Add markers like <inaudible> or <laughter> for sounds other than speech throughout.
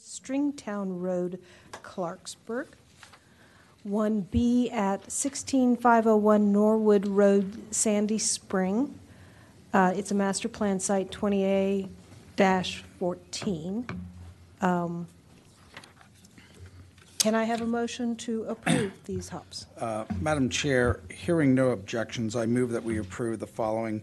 Stringtown Road, Clarksburg. 1B at 16501 Norwood Road, Sandy Spring. Uh, It's a master plan site 20A-14. Um, Can I have a motion to approve <coughs> these hops? Uh, Madam Chair, hearing no objections, I move that we approve the following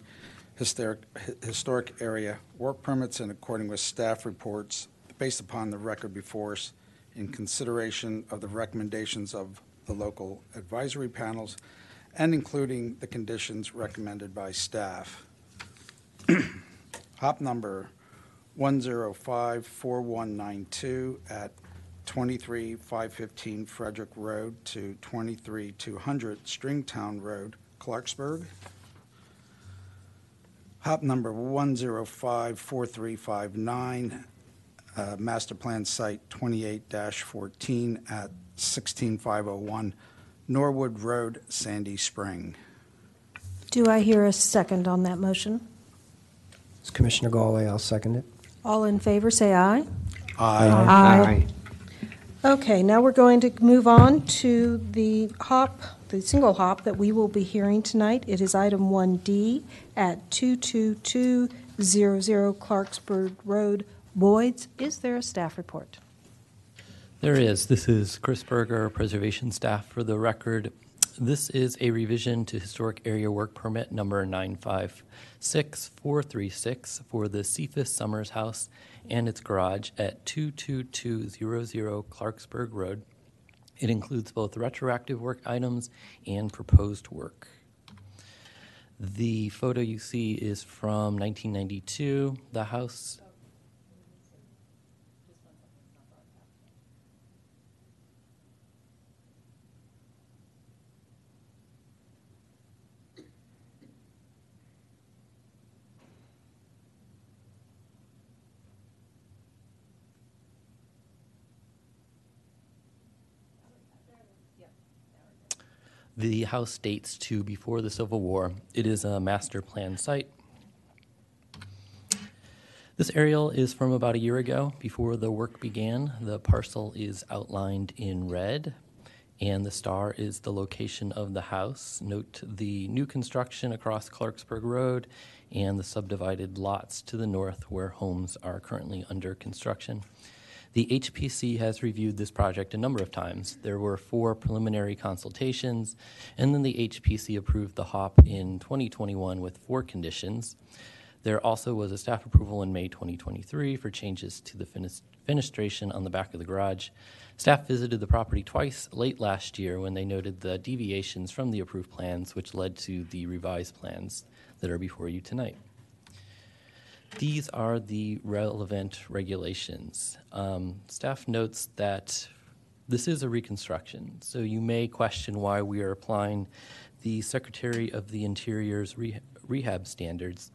historic, historic area work permits in according with staff reports based upon the record before us in consideration of the recommendations of the local advisory panels and including the conditions recommended by staff. <clears throat> Hop number 1054192 at 23515 Frederick Road to 23200 Stringtown Road, Clarksburg. Hop number 1054359, uh, Master Plan Site 28-14 at 16501 Norwood Road, Sandy Spring. Do I hear a second on that motion? It's Commissioner Galway, I'll second it. All in favor, say aye. Aye. Aye. Okay, now we're going to move on to the hop, the single hop that we will be hearing tonight. It is item 1D at 22200 Clarksburg Road, Boyd's. Is there a staff report? There is. This is Chris Berger, preservation staff for the record. This is a revision to historic area work permit number 956436 for the Cephas Summers House and its garage at 22200 Clarksburg Road. It includes both retroactive work items and proposed work. The photo you see is from 1992. The house The house dates to before the Civil War. It is a master plan site. This aerial is from about a year ago, before the work began. The parcel is outlined in red, and the star is the location of the house. Note the new construction across Clarksburg Road and the subdivided lots to the north where homes are currently under construction. The HPC has reviewed this project a number of times. There were four preliminary consultations, and then the HPC approved the HOP in 2021 with four conditions. There also was a staff approval in May 2023 for changes to the fenestration on the back of the garage. Staff visited the property twice late last year when they noted the deviations from the approved plans, which led to the revised plans that are before you tonight. These are the relevant regulations. Um, staff notes that this is a reconstruction, so you may question why we are applying the Secretary of the Interior's re- rehab standards.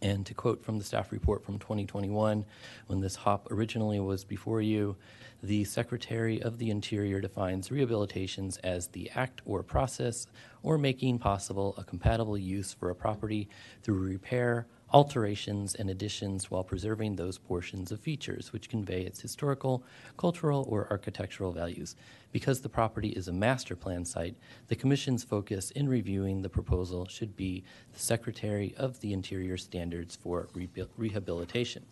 And to quote from the staff report from 2021, when this HOP originally was before you, the Secretary of the Interior defines rehabilitations as the act or process or making possible a compatible use for a property through repair, alterations and additions while preserving those portions of features which convey its historical, cultural, or architectural values. Because the property is a master plan site, the Commission's focus in reviewing the proposal should be the Secretary of the Interior standards for rehabilitation.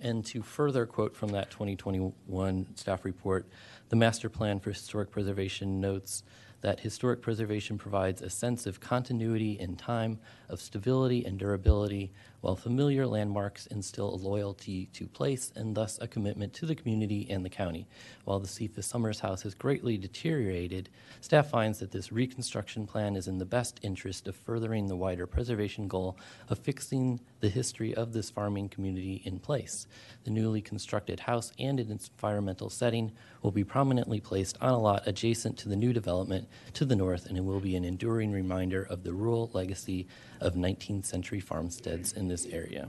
And to further quote from that 2021 staff report, the master plan for historic preservation notes that historic preservation provides a sense of continuity in time, of stability and durability, while familiar landmarks instill a loyalty to place and thus a commitment to the community and the county. While the Cephas Summers House has greatly deteriorated, staff finds that this reconstruction plan is in the best interest of furthering the wider preservation goal of fixing the history of this farming community in place. The newly constructed house and its environmental setting will be prominently placed on a lot adjacent to the new development to the north, and it will be an enduring reminder of the rural legacy of 19th century farmsteads in this area.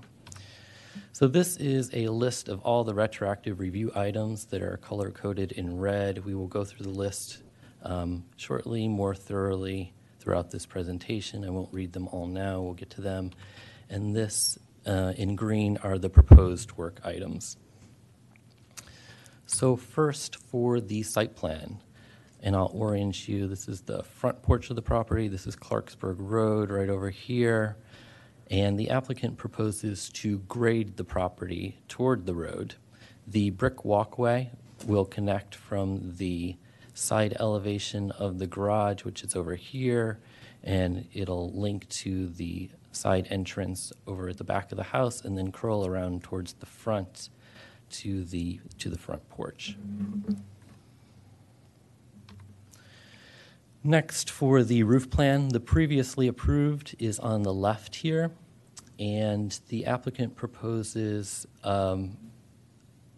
So this is a list of all the retroactive review items that are color coded in red. We will go through the list um, shortly, more thoroughly throughout this presentation. I won't read them all now. We'll get to them. And this uh, in green are the proposed work items. So first for the site plan, and I'll orient you, this is the front porch of the property, this is Clarksburg Road right over here. And the applicant proposes to grade the property toward the road. The brick walkway will connect from the side elevation of the garage, which is over here, and it'll link to the side entrance over at the back of the house and then curl around towards the front to the, to the front porch. Next, for the roof plan, the previously approved is on the left here, and the applicant proposes um,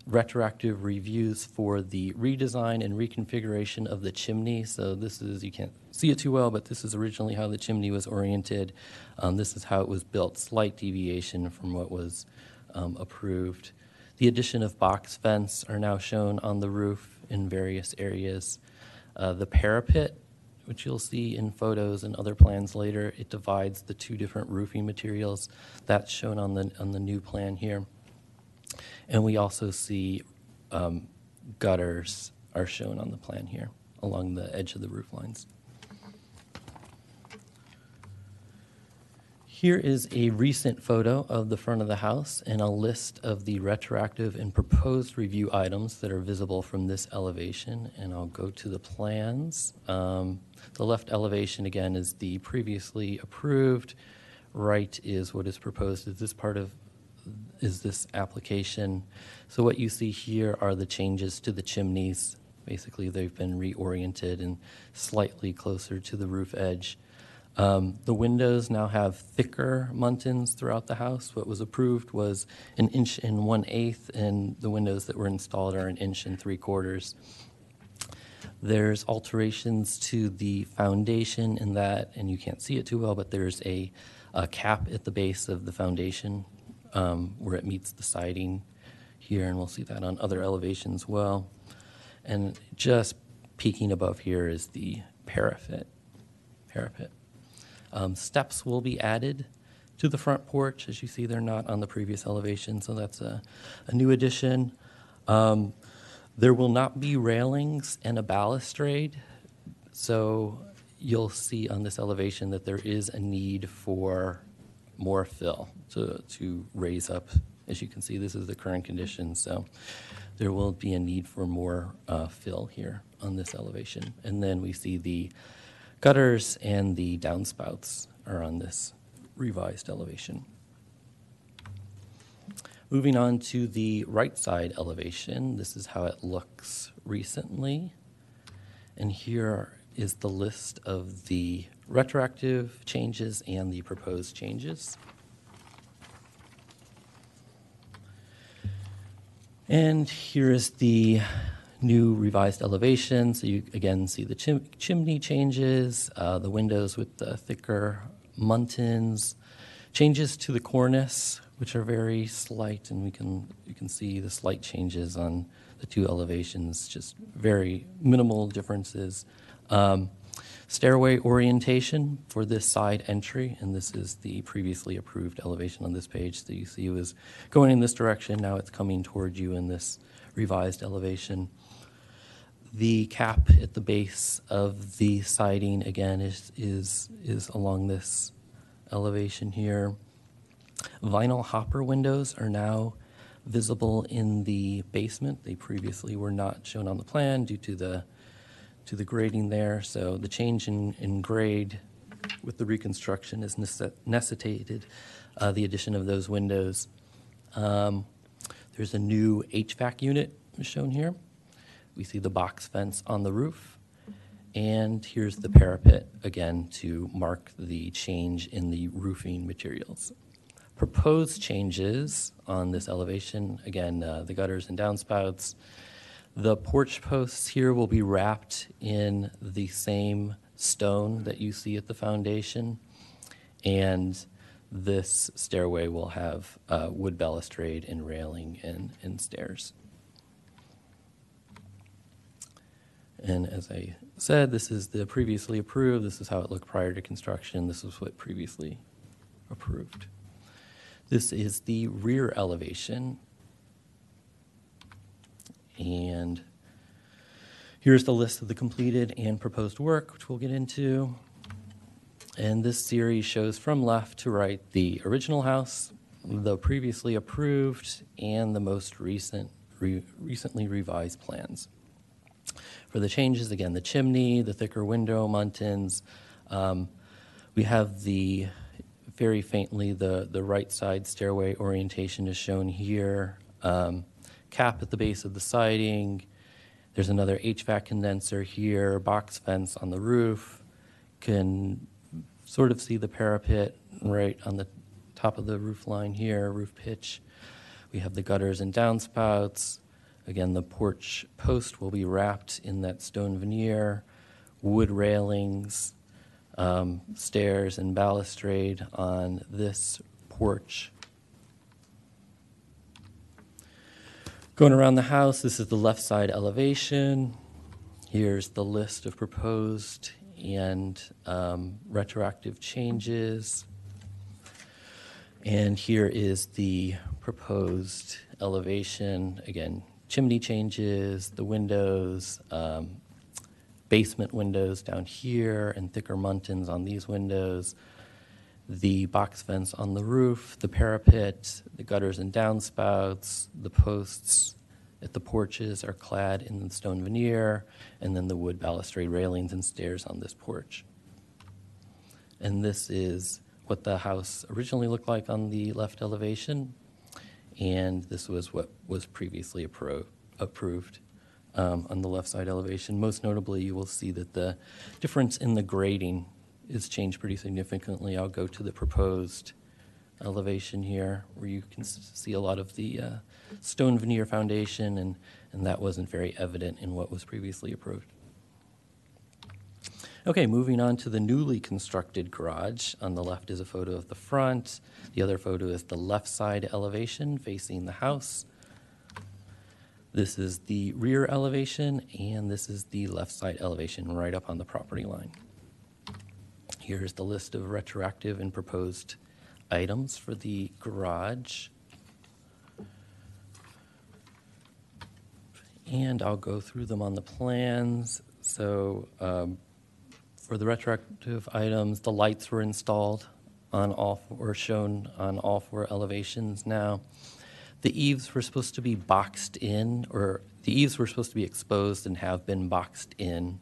retroactive reviews for the redesign and reconfiguration of the chimney. So this is, you can't see it too well, but this is originally how the chimney was oriented. Um, This is how it was built, slight deviation from what was um, approved. The addition of box vents are now shown on the roof in various areas. Uh, The parapet, which you'll see in photos and other plans later, it divides the two different roofing materials. That's shown on the, on the new plan here. And we also see um, gutters are shown on the plan here along the edge of the roof lines. Here is a recent photo of the front of the house and a list of the retroactive and proposed review items that are visible from this elevation. And I'll go to the plans. Um, the left elevation, again, is the previously approved. Right is what is proposed. Is this part of is this application. So what you see here are the changes to the chimneys. Basically, they've been reoriented and slightly closer to the roof edge. Um, the windows now have thicker muntins throughout the house. What was approved was an inch and one eighth, and the windows that were installed are an inch and three quarters. There's alterations to the foundation in that, and you can't see it too well, but there's a, a cap at the base of the foundation um, where it meets the siding here, and we'll see that on other elevations as well. And just peeking above here is the parapet. Parapet. Um, steps will be added to the front porch. As you see, they're not on the previous elevation, so that's a, a new addition. Um, there will not be railings and a balustrade, so you'll see on this elevation that there is a need for more fill to, to raise up. As you can see, this is the current condition, so there will be a need for more uh, fill here on this elevation. And then we see the gutters and the downspouts are on this revised elevation. Moving on to the right side elevation, this is how it looks recently. And here is the list of the retroactive changes and the proposed changes. And here is the new revised elevation. So you again see the chim- chimney changes, uh, the windows with the thicker muntins, changes to the cornice, which are very slight, and we can you can see the slight changes on the two elevations, just very minimal differences. Um, stairway orientation for this side entry, and this is the previously approved elevation on this page. So you see was going in this direction, now it's coming toward you in this revised elevation. The cap at the base of the siding, again, is, is, is along this elevation here. Vinyl hopper windows are now visible in the basement. They previously were not shown on the plan due to the to the grading there. So the change in, in grade with the reconstruction has necessitated uh, the addition of those windows. Um, there's a new HVAC unit shown here. We see the box vents on the roof. And here's the parapet again to mark the change in the roofing materials. Proposed changes on this elevation again, uh, the gutters and downspouts. The porch posts here will be wrapped in the same stone that you see at the foundation. And this stairway will have uh, wood balustrade and railing and, and stairs. And as I said, this is the previously approved. This is how it looked prior to construction. This is what previously approved. This is the rear elevation. And here's the list of the completed and proposed work, which we'll get into. And this series shows from left to right the original house, the previously approved, and the most recent, re- recently revised plans. For the changes, again, the chimney, the thicker window muntins. Um, we have the very faintly the the right side stairway orientation is shown here. Um, cap at the base of the siding. There's another HVAC condenser here. Box vents on the roof. Can sort of see the parapet right on the top of the roof line here. Roof pitch. We have the gutters and downspouts. Again, the porch post will be wrapped in that stone veneer, wood railings, um, stairs, and balustrade on this porch. Going around the house, this is the left side elevation. Here's the list of proposed and um, retroactive changes. And here is the proposed elevation. Again, chimney changes, the windows, um, basement windows down here, and thicker muntins on these windows, the box vents on the roof, the parapet, the gutters and downspouts, the posts at the porches are clad in stone veneer, and then the wood balustrade railings and stairs on this porch. And this is what the house originally looked like on the left elevation, and this was what was previously appro- approved um, on the left side elevation. Most notably, you will see that the difference in the grading is changed pretty significantly. I'll go to the proposed elevation here, where you can see a lot of the uh, stone veneer foundation, and, and that wasn't very evident in what was previously approved. Okay, moving on to the newly constructed garage. On the left is a photo of the front. The other photo is the left side elevation facing the house. This is the rear elevation, and this is the left side elevation right up on the property line. Here's the list of retroactive and proposed items for the garage. And I'll go through them on the plans. So, um, for the retroactive items, the lights were installed on all, or shown on all four elevations now. The eaves were supposed to be boxed in, or the eaves were supposed to be exposed and have been boxed in.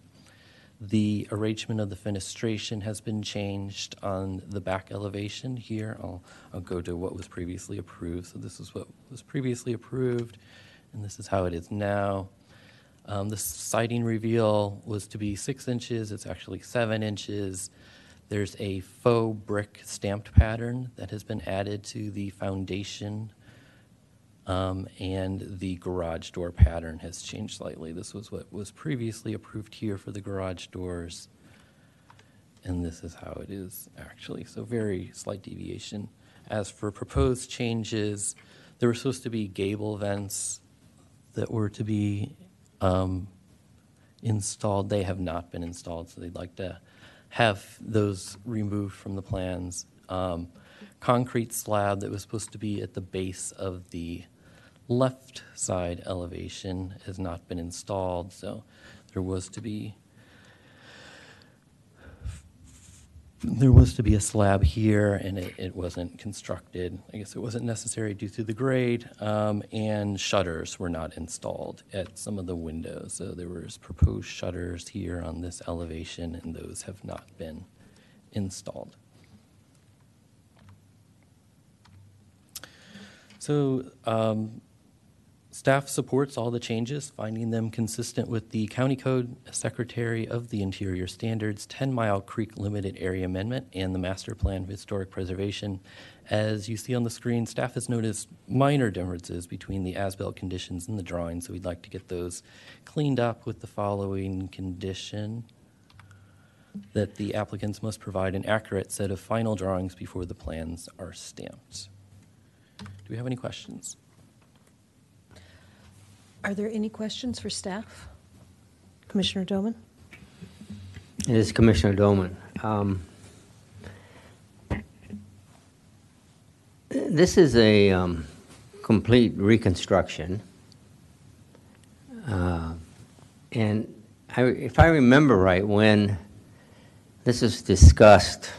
The arrangement of the fenestration has been changed on the back elevation here. I'll, I'll go to what was previously approved. So this is what was previously approved, and this is how it is now. Um, the siding reveal was to be six inches. It's actually seven inches. There's a faux brick stamped pattern that has been added to the foundation um, and the garage door pattern has changed slightly. This was what was previously approved here for the garage doors. And this is how it is actually. So, very slight deviation. As for proposed changes, there were supposed to be gable vents that were to be um, installed. They have not been installed, so they'd like to have those removed from the plans. Um, concrete slab that was supposed to be at the base of the left side elevation has not been installed, so there was to be there was to be a slab here, and it, it wasn't constructed. I guess it wasn't necessary due to the grade, um, and shutters were not installed at some of the windows. So there was proposed shutters here on this elevation, and those have not been installed. So um, Staff supports all the changes, finding them consistent with the County Code Secretary of the Interior Standards 10 Mile Creek Limited Area Amendment and the Master Plan of Historic Preservation. As you see on the screen, staff has noticed minor differences between the as-built conditions and the drawings, so we'd like to get those cleaned up with the following condition that the applicants must provide an accurate set of final drawings before the plans are stamped. Do we have any questions? Are there any questions for staff? Commissioner Doman? It is Commissioner Doman. Um, This is a um, complete reconstruction. Uh, And I, if I remember right, when this was discussed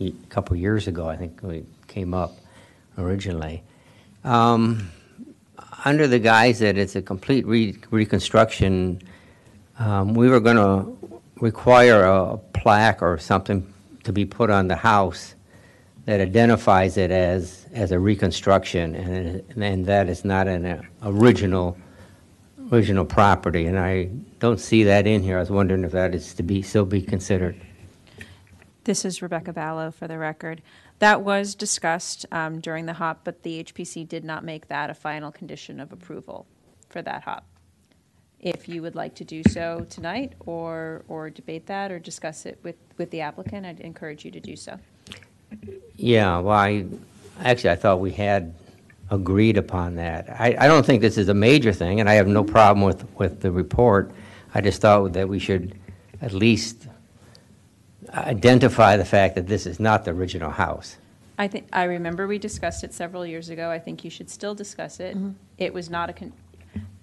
a couple years ago, I think it came up originally, um, under the guise that it's a complete re- reconstruction, um, we were going to require a plaque or something to be put on the house that identifies it as, as a reconstruction, and, and that is not an uh, original, original property, and I don't see that in here. I was wondering if that is to be, still be considered. This is Rebecca Ballo for the record. That was discussed um, during the HOP, but the HPC did not make that a final condition of approval for that HOP. If you would like to do so tonight, or, or debate that, or discuss it with, with the applicant, I'd encourage you to do so. Yeah, well, I, actually, I thought we had agreed upon that. I, I don't think this is a major thing, and I have no problem with, with the report. I just thought that we should at least identify the fact that this is not the original house. I think, I remember we discussed it several years ago. I think you should still discuss it. Mm-hmm. It was not a, con-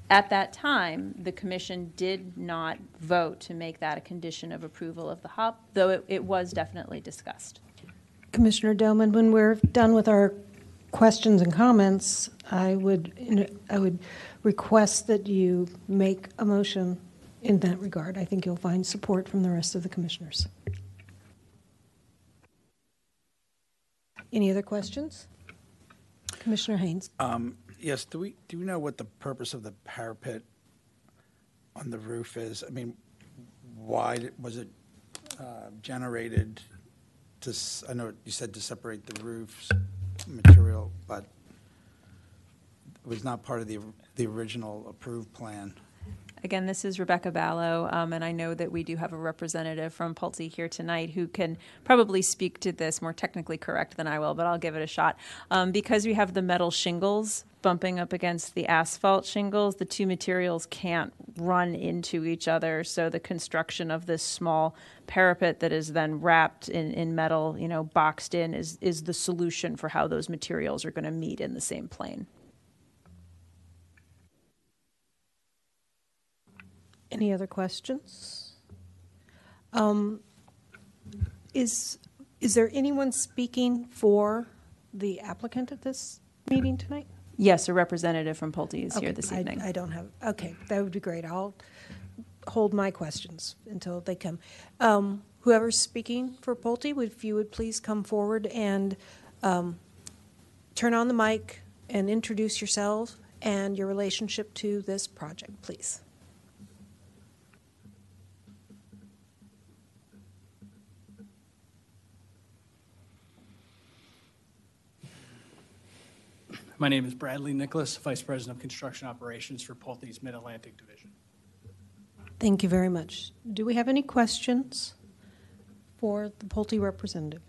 at that time, the commission did not vote to make that a condition of approval of the HOP, though it, it was definitely discussed. Commissioner Doman, when we're done with our questions and comments, I would, I would request that you make a motion in that regard. I think you'll find support from the rest of the commissioners. Any other questions? Commissioner Haynes? Yes, do we, do we know what the purpose of the parapet on the roof is? I mean, why was it uh, generated to, I know you said to separate the roof's material, but it was not part of the, the original approved plan. Again, this is Rebecca Ballo, um, and I know that we do have a representative from Pulte here tonight who can probably speak to this more technically correct than I will, but I'll give it a shot. Um, because we have the metal shingles bumping up against the asphalt shingles, the two materials can't run into each other. So the construction of this small parapet that is then wrapped in, in metal, you know, boxed in, is is the solution for how those materials are going to meet in the same plane. Any other questions? Um, Is, is there anyone speaking for the applicant at this meeting tonight? Yes, a representative from Pulte is here Okay, this I- evening. I don't have, okay, that would be great. I'll hold my questions until they come. Um, Whoever's speaking for Pulte, would- if you would please come forward and um, turn on the mic and introduce yourself and your relationship to this project, please. My name is Bradley Nicholas, Vice President of Construction Operations for Pulte's Mid-Atlantic Division. Thank you very much. Do we have any questions for the Pulte representative?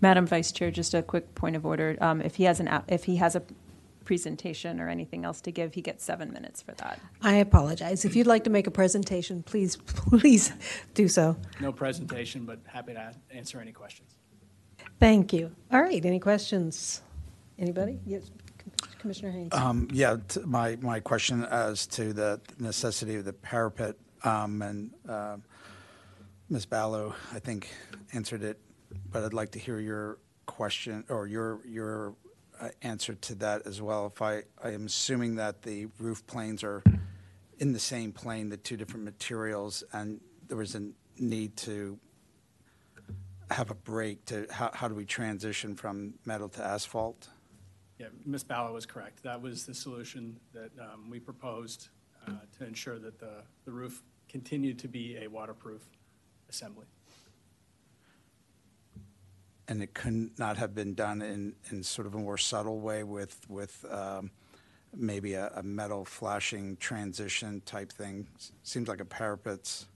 Madam Vice Chair, just a quick point of order. Um, If he has an, if he has a presentation or anything else to give, he gets seven minutes for that. I apologize. If you'd like to make a presentation, please, <laughs> please do so. No presentation, but happy to answer any questions. Thank you. All right, any questions? Anybody? Yes, Commissioner Haynes. Um, Yeah, t- my, my question as to the necessity of the parapet, um, and um, Ms. Ballo, I think, answered it, but I'd like to hear your question, or your, your uh, answer to that as well. If I, I am assuming that the roof planes are in the same plane, the two different materials, and there was a need to have a break to, how, how do we transition from metal to asphalt? Yeah, Ms. Ballo was correct. That was the solution that um, we proposed uh, to ensure that the, the roof continued to be a waterproof assembly. And it could not have been done in, in sort of a more subtle way with, with um, maybe a, a metal flashing transition type thing? Seems like a parapet's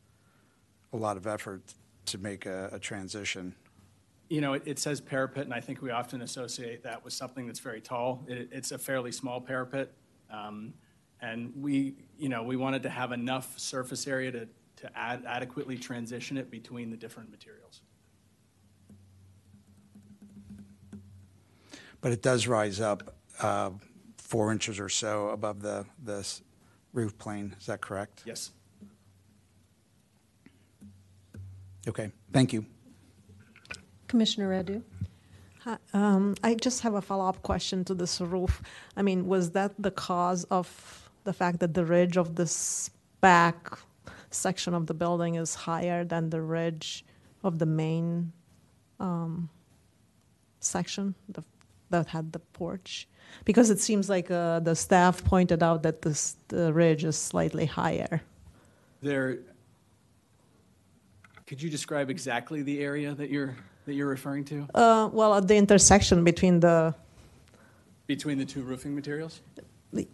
a lot of effort to make a, a transition. You know, it, it says parapet, and I think we often associate that with something that's very tall. It, it's a fairly small parapet. Um, and we, you know, we wanted to have enough surface area to, to ad- adequately transition it between the different materials. But it does rise up uh, four inches or so above the, the s- roof plane. Is that correct? Yes. Okay, thank you. Commissioner Radu? Um, I just have a follow-up question to this roof. I mean, was that the cause of the fact that the ridge of this back section of the building is higher than the ridge of the main um, section the, that had the porch? Because it seems like uh, the staff pointed out that this, the ridge is slightly higher. There, could you describe exactly the area that you're, that you're referring to? Uh, well, at the intersection between the Between the two roofing materials?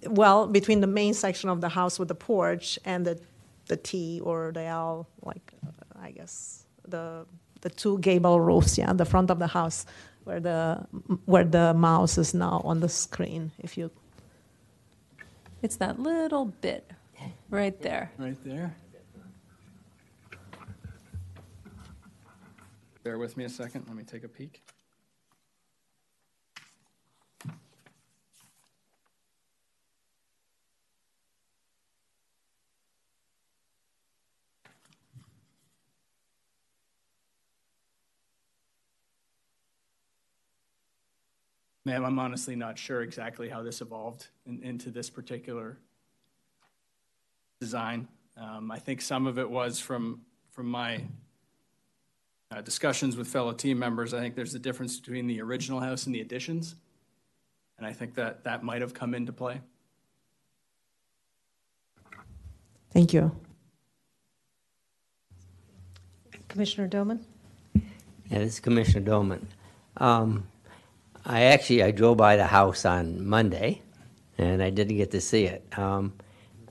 well, between the main section of the house with the porch and the, the T or the L, like, I guess, the, the two gable roofs, yeah, the front of the house, where the, where the mouse is now on the screen, if you, It's that little bit right there. Right there. Bear with me a second, let me take a peek. Ma'am, I'm honestly not sure exactly how this evolved in- into this particular design. Um, I think some of it was from, from my uh, discussions with fellow team members. I think there's a difference between the original house and the additions. And I think that that might have come into play. thank you. Commissioner Doman? Yeah, this is Commissioner Doman. Um, I actually, I drove by the house on Monday, and I didn't get to see it. Um,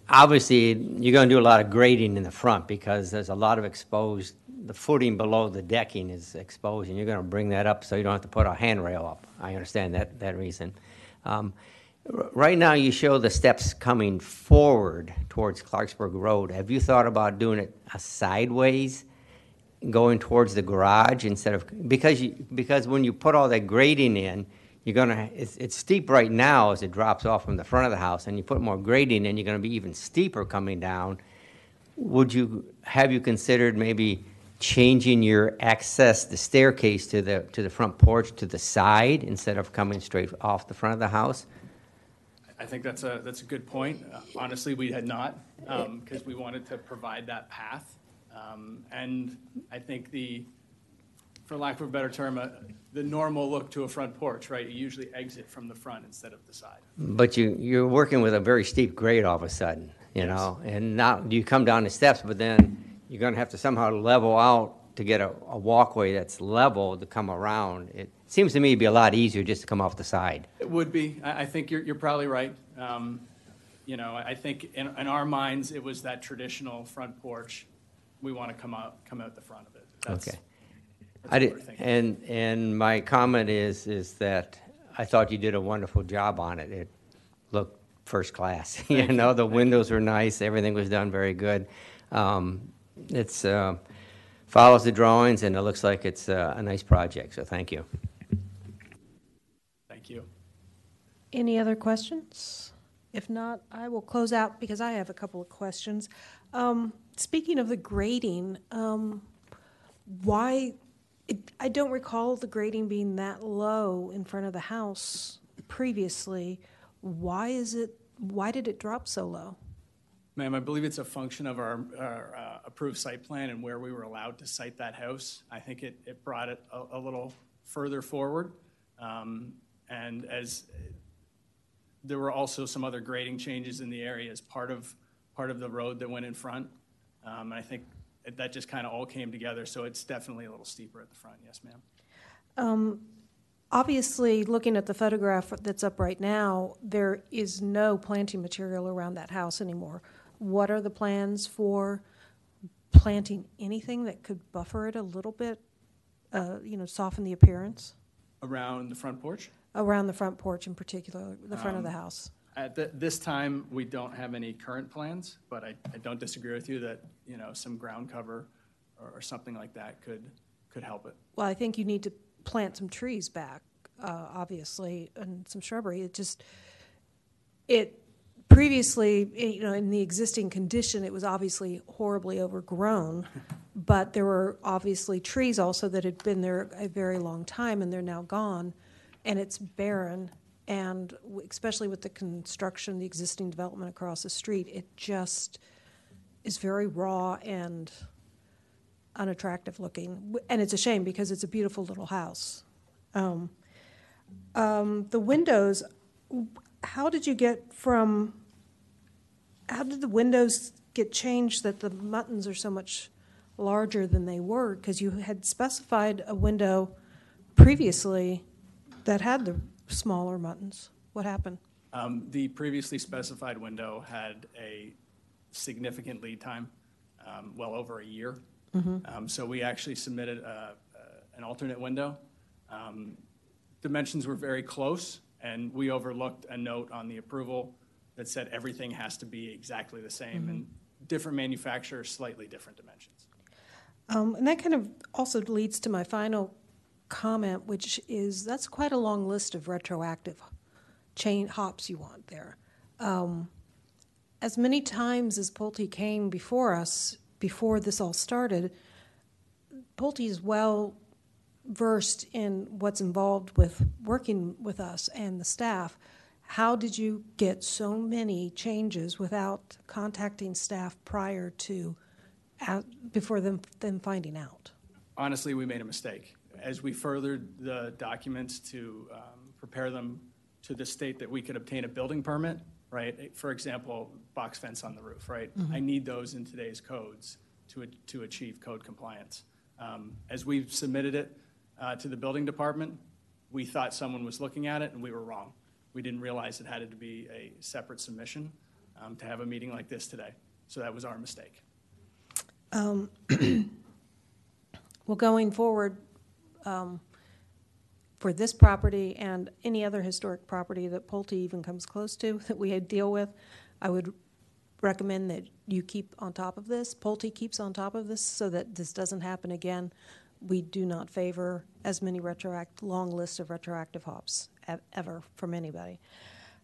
Obviously, you're gonna do a lot of grading in the front, because there's a lot of exposed, the footing below the decking is exposed, and you're gonna bring that up so you don't have to put a handrail up. I understand that, that reason. Um, r- Right now, you show the steps coming forward towards Clarksburg Road. Have you thought about doing it uh, sideways? going towards the garage instead of because you because when you put all that grading in you're gonna it's, it's steep right now as it drops off from the front of the house and you put more grading in you're gonna be even steeper coming down would you have you considered maybe changing your access the staircase to the to the front porch to the side instead of coming straight off the front of the house I think that's a, that's a good point. Uh, Honestly, we had not, because we wanted to provide that path. Um, And I think the, for lack of a better term, uh, the normal look to a front porch, right? You usually exit from the front instead of the side. But you, you're working with a very steep grade all of a sudden, you know, and now you come down the steps, but then you're gonna have to somehow level out to get a, a walkway that's level to come around. It seems to me to be a lot easier just to come off the side. It would be. I, I think you're, you're probably right. Um, You know, I think in, in our minds, it was that traditional front porch. We want to come out, come out the front of it. That's- Okay. that's I what did, thinking. and, and my comment is, is that I thought you did a wonderful job on it. It looked first class. <laughs> You you. know, the windows were nice, everything was done very good. Um, It's, uh, follows the drawings, and it looks like it's uh, a nice project, so thank you. Thank you. Any other questions? If not, I will close out because I have a couple of questions. Um, Speaking of the grading, um, why, it- I don't recall the grading being that low in front of the house previously. Why is it, why did it drop so low? Ma'am, I believe it's a function of our, our uh, approved site plan and where we were allowed to site that house. I think it, it brought it a, a little further forward. Um, And as, there were also some other grading changes in the area as part of, part of the road that went in front. Um, And I think that just kind of all came together, so it's definitely a little steeper at the front, yes, ma'am. Obviously, looking at the photograph that's up right now, there is no planting material around that house anymore. What are the plans for planting anything that could buffer it a little bit, uh, you know, soften the appearance Around the front porch? around the front porch in particular, the front of the house? At th- this time, we don't have any current plans, but I, I don't disagree with you that, you know, some ground cover or, or something like that could, could help it. Well, I think you need to plant some trees back, uh, obviously, and some shrubbery. It just, it previously, eh, you know, in the existing condition, it was obviously horribly overgrown, but there were obviously trees also that had been there a very long time, and they're now gone, and it's barren. And especially with the construction, the existing development across the street, it just is very raw and unattractive looking. And it's a shame because it's a beautiful little house. Um, um, the windows, how did you get from, how did the windows get changed that the muntins are so much larger than they were? Because you had specified a window previously that had the smaller muntins. What happened? Um, The previously specified window had a significant lead time, um, well over a year. Um, So we actually submitted uh, an alternate window. Um, Dimensions were very close, and we overlooked a note on the approval that said everything has to be exactly the same, and different manufacturers, slightly different dimensions. Um, and that kind of also leads to my final comment, which is that's quite a long list of retroactive chain hops you want there. Um, as many times as Pulte came before us, before this all started, Pulte is well versed in what's involved with working with us and the staff. How did you get so many changes without contacting staff prior to, before them, them finding out? honestly, we made a mistake. As we furthered the documents to um, prepare them to the state that we could obtain a building permit, right? For example, box vents on the roof, right? I need those in today's codes to, to achieve code compliance. Um, As we submitted it uh, to the building department, we thought someone was looking at it, and we were wrong. We didn't realize it had to be a separate submission um, to have a meeting like this today. So that was our mistake. <clears throat> Well, going forward, um, for this property and any other historic property that Pulte even comes close to, <laughs> that we deal with, I would recommend that you keep on top of this, Pulte keeps on top of this, so that this doesn't happen again. We do not favor as many retroact, long list of retroactive hops ever from anybody.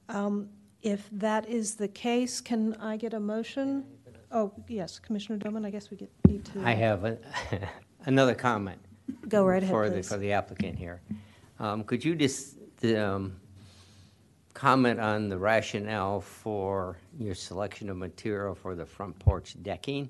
Um, If that is the case, can I get a motion? Oh, yes, Commissioner Doman, I guess we get, need to. I have a- <laughs> another comment. Go right ahead, for the- please. For the applicant here. Um, Could you just um, comment on the rationale for your selection of material for the front porch decking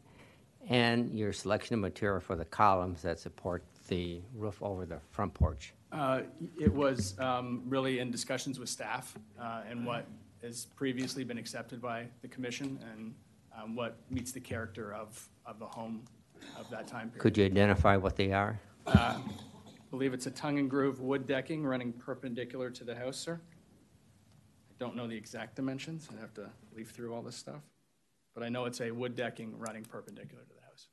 and your selection of material for the columns that support the roof over the front porch? Uh, It was um, really in discussions with staff uh, and what has previously been accepted by the commission and um, what meets the character of, of the home of that time period. Could you identify what they are? I believe it's a tongue and groove wood decking running perpendicular to the house, sir. I don't know the exact dimensions. I'd have to leaf through all this stuff. But I know it's a wood decking running perpendicular to the house.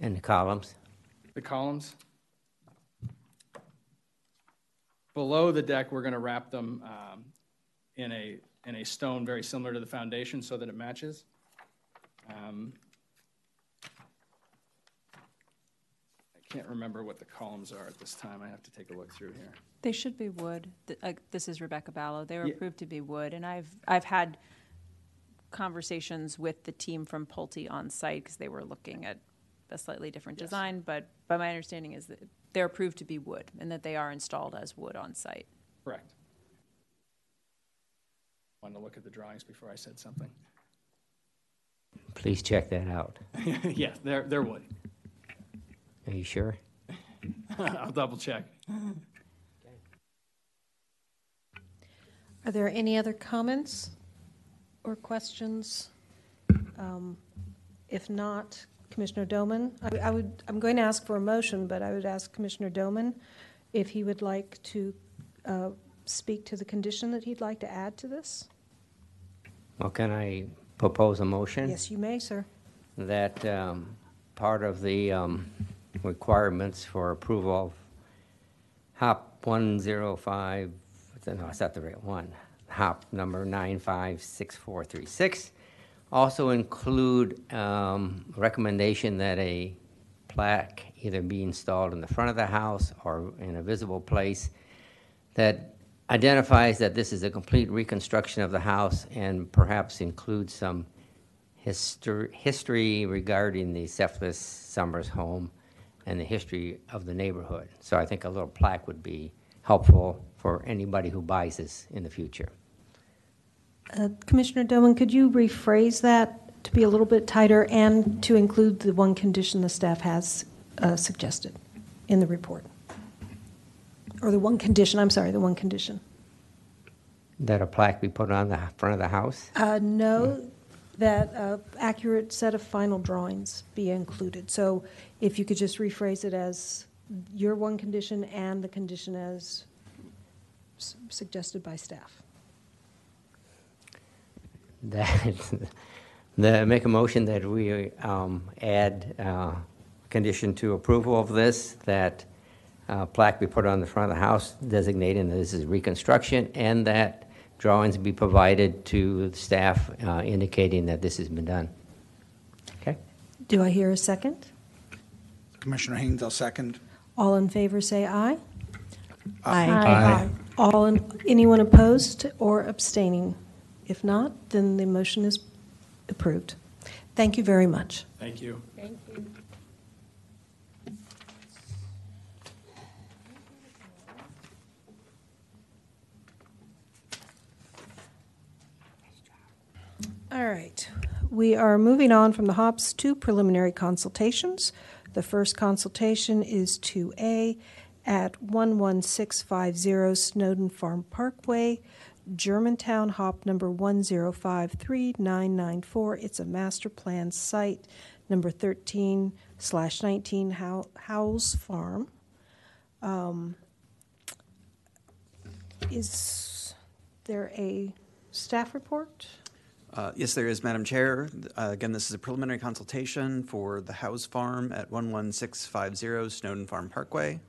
And the columns? The columns. Below the deck, we're going to wrap them um, in a, in a stone very similar to the foundation so that it matches. Um, I can't remember what the columns are at this time. I have to take a look through here. They should be wood. Th- uh, This is Rebecca Ballo. They were Yeah. approved to be wood, and I've, I've had conversations with the team from Pulte on site because they were looking at a slightly different Yes. design, but, but my understanding is that they're approved to be wood and that they are installed as wood on site. Correct. Wanted to look at the drawings before I said something. Please check that out. <laughs> Yeah, they're, they're wood. Are you sure? <laughs> I'll double check. Are there any other comments or questions? Um, If not, Commissioner Doman, I I would, I'm going to ask for a motion, but I would ask Commissioner Doman if he would like to uh, speak to the condition that he'd like to add to this. Well, can I propose a motion? Yes, you may, sir. that um, part of the um, requirements for approval of HOP 105, no, it's not the right one, HOP number 956436, also include um, recommendation that a plaque either be installed in the front of the house or in a visible place that identifies that this is a complete reconstruction of the house and perhaps includes some histor- history regarding the Cephas Summers home and the history of the neighborhood. So I think a little plaque would be helpful for anybody who buys this in the future. Uh, Commissioner Doman, could you rephrase that to be a little bit tighter and to include the one condition the staff has uh, suggested in the report? Or the one condition, I'm sorry, the one condition. That a plaque be put on the front of the house? Uh, No, that uh, accurate set of final drawings be included. So if you could just rephrase it as your one condition and the condition as suggested by staff. <laughs> That, the, make a motion that we um, add uh, condition to approval of this, that uh, plaque be put on the front of the house designating that this is reconstruction, and that drawings be provided to the staff uh, indicating that this has been done. Okay? Do I hear a second? Commissioner Haynes, I'll second. All in favor, say aye. Aye. All, in- anyone opposed or abstaining? If not, then the motion is approved. Thank you very much. Thank you. Thank you. All right. We are moving on from the HOPS to preliminary consultations. The first consultation is 2A at 11650 Snowden Farm Parkway, Germantown, HOP number 1053994. It's a master plan site, number 13 slash 19 How- Howells Farm. Um, Is there a staff report? Uh, Yes, there is, Madam Chair. Uh, Again, this is a preliminary consultation for the House Farm at 11650 Snowden Farm Parkway.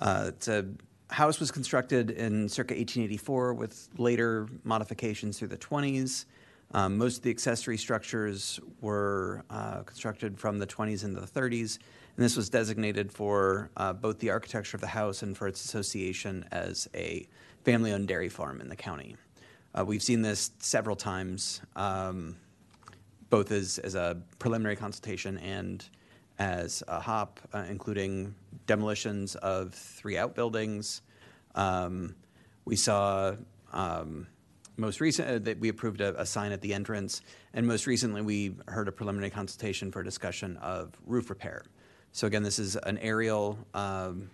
Uh, It's a house was constructed in circa 1884 with later modifications through the 20s. Um, Most of the accessory structures were uh, constructed from the 20s into the 30s, and this was designated for uh, both the architecture of the house and for its association as a family-owned dairy farm in the county. Uh, We've seen this several times, um, both as, as a preliminary consultation and as a HOP, uh, including demolitions of three outbuildings. Um, We saw, um, most recent, uh, that we approved a, a sign at the entrance, and most recently, we heard a preliminary consultation for discussion of roof repair. So again, this is an aerial, um,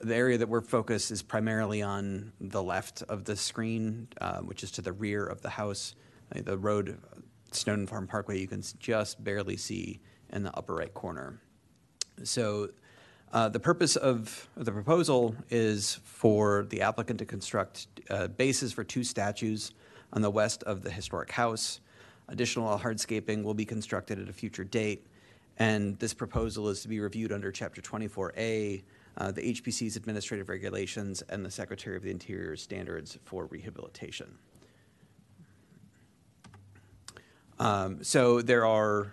the area that we're focused is primarily on the left of the screen, uh, which is to the rear of the house. Uh, The road, Snowden Farm Parkway, you can just barely see in the upper right corner. So uh, the purpose of the proposal is for the applicant to construct uh, bases for two statues on the west of the historic house. Additional hardscaping will be constructed at a future date, and this proposal is to be reviewed under Chapter 24A, uh, the HPC's administrative regulations, and the Secretary of the Interior's standards for rehabilitation. Um, So there are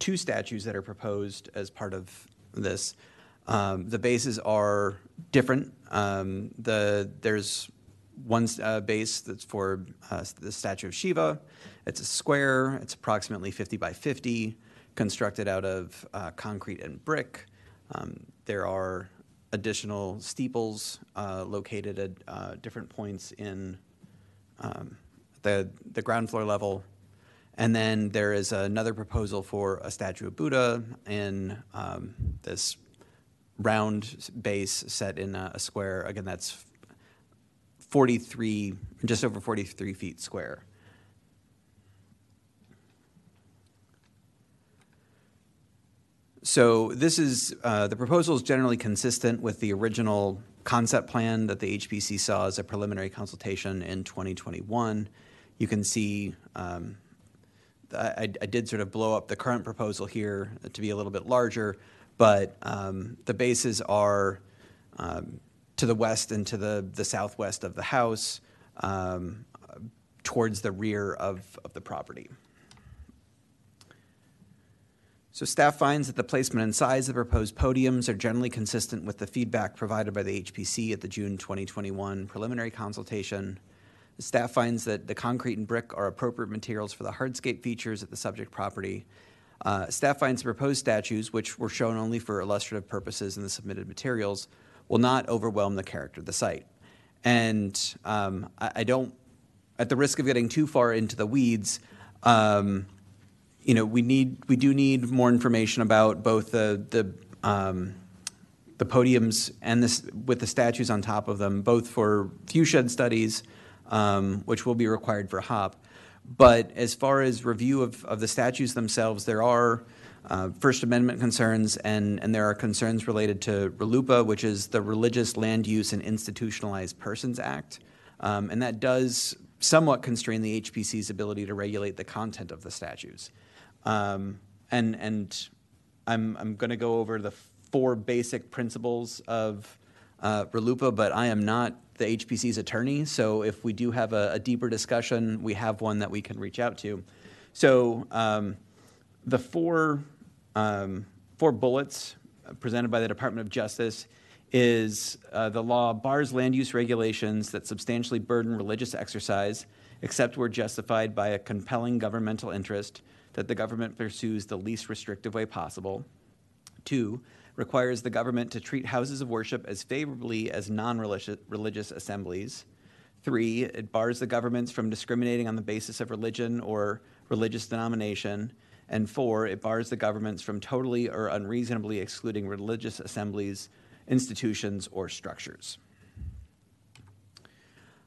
two statues that are proposed as part of this. Um, The bases are different. Um, The, there's one uh, base that's for uh, the statue of Shiva. It's a square, it's approximately 50 by 50, constructed out of uh, concrete and brick. Um, There are additional steeples uh, located at uh, different points in um, the, the ground floor level. And then there is another proposal for a statue of Buddha in um, this round base set in a, a square. Again, that's 43, just over 43 feet square. So this is, uh, the proposal is generally consistent with the original concept plan that the HPC saw as a preliminary consultation in 2021. You can see, um, I, I did sort of blow up the current proposal here to be a little bit larger, but um, the bases are um, to the west and to the, the southwest of the house, um, towards the rear of, of the property. So staff finds that the placement and size of proposed podiums are generally consistent with the feedback provided by the HPC at the June 2021 preliminary consultation. Staff finds that the concrete and brick are appropriate materials for the hardscape features at the subject property. Uh, Staff finds the proposed statues, which were shown only for illustrative purposes in the submitted materials, will not overwhelm the character of the site. And um, I I don't, at the risk of getting too far into the weeds, um, you know, we need, we do need more information about both the, the, um, the podiums and this, with the statues on top of them, both for view shed studies, um, which will be required for HOP. But as far as review of, of the statues themselves, there are uh, First Amendment concerns, and, and there are concerns related to RLUPA, which is the Religious Land Use and Institutionalized Persons Act. Um, and that does somewhat constrain the HPC's ability to regulate the content of the statues. Um, and and I'm, I'm going to go over the four basic principles of uh, but I am not the HPC's attorney. So if we do have a, a deeper discussion, we have one that we can reach out to. So um, the four, um, four bullets presented by the Department of Justice is uh, the law bars land use regulations that substantially burden religious exercise, except where justified by a compelling governmental interest that the government pursues the least restrictive way possible. Two, requires the government to treat houses of worship as favorably as non-religious assemblies. Three, it bars the governments from discriminating on the basis of religion or religious denomination. And four, it bars the governments from totally or unreasonably excluding religious assemblies, institutions, or structures.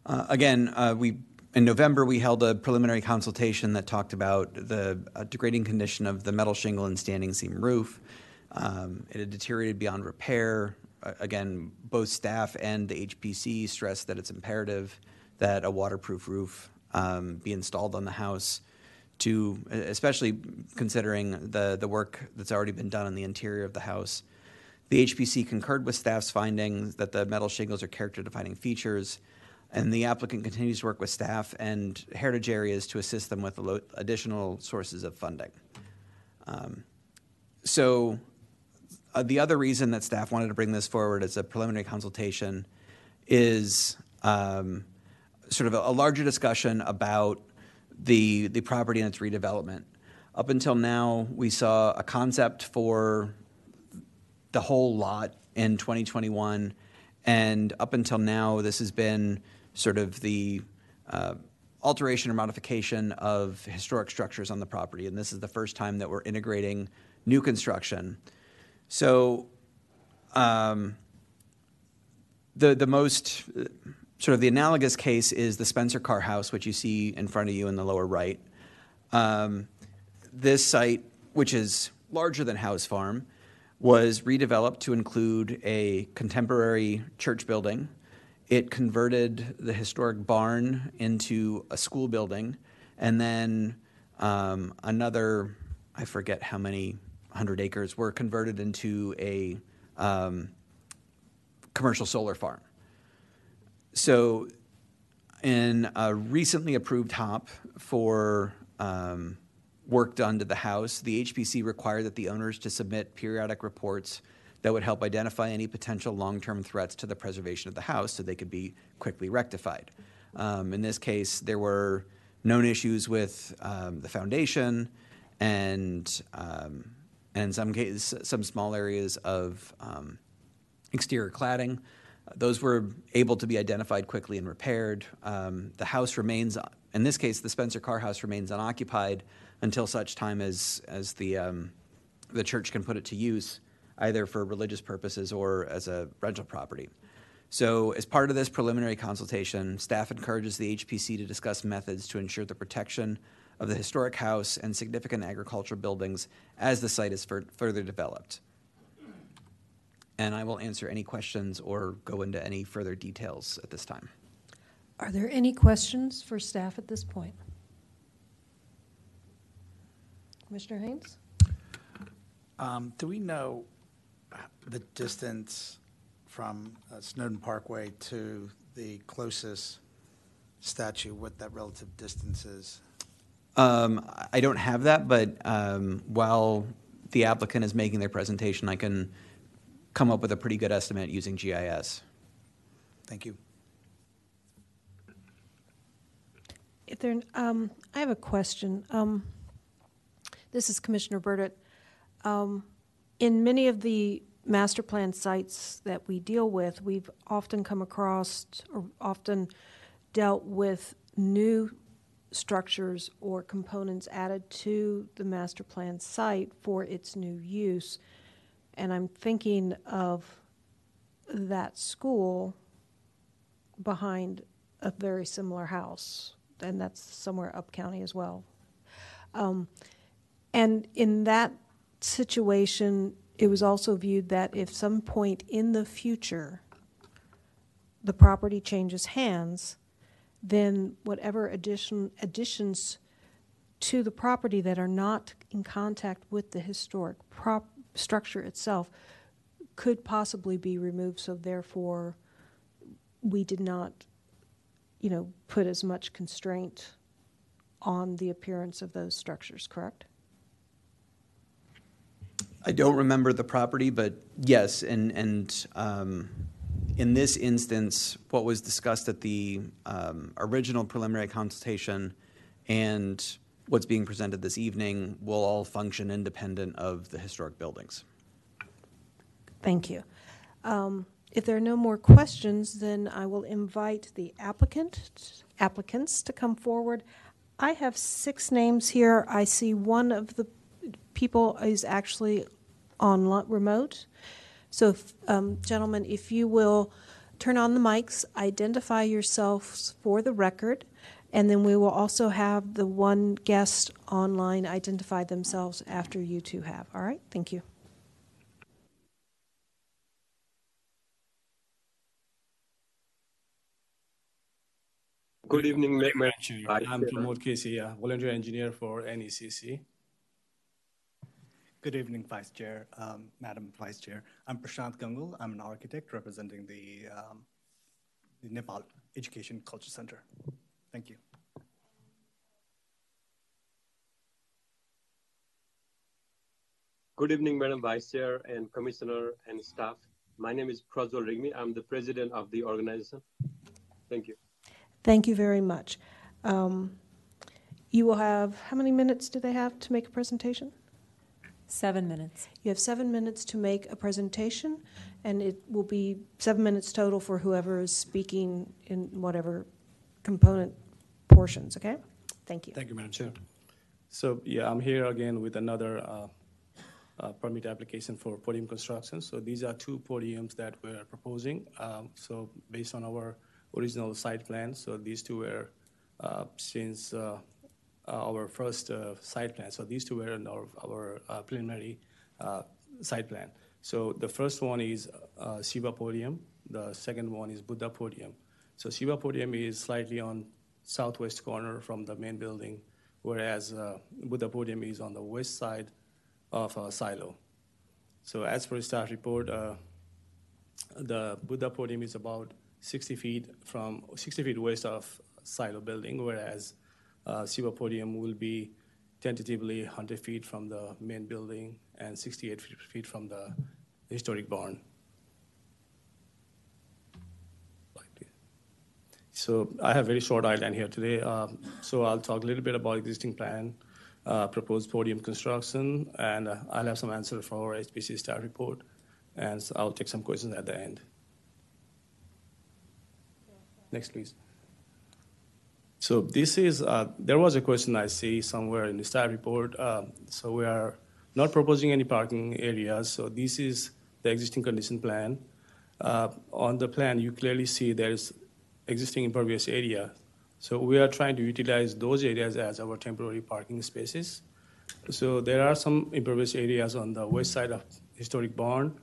Uh, Again, uh, we, in November, we held a preliminary consultation that talked about the uh, degrading condition of the metal shingle and standing seam roof. Um, It had deteriorated beyond repair. Again, both staff and the HPC stressed that it's imperative that a waterproof roof um, be installed on the house to, especially considering the, the work that's already been done on the interior of the house. The HPC concurred with staff's findings that the metal shingles are character-defining features, and the applicant continues to work with staff and heritage areas to assist them with additional sources of funding. Um, So uh, the other reason that staff wanted to bring this forward as a preliminary consultation is um, sort of a, a larger discussion about the, the property and its redevelopment. Up until now, we saw a concept for the whole lot in 2021. And up until now, this has been sort of the uh, alteration or modification of historic structures on the property. And this is the first time that we're integrating new construction. So um, the, the most, sort of the analogous case is the Spencer Carr House, which you see in front of you in the lower right. Um, This site, which is larger than House Farm, was redeveloped to include a contemporary church building. It converted the historic barn into a school building, and then um, another, I forget how many hundred acres, were converted into a um, commercial solar farm. So, in a recently approved HOP for um, work done to the house, the HPC required that the owners to submit periodic reports that would help identify any potential long-term threats to the preservation of the house so they could be quickly rectified. Um, in this case, there were known issues with um, the foundation and, um, and in some cases, some small areas of um, exterior cladding. Those were able to be identified quickly and repaired. Um, The house remains, in this case, the Spencer Carr House remains unoccupied until such time as, as the, um, the church can put it to use, either for religious purposes or as a rental property. So as part of this preliminary consultation, staff encourages the HPC to discuss methods to ensure the protection of the historic house and significant agricultural buildings as the site is fur- further developed and I will answer any questions or go into any further details at this time. Are there any questions for staff at this point? Commissioner Haynes? Um, Do we know the distance from uh, Snowden Parkway to the closest statue, what that relative distance is? Um, I don't have that, but um, while the applicant is making their presentation, I can come up with a pretty good estimate using GIS. Thank you. If there, um, I have a question. Um, this is Commissioner Burdett. Um, in many of the master plan sites that we deal with, we've often come across or often dealt with new structures or components added to the master plan site for its new use. And I'm thinking of that school behind a very similar house, and that's somewhere up county as well. Um, and in that situation, it was also viewed that if some point in the future the property changes hands, then whatever addition, additions to the property that are not in contact with the historic prop, structure itself could possibly be removed, so therefore we did not, you know, put as much constraint on the appearance of those structures, correct? I don't remember the property, but yes, and, and um, in this instance, what was discussed at the um, original preliminary consultation and what's being presented this evening will all function independent of the historic buildings. Thank you. Um, If there are no more questions, then I will invite the applicant, applicants to come forward. I have six names here. I see one of the people is actually on remote. So, if, um, gentlemen, if you will turn on the mics, identify yourselves for the record, and then we will also have the one guest online identify themselves after you two have. All right? Thank you. Good evening, Ma- Madam Chair. Vice I'm Chair. Pramod Casey, a volunteer engineer for NECC. Good evening, Vice Chair, um, Madam Vice Chair. I'm Prashant Ganguly. I'm an architect representing the, um, the Nepal Education Culture Center. Thank you. Good evening, Madam Vice Chair and Commissioner and staff. My name is Prajwal Regmi. I'm the president of the organization. Thank you. Thank you very much. Um, You will have, how many minutes do they have to make a presentation? Seven minutes. You have seven minutes to make a presentation, and it will be seven minutes total for whoever is speaking in whatever component portions, okay? Thank you. Thank you, Madam Chair. So, yeah, I'm here again with another uh, uh, permit application for podium construction. So these are two podiums that we're proposing. Um, So based on our original site plan, so these two were uh, since uh, our first uh, site plan. So these two were in our, uh, preliminary uh, site plan. So the first one is uh, Shiva podium. The second one is Buddha podium. So Shiva podium is slightly on southwest corner from the main building, whereas uh, Buddha podium is on the west side of uh, silo. So as per staff report, uh, the Buddha podium is about 60 feet from 60 feet west of silo building, whereas uh, podium will be tentatively 100 feet from the main building and 68 feet- from the historic barn. So I have very short outline here today. Um, So I'll talk a little bit about existing plan, uh, proposed podium construction, and uh, I'll have some answers for our HPC staff report, and so I'll take some questions at the end. Next, please. So this is, uh, there was a question I see somewhere in the staff report. Um, So we are not proposing any parking areas, so this is the existing condition plan. Uh, On the plan, you clearly see there's existing impervious area. So we are trying to utilize those areas as our temporary parking spaces. So there are some impervious areas on the west side of historic barn.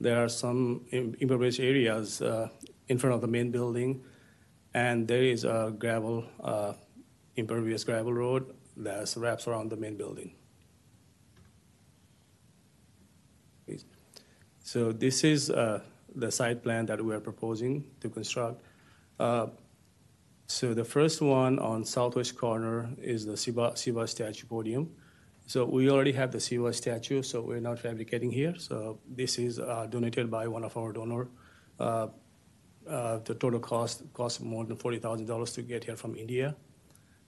There are some im- impervious areas uh, in front of the main building, and there is a gravel, uh, impervious gravel road that wraps around the main building. So this is uh, the site plan that we are proposing to construct. Uh, So the first one on southwest corner is the Siva, Shiva statue podium. So we already have the Siva statue, so we're not fabricating here. So this is uh, donated by one of our donor. Uh, the total cost cost more than forty thousand dollars to get here from India.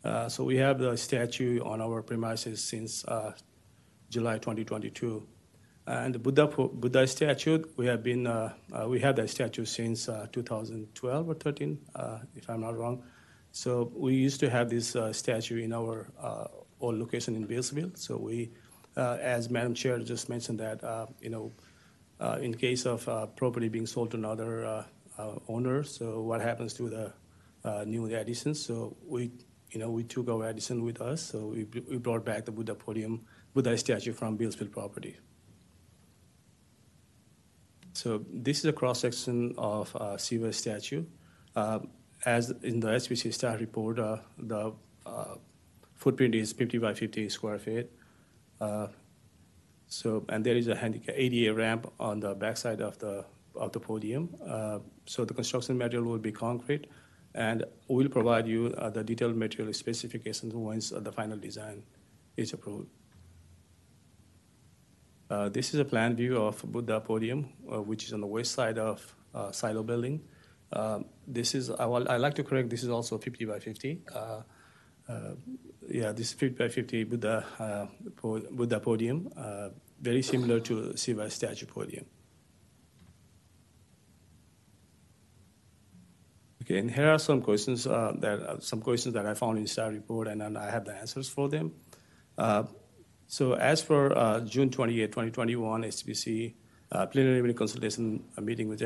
Uh, so we have the statue on our premises since uh, July 2022. And the Buddha Buddha statue, we have been uh, uh, we have that statue since uh, 2012 or 13, uh, if I'm not wrong. So we used to have this statue in our old location in Billsville. So we, as Madam Chair just mentioned that, you know, in case of property being sold to another owner, so what happens to the uh, new additions? So we, you know, we took our addition with us, so we, we brought back the Buddha podium, Buddha statue from Billsville property. So this is a cross-section of uh, Siva statue. Uh, As in the HPC staff report, uh, the uh, footprint is 50 by 50 square feet. Uh, So, and there is a handicap ADA ramp on the backside of the, of the podium. Uh, So the construction material will be concrete, and we'll provide you uh, the detailed material specifications once uh, the final design is approved. Uh, This is a plan view of Buddha podium, uh, which is on the west side of uh, Silo Building. This is, I I like to correct, this is also 50 by 50. Uh, uh, Yeah, this 50 by 50 Buddha, Buddha podium, very similar to Siva statue podium. Okay, and here are some questions uh, that, uh, some questions that I found in staff report, and then I have the answers for them. Uh, So as for uh, June 28, 2021, HPC uh, preliminary consultation uh, meeting with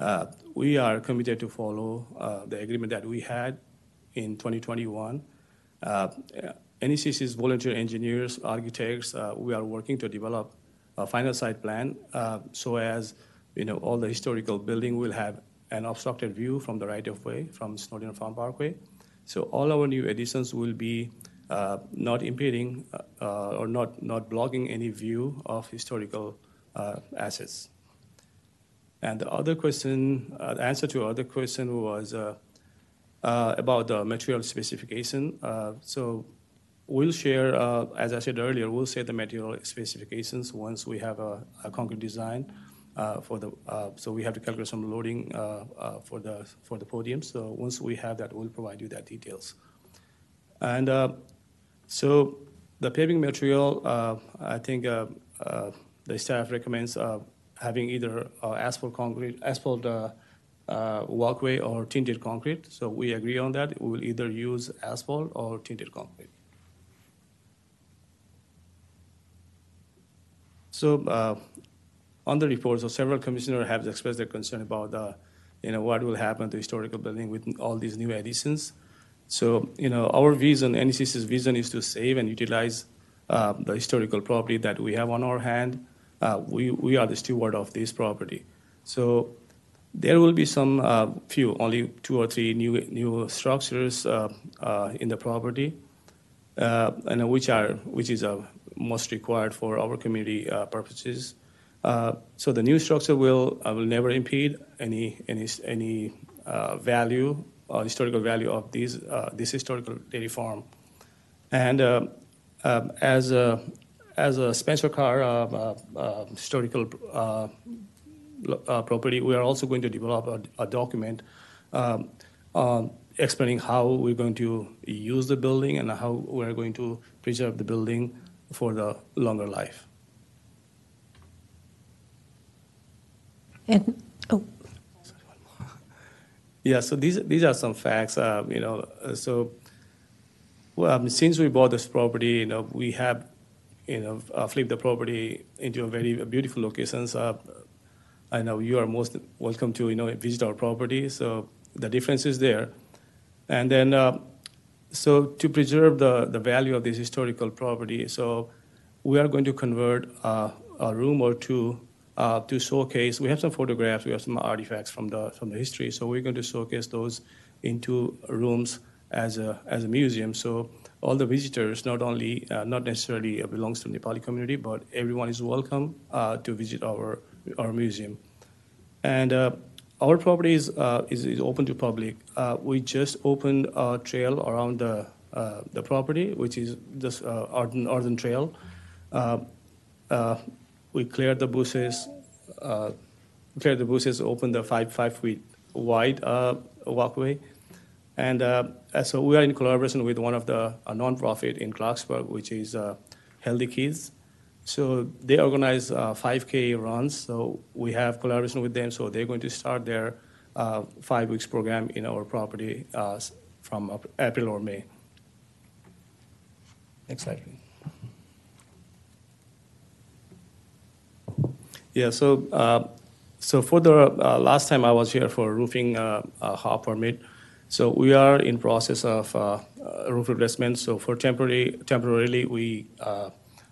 uh, we are committed to follow the agreement that we had in 2021. Uh, NECC's volunteer engineers, architects, we are working to develop a final site plan so as you know all the historical building will have an obstructed view from the right of way from Snowden Farm Parkway. So all our new additions will be uh, not impeding uh, uh, or not, not blocking any view of historical uh, assets. And the other question, uh, the answer to other question was uh, about the material specification. So we'll share, as I said earlier, we'll share the material specifications once we have a, a concrete design for the. Uh, so we have to calculate some loading uh, uh, for the for the podium. So once we have that, we'll provide you that details. And uh, so the paving material, uh, I think uh, uh, the staff recommends uh, having either uh, asphalt concrete, asphalt uh, uh, walkway or tinted concrete. So we agree on that. We will either use asphalt or tinted concrete. So uh, on the report, so several commissioners have expressed their concern about the, you know, what will happen to historical building with all these new additions. So, you know, our vision, NECC's vision is to save and utilize uh, the historical property that we have on our hand. Uh, we, we are the steward of this property. So there will be some uh, few, only two or three new, new structures uh, uh, in the property, uh, and which are, which is uh, most required for our community uh, purposes. Uh, so the new structure will, uh, will never impede any, any, any uh, value historical value of these, this historical dairy farm. And as a, as a Spencer Carr historical property, we are also going to develop a, a document um, um, explaining how we're going to use the building and how we're going to preserve the building for the longer life. And, oh, Yeah, so these these are some facts. Uh, you know, uh, so well, since we bought this property, you know, we have, you know, uh, flipped the property into a very beautiful locations. Uh, I know you are most welcome to you know visit our property. So the difference is there, and then uh, so to preserve the the value of this historical property, so we are going to convert uh, a room or two uh, to showcase. We have some photographs, we have some artifacts from the from the history, so we're going to showcase those into rooms as a as a museum. So all the visitors, not only uh, not necessarily uh, belongs to Nepali community, but everyone is welcome uh, to visit our our museum. And uh, our property is, uh, is is open to public. We just opened a trail around the the property, which is this uh, Arden, Arden Trail. Uh, uh, we cleared the bushes, uh, cleared the bushes, opened the five five feet wide uh, walkway, and uh, uh, so we are in collaboration with one of the a nonprofit in Clarksburg, which is uh, Healthy Kids. So they organize uh, 5K runs. So we have collaboration with them. So they're going to start their uh, five weeks program in our property uh, from April or May. Next slide, please. Yeah. So uh, so for the uh, last time I was here for roofing uh, uh, hop permit. So we are in process of uh, uh, roof replacement. So for temporary temporarily we uh,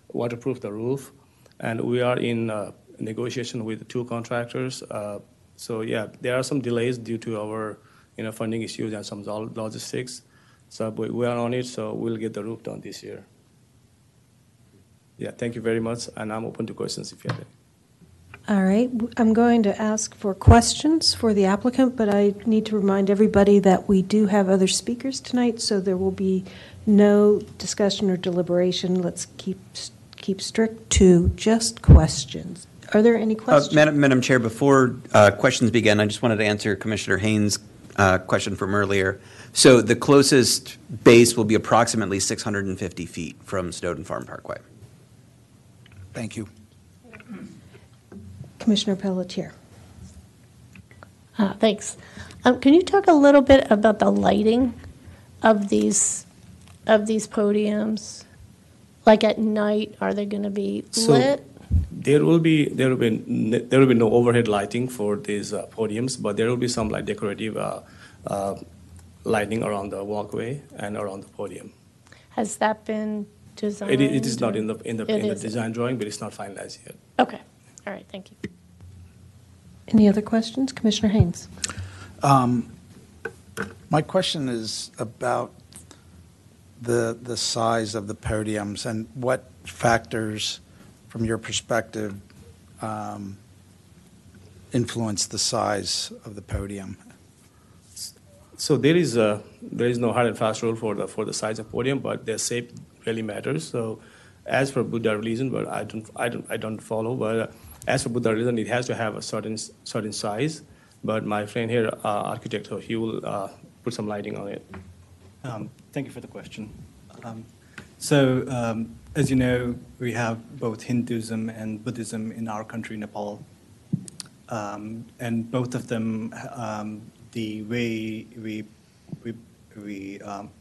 waterproof the roof, and we are in uh, negotiation with two contractors. Uh, so yeah, there are some delays due to our you know funding issues and some logistics. So we are on it. So we'll get the roof done this year. Yeah, thank you very much, and I'm open to questions if you have any. All right, I'm going to ask for questions for the applicant, but I need to remind everybody that we do have other speakers tonight, so there will be no discussion or deliberation. Let's keep, keep strict to just questions. Are there any Uh, questions? Madam, Madam Chair, before uh, questions begin, I just wanted to answer Commissioner Haynes' uh, question from earlier. So the closest base will be approximately 650 feet from Snowden Farm Parkway. Thank you. Commissioner Pelletier. Uh, Thanks. Um, Can you talk a little bit about the lighting of these, of these podiums? Like at night, are they going to be So- lit? There will be there will be there will be no overhead lighting for these uh, podiums, but there will be some like decorative uh, uh, lighting around the walkway and around the podium. Has that been designed? It, i- it is not in the in the, in the design drawing, but it's not finalized yet. Okay, all right, thank you. Any other questions? Commissioner Haynes. Um, My question is about the, the size of the podiums and what factors, from your perspective, um, influence the size of the podium? So there is a there is no hard and fast rule for the for the size of podium, but their shape really matters. So as for Buddha religion, but I don't I don't I don't follow, but uh, as for Buddha religion, it has to have a certain certain size. But my friend here, uh, architect, so he will uh, put some lighting on it. Um, Thank you for the question. Um, So, um, as you know, we have both Hinduism and Buddhism in our country, Nepal. Um, And both of them, um, the way we, we, we, um,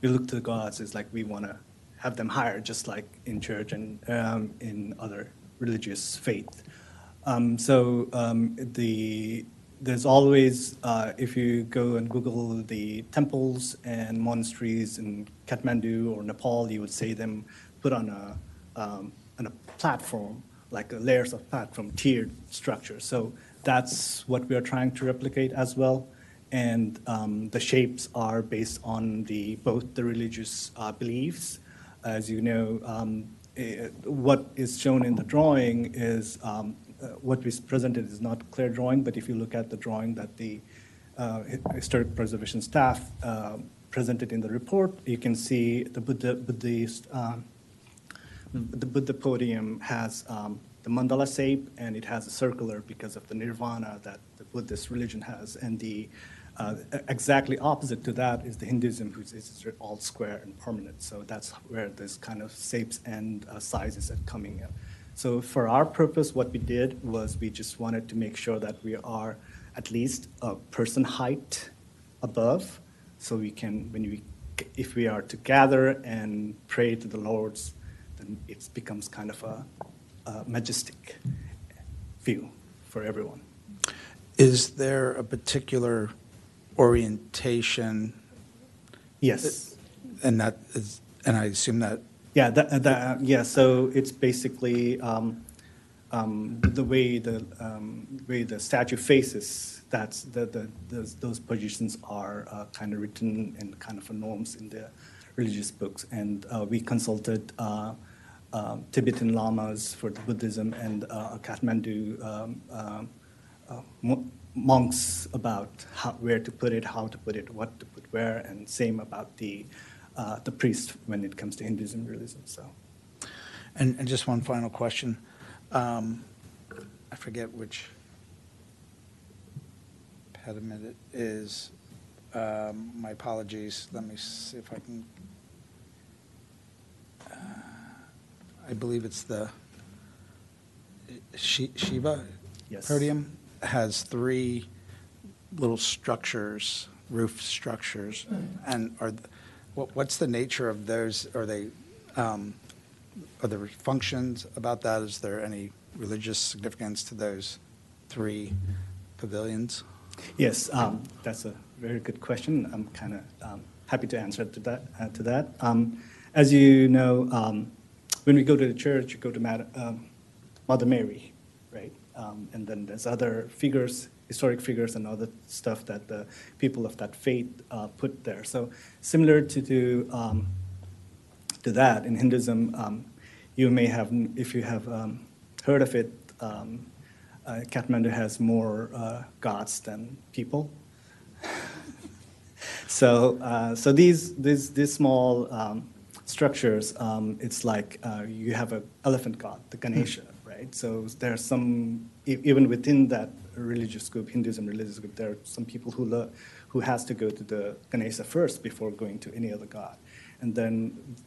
we look to the gods is like we want to have them higher, just like in church and in other religious faith. Um, so um, the there's always uh, if you go and Google the temples and monasteries in Kathmandu or Nepal, you would see them put on a um, on a platform like layers of platform tiered structure. So that's what we are trying to replicate as well. And um, the shapes are based on the both the religious uh, beliefs. As you know, um, what is shown in the drawing is um, uh, what is presented is not clear drawing, but if you look at the drawing that the uh, historic preservation staff uh, presented in the report, you can see the Buddha, Buddhist, um, the Buddha podium has um, the mandala shape and it has a circular because of the nirvana that the Buddhist religion has. And the uh, exactly opposite to that is the Hinduism, which is all square and permanent. So that's where this kind of shapes and uh, sizes are coming in. So for our purpose, what we did was we just wanted to make sure that we are at least a person height above, so we can, when we, if we are to gather and pray to the Lord's, then it becomes kind of a, a majestic view for everyone. Is there a particular orientation? Yes. And that is, and I assume that, Yeah, that, that, yeah, so it's basically um, um, the way the um, way the statue faces. That's the, the those, those positions are uh, kind of written and kind of norms in the religious books, and uh, we consulted uh, um, Tibetan lamas for the Buddhism and uh, Kathmandu um, um, uh, mo- monks about how, where to put it, how to put it, what to put where, and same about the uh, the priest when it comes to Hinduism, Buddhism. So. And, and just one final question. Um, I forget which pediment it is. Um, My apologies. Let me see if I can. uh, I believe it's the Shi- Shiva Yes. podium has three little structures, roof structures. And are, what, what's the nature of those? Are they, um, are there functions about that? Is there any religious significance to those three pavilions? Yes, um, that's a very good question. I'm kind of um, happy to answer to that. Uh, to that, um, as you know, um, when we go to the church, you go to Mad- um, Mother Mary, right? Um, and then there's other figures, historic figures, and other stuff that the people of that faith uh, put there. So similar to to, um, to that in Hinduism, um, you may have, if you have um, heard of it. Um, uh, Kathmandu has more uh, gods than people. <laughs> so, uh, so these these these small um, structures, it's like uh, you have an elephant god, the Ganesha, right? So are some even within that religious group, Hinduism religious group, there are some people who who has to go to the Ganesha first before going to any other god, and then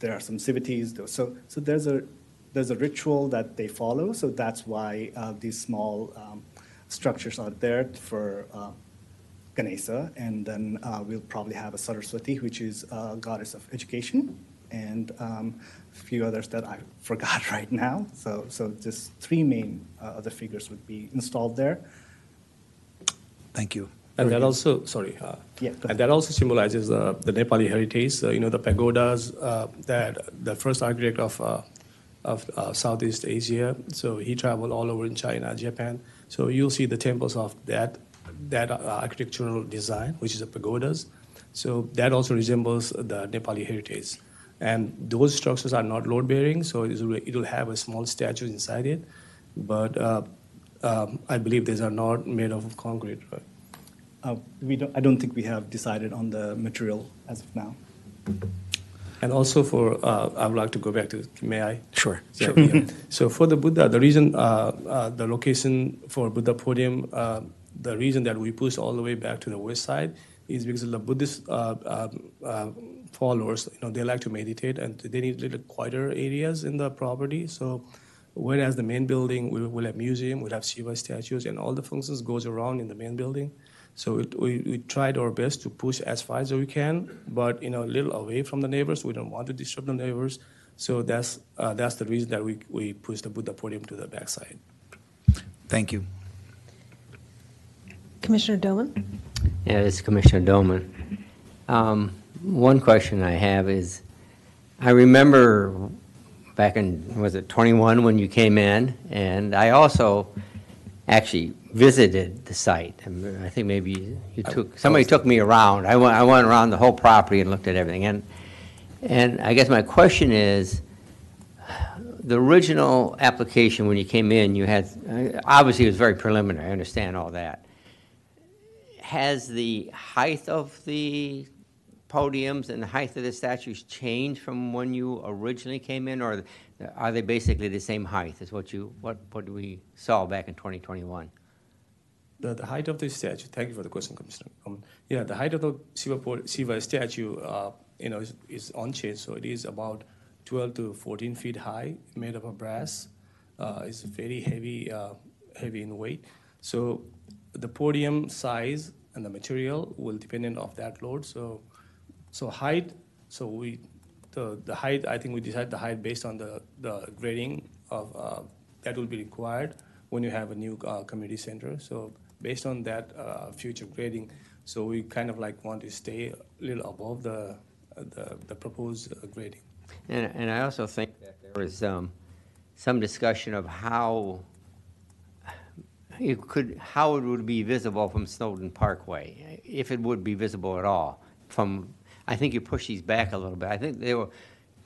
there are some civities. So, so there's a there's a ritual that they follow. So that's why uh, these small um, structures are there for uh, Ganesha, and then uh, we'll probably have a Saraswati, which is a goddess of education, and um, a few others that I <laughs> forgot right now. So, so just three main uh, other figures would be installed there. Thank you. And that also, sorry, uh, Yeah, and that also symbolizes uh, the Nepali heritage. Uh, you know, the pagodas uh, that the first architect of uh, of uh, Southeast Asia. So he traveled all over in China, Japan. So you'll see the temples of that that uh, architectural design, which is the pagodas. So that also resembles the Nepali heritage. And those structures are not load bearing, so it will, have a small statue inside it. But uh, um, I believe these are not made of concrete. Right? Uh, we don't, I don't think we have decided on the material as of now. And also for, uh, I would like to go back to, may I? Sure, So, sure. yeah. So for the Buddha, the reason, uh, uh, the location for Buddha podium, uh, the reason that we push all the way back to the west side is because the Buddhist uh, um, uh, followers, you know, they like to meditate and they need little quieter areas in the property. So whereas the main building, we will have museum, we'll have Shiva statues, and all the functions goes around in the main building. So it, we, we tried our best to push as far as we can, but you know, a little away from the neighbors. We don't want to disturb the neighbors. So that's, uh, that's the reason that we, we push the Buddha podium to the backside. Thank you. Commissioner Doman? Yeah, it's Commissioner Doman. Um, One question I have is, I remember back in, was it 21 when you came in? And I also actually visited the site. And I think maybe you took, somebody took me around. I went, I went around the whole property and looked at everything. And, and I guess my question is, the original application, when you came in, you had, obviously it was very preliminary, I understand all that has the height of the podiums and the height of the statues change from when you originally came in, or are they basically the same height as what you, what, what we saw back in 2021? The, the height of the statue, thank you for the question, Commissioner. Um, yeah, the height of the Shiva, Shiva statue, uh, you know, is, is unchanged. So it is about 12 to 14 feet high, made up of brass. Uh, it's very heavy, uh, heavy in weight. So the podium size and the material will depend on that load. So, so height. So we, the the height. I think we decide the height based on the the grading of uh, that will be required when you have a new uh, community center. So based on that uh, future grading, so we kind of like want to stay a little above the the, the proposed uh, grading. And, and I also think that there was um, some discussion of how you could, how it would be visible from Snowden Parkway, if it would be visible at all. From, I think you pushed these back a little bit. I think they were,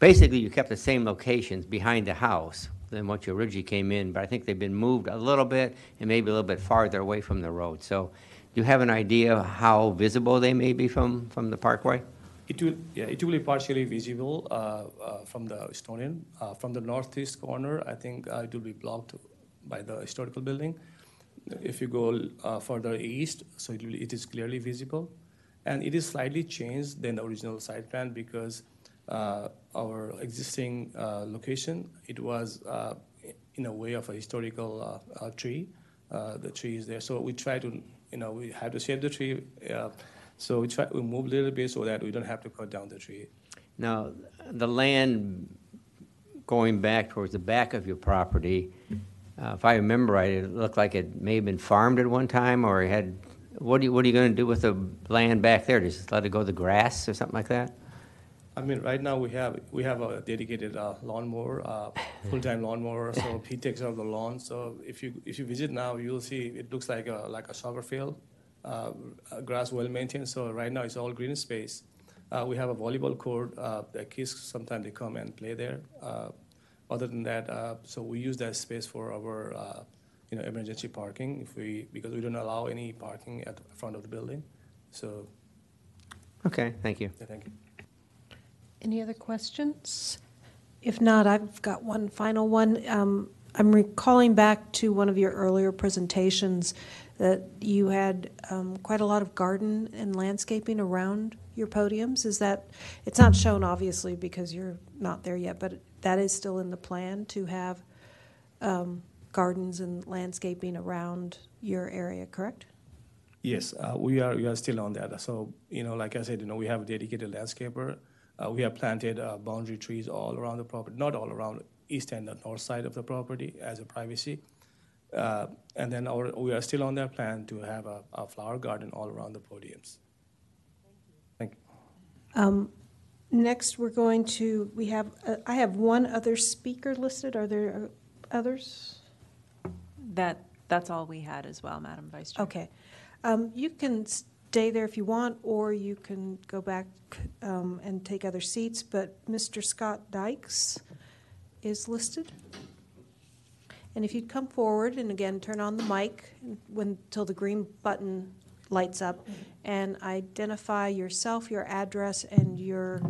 basically you kept the same locations behind the house than what you originally came in, but I think they've been moved a little bit and maybe a little bit farther away from the road. So do you have an idea how visible they may be from, from the parkway? It will, yeah, it will be partially visible uh, uh, from the Snowden. Uh, From the northeast corner, I think uh, it will be blocked by the historical building. If you go uh, further east, so it will, it is clearly visible. And it is slightly changed than the original site plan because uh, our existing uh, location, it was uh, in a way of a historical uh, uh, tree. The tree is there, so we try to, you know, we had to shape the tree. So we try, we move a little bit so that we don't have to cut down the tree. Now, the land going back towards the back of your property, uh, if I remember right, it looked like it may have been farmed at one time, or it had, what are you, what are you gonna do with the land back there? Just let it go to grass or something like that? I mean, right now we have, we have a dedicated uh, lawnmower, uh, <laughs> full-time lawnmower, so he takes care of the lawn. So if you, if you visit now, you'll see it looks like a, like a soccer field, uh, uh, grass well maintained, so right now it's all green space. Uh, We have a volleyball court, uh, the kids sometimes they come and play there. Uh, Other than that, uh, so we use that space for our, uh, you know, emergency parking if we, because we don't allow any parking at the front of the building. So, Okay, thank you. yeah, thank you. Any other questions? If not, I've got one final one. Um, I'm recalling back to one of your earlier presentations that you had um, quite a lot of garden and landscaping around your podiums. Is that, it's not shown obviously because you're not there yet, but that is still in the plan to have um, gardens and landscaping around your area, correct? Yes, uh, we are, we are still on that. So, you know, like I said, you know, we have a dedicated landscaper. Uh, we have planted uh, boundary trees all around the property, not all around, east and the north side of the property as a privacy. Uh, and then our, we are still on that plan to have a, a flower garden all around the podiums. Thank you. Um, Next, we're going to, we have, uh, I have one other speaker listed. Are there uh, others? That, that's all we had as well, Madam Vice Chair. Okay. Um, You can stay there if you want, or you can go back um, and take other seats, but Mr. Scott Dykes is listed. And if you'd come forward, and again, turn on the mic when, till the green button lights up, and identify yourself, your address, and your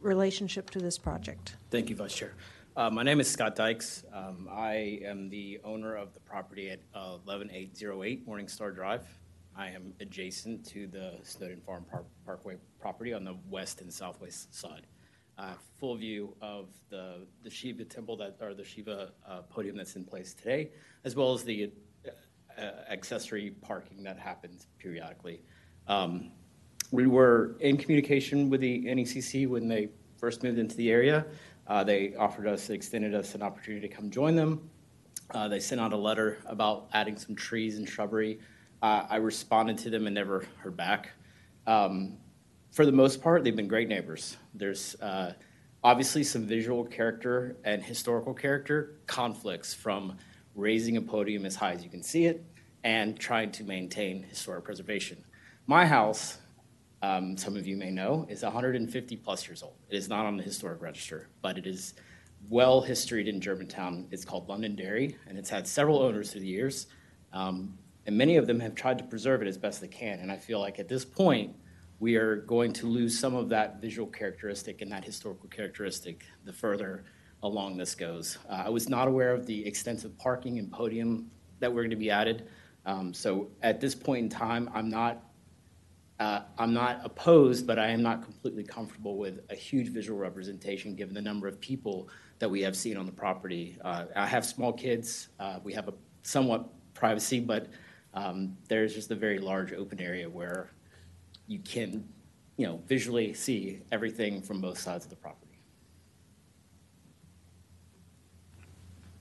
relationship to this project. Thank you, Vice Chair. Uh, My name is Scott Dykes. Um, I am the owner of the property at uh, 11808 Morningstar Drive. I am adjacent to the Snowden Farm Park- Parkway property on the west and southwest side. Full view of the Shiva temple that, or the Shiva uh, podium that's in place today, as well as the accessory parking that happens periodically. Um, we were in communication with the NECC when they first moved into the area. Uh, they offered us, extended us an opportunity to come join them. Uh, they sent out a letter about adding some trees and shrubbery. Uh, I responded to them and never heard back. Um, for the most part, they've been great neighbors. There's uh, obviously some visual character and historical character conflicts from raising a podium as high as you can see it and trying to maintain historic preservation. My house, um, some of you may know, is 150 plus years old. It is not on the historic register, but it is well historied in Germantown. It's called Londonderry, and it's had several owners through the years. Um, and many of them have tried to preserve it as best they can. And I feel like at this point, we are going to lose some of that visual characteristic and that historical characteristic the further along this goes. Uh, I was not aware of the extensive parking and podium that were going to be added. Um, so at this point in time, I'm not uh, I'm not opposed, but I am not completely comfortable with a huge visual representation given the number of people that we have seen on the property. Uh, I have small kids. Uh, we have a somewhat privacy, but um, there's just a very large open area where you can, you know, visually see everything from both sides of the property.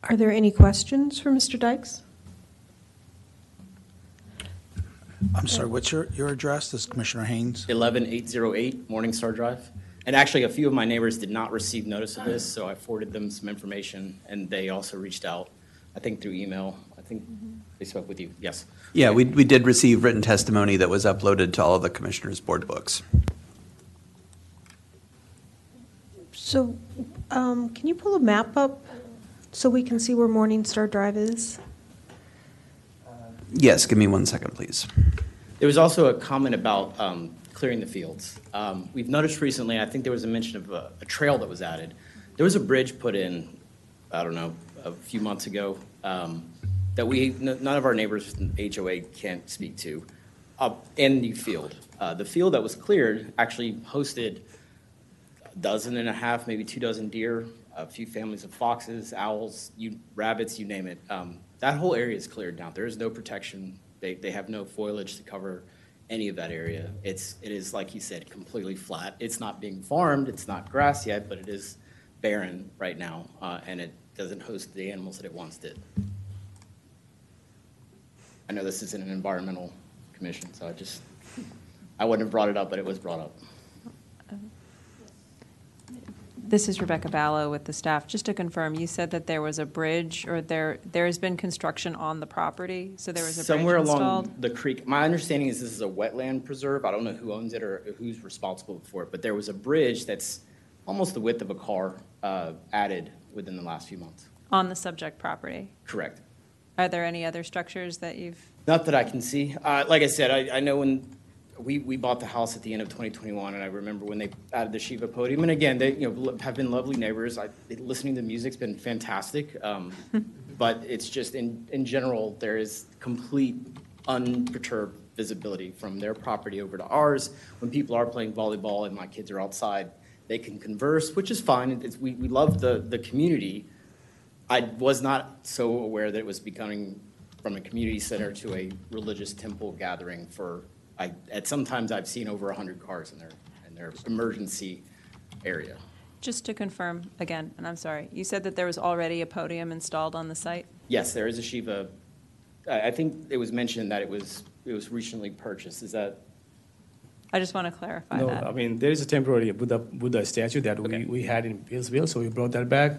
Are there any questions for Mr. Dykes? I'm sorry, what's your, your address? This is Commissioner Haynes? 11808 Morningstar Drive. And actually, a few of my neighbors did not receive notice of this, so I forwarded them some information, and they also reached out, I think through email. I think they spoke with you, yes. Yeah, we, we did receive written testimony that was uploaded to all of the commissioners' board books. So, um, can you pull a map up so we can see where Morningstar Drive is? Yes, give me one second, please. There was also a comment about um, clearing the fields. Um, We've noticed recently, I think there was a mention of a, a trail that was added. There was a bridge put in, I don't know, a few months ago, um, that we, n- none of our neighbors in HOA can't speak to, up in the field. Uh, The field that was cleared actually hosted a dozen and a half, maybe two dozen deer, a few families of foxes, owls, you, rabbits, you name it. Um, That whole area is cleared now. There is no protection. They, they have no foliage to cover any of that area. It's, it is, like you said, completely flat. It's not being farmed, it's not grass yet, but it is barren right now, uh, and it doesn't host the animals that it once did. I know this isn't an environmental commission, so I just, I wouldn't have brought it up, but it was brought up. This is Rebecca Ballo with the staff. Just to confirm, you said that there was a bridge, or there, there has been construction on the property? So there was a bridge Somewhere installed? along the creek, my understanding is this is a wetland preserve. I don't know who owns it or who's responsible for it, but there was a bridge that's almost the width of a car uh, added within the last few months. On the subject property? Correct. Are there any other structures that you've, Not that I can see. Uh, Like I said, I, I know when we, we bought the house at the end of 2021, and I remember when they added the Shiva podium. And again, they, you know, have been lovely neighbors. I, listening to the music's been fantastic. Um, <laughs> But it's just, in, in general, there is complete unperturbed visibility from their property over to ours. When people are playing volleyball and my kids are outside, they can converse, which is fine. It's, we, we love the, the community. I was not so aware that it was becoming from a community center to a religious temple gathering for, I, at sometimes I've seen over 100 cars in their, in their emergency area. just to confirm again, and I'm sorry, you said that there was already a podium installed on the site? Yes, there is a Shiva, I, I think it was mentioned that it was, it was recently purchased. Is that, I just want to clarify No, that. I mean, there is a temporary Buddha, Buddha statue that we, we had in Hillsville, so we brought that back.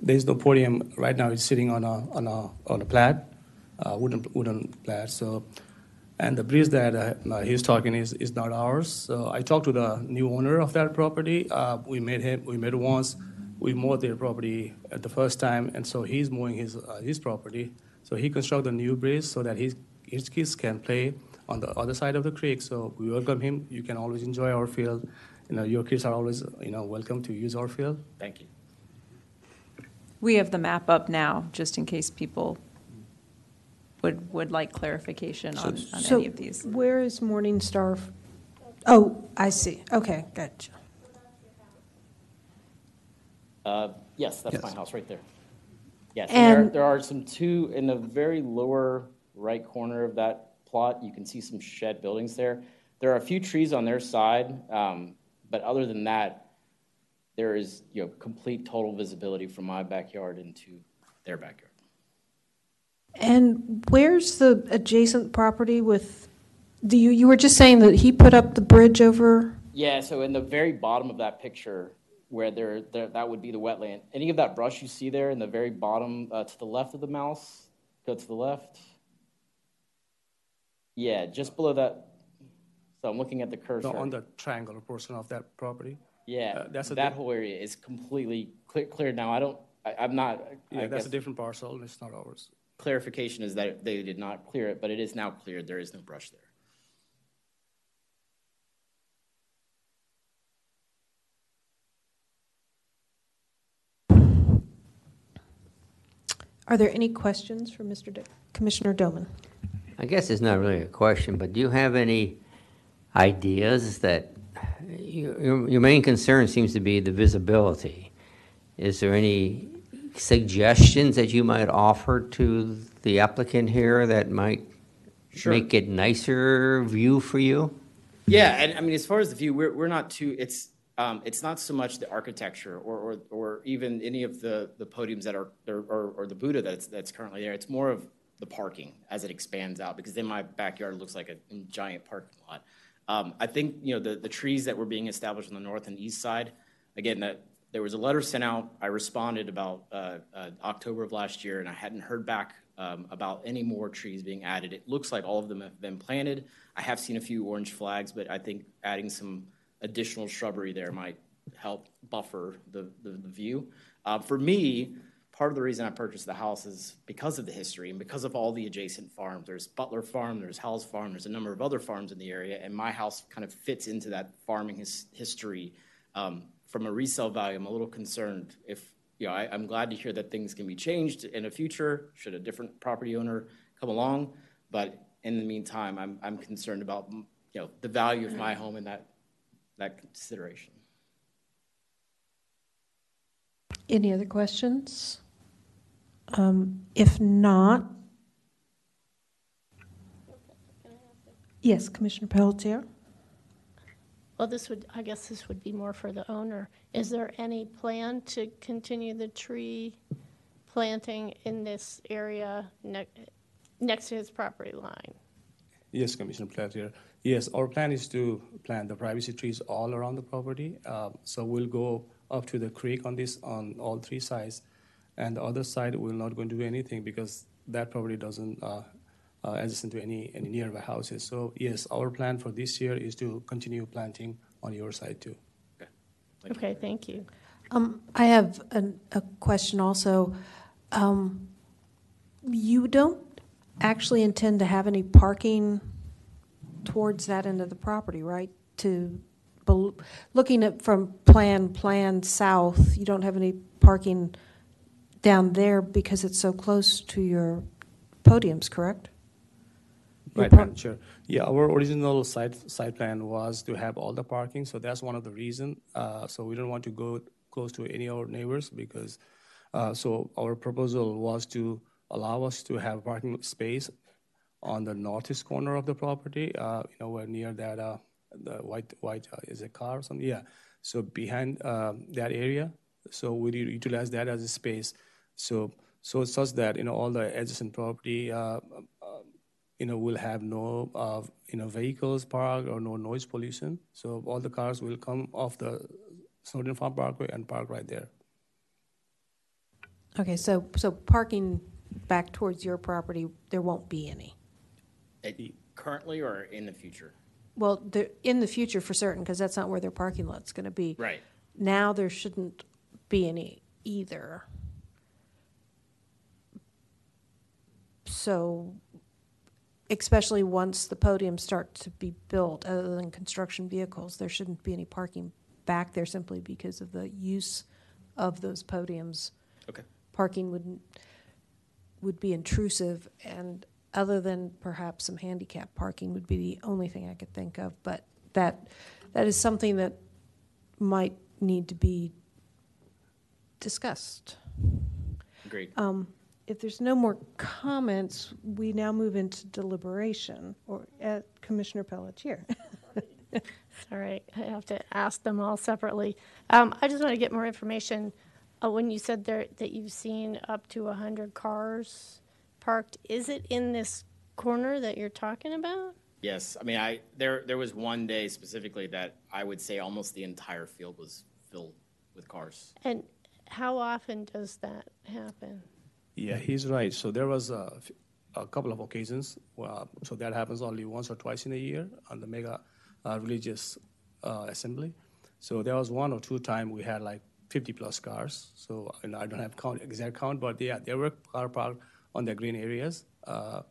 There's no podium right now, it's sitting on a, on a, on a plat, uh, wooden, wooden plat, so. And the bridge that uh, he's talking is, is not ours. So I talked to the new owner of that property. Uh, we met him, we met once. We mowed their property at the first time, and so he's mowing his, uh, his property. So he constructed a new bridge so that his, his kids can play on the other side of the creek. So we welcome him. You can always enjoy our field. You know, your kids are always, you know, welcome to use our field. thank you. We have the map up now, just in case people would, would like clarification on, on So any of these. where is Morningstar? f- Oh, I see. Okay, gotcha. Uh, Yes, that's my Yes. house right there. Yes, and there, And- there are some two, in the very lower right corner of that plot, you can see some shed buildings there. There are a few trees on their side, um, but other than that, there is, you know, complete total visibility from my backyard into their backyard. And where's the adjacent property with, do you, you were just saying that he put up the bridge over? Yeah, so in the very bottom of that picture, where there, there, that would be the wetland, any of that brush you see there in the very bottom, uh, to the left of the mouse, go to the left. Yeah, just below that, so I'm looking at the cursor. So on the triangular portion of that property. Yeah, Uh, that's a that di- whole area is completely clear, cleared now. I don't, I, I'm not, I Yeah, that's guess a different parcel, it's not ours. Clarification is that they did not clear it, but it is now cleared. There is no brush there. Are there any questions for Mr. Do- Commissioner Doman? I guess it's not really a question, but do you have any ideas that, your, your- your main concern seems to be the visibility. Is there any suggestions that you might offer to the applicant here that might Sure. make it nicer view for you? Yeah, and I mean, as far as the view, we're, we're not too, it's, um, it's not so much the architecture or, or, or even any of the, the podiums that are, or, or- or the Buddha that's, that's currently there. It's more of the parking as it expands out, because then my backyard looks like a giant parking lot. Um, I think, you know, the, the trees that were being established on the north and east side, again, that, there was a letter sent out. I responded about, uh, uh, October of last year, and I hadn't heard back, um, about any more trees being added. It looks like all of them have been planted. I have seen a few orange flags, but I think adding some additional shrubbery there might help buffer the, the, the view. Uh, for me, part of the reason I purchased the house is because of the history and because of all the adjacent farms. There's Butler Farm, there's Howells Farm, there's a number of other farms in the area, and my house kind of fits into that farming his, history. Um, from a resale value, I'm a little concerned if, you know, I, I'm glad to hear that things can be changed in the future, should a different property owner come along. But in the meantime, I'm, I'm concerned about, you know, the value of my home and that, that consideration. Any other questions? Um, If not, yes, Commissioner Pelletier? Well, this would, I guess this would be more for the owner. Is there any plan to continue the tree planting in this area ne- next to his property line? Yes, Commissioner Pelletier. Yes, our plan is to plant the privacy trees all around the property. Um, So we'll go up to the creek on this, on all three sides. And the other side, we're not going to do anything because that property doesn't uh, uh, adjacent to any, any nearby houses. So yes, our plan for this year is to continue planting on your side too. Okay, thank you. Um, I have an- a question also. Um, You don't actually intend to have any parking towards that end of the property, right? To, bel- looking at from Plan, Plan South, you don't have any parking down there because it's so close to your podiums, correct? Right, Madam Chair. Yeah, our original site, site plan was to have all the parking, so that's one of the reason. Uh, so we don't want to go close to any of our neighbors because, uh, so our proposal was to allow us to have parking space on the northeast corner of the property, uh, you know, where near that, uh, the white, white, uh, is a car or something? Yeah. So behind, um, that area, so we utilize that as a space. So, so such that, you know, all the adjacent property, uh, you know, we'll have no, uh, you know, vehicles parked or no noise pollution. So all the cars will come off the Snowden Farm Parkway and park right there. Okay, so, so parking back towards your property, there won't be any? Uh, Currently or in the future? Well, the- in the future for certain, because that's not where their parking lot's going to be. Right. Now, there shouldn't be any either. So, especially once the podiums start to be built, other than construction vehicles, there shouldn't be any parking back there simply because of the use of those podiums. Okay. Parking wouldn't, would be intrusive, and other than perhaps some handicap parking would be the only thing I could think of. But that, that is something that might need to be discussed. Agreed. Um, If there's no more comments, we now move into deliberation, or uh, Commissioner Pelletier. <laughs> All right, I have to ask them all separately. Um, I just want to get more information. Uh, when you said there, that you've seen up to 100 cars parked, is it in this corner that you're talking about? Yes, I mean, I, there, there was one day specifically that I would say almost the entire field was filled with cars. And how often does that happen? Yeah, he's right. So there was a couple of occasions. Uh, so that happens only once or twice in a year on the mega uh, religious uh, assembly. So there was one or two time we had like 50 plus cars. So you know, I don't have count exact count, but yeah, there were car parked on the green areas uh,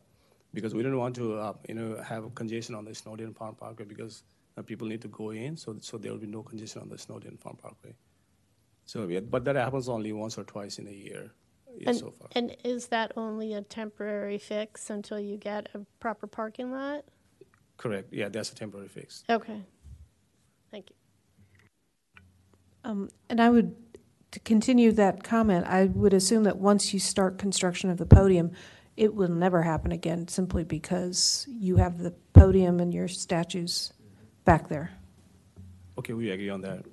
because we didn't want to uh, you know have congestion on the Snowden Farm Parkway because uh, people need to go in. So so there will be no congestion on the Snowden Farm Parkway. So yeah, but that happens only once or twice in a year. Yeah, And, so far. and is that only a temporary fix until you get a proper parking lot? Correct. Yeah, that's a temporary fix. Okay. Thank you. Um, And I would, to continue that comment, I would assume that once you start construction of the podium, it will never happen again simply because you have the podium and your statues back there. Okay, we agree on that.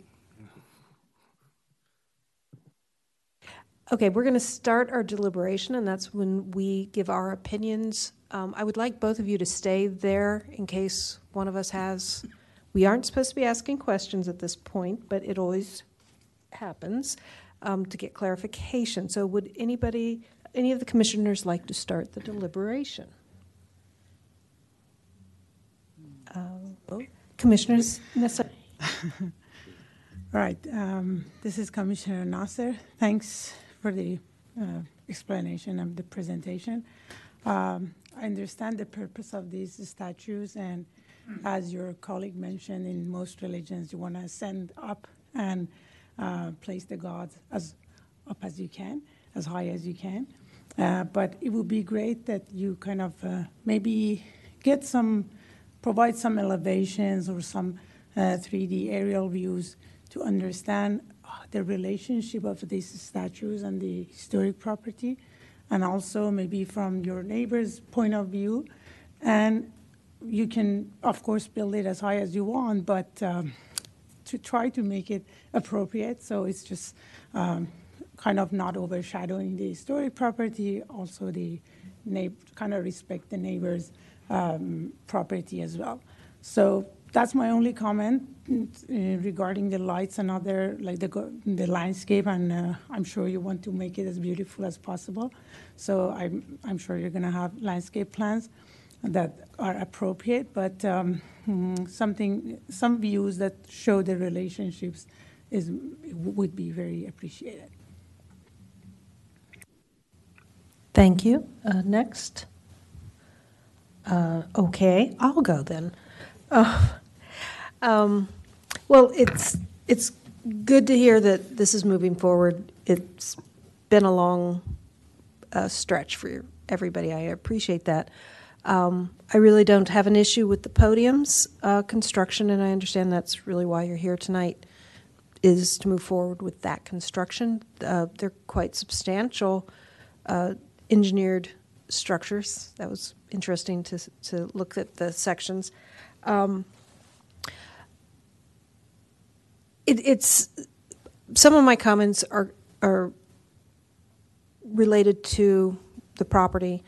Okay, we're going to start our deliberation, and that's when we give our opinions. Um, I would like both of you to stay there in case one of us has. We aren't supposed to be asking questions at this point, but it always happens um, to get clarification. So, would anybody, any of the commissioners, like to start the deliberation? Uh, Commissioners, Nasser. <laughs> Right. Um, this is Commissioner Nasser. Thanks for the uh, explanation of the presentation. Um, I understand the purpose of these statues, and as your colleague mentioned, in most religions, you want to send up and uh, place the gods as up as you can, as high as you can. Uh, but it would be great that you kind of uh, maybe get some, provide some elevations or some uh, 3D aerial views to understand uh, the relationship of these statues and the historic property, and also maybe from your neighbor's point of view. And you can, of course, build it as high as you want, but um, to try to make it appropriate so it's just um, kind of not overshadowing the historic property, also the kind of respect the neighbor's um, property as well. So that's my only comment uh, regarding the lights and other, like the, the landscape, and uh, I'm sure you want to make it as beautiful as possible. So I'm, I'm sure you're going to have landscape plans that are appropriate, but um, mm, something, some views that show the relationships is, would be very appreciated. Thank you. Uh, Next. Uh, Okay, I'll go then. Uh, um, Well, it's, it's good to hear that this is moving forward. It's been a long uh, stretch for everybody. I appreciate that. Um, I really don't have an issue with the podiums uh, construction, and I understand that's really why you're here tonight, is to move forward with that construction. Uh, They're quite substantial uh, engineered structures. That was interesting to, to look at the sections. Um, it, it's some of my comments are are related to the property,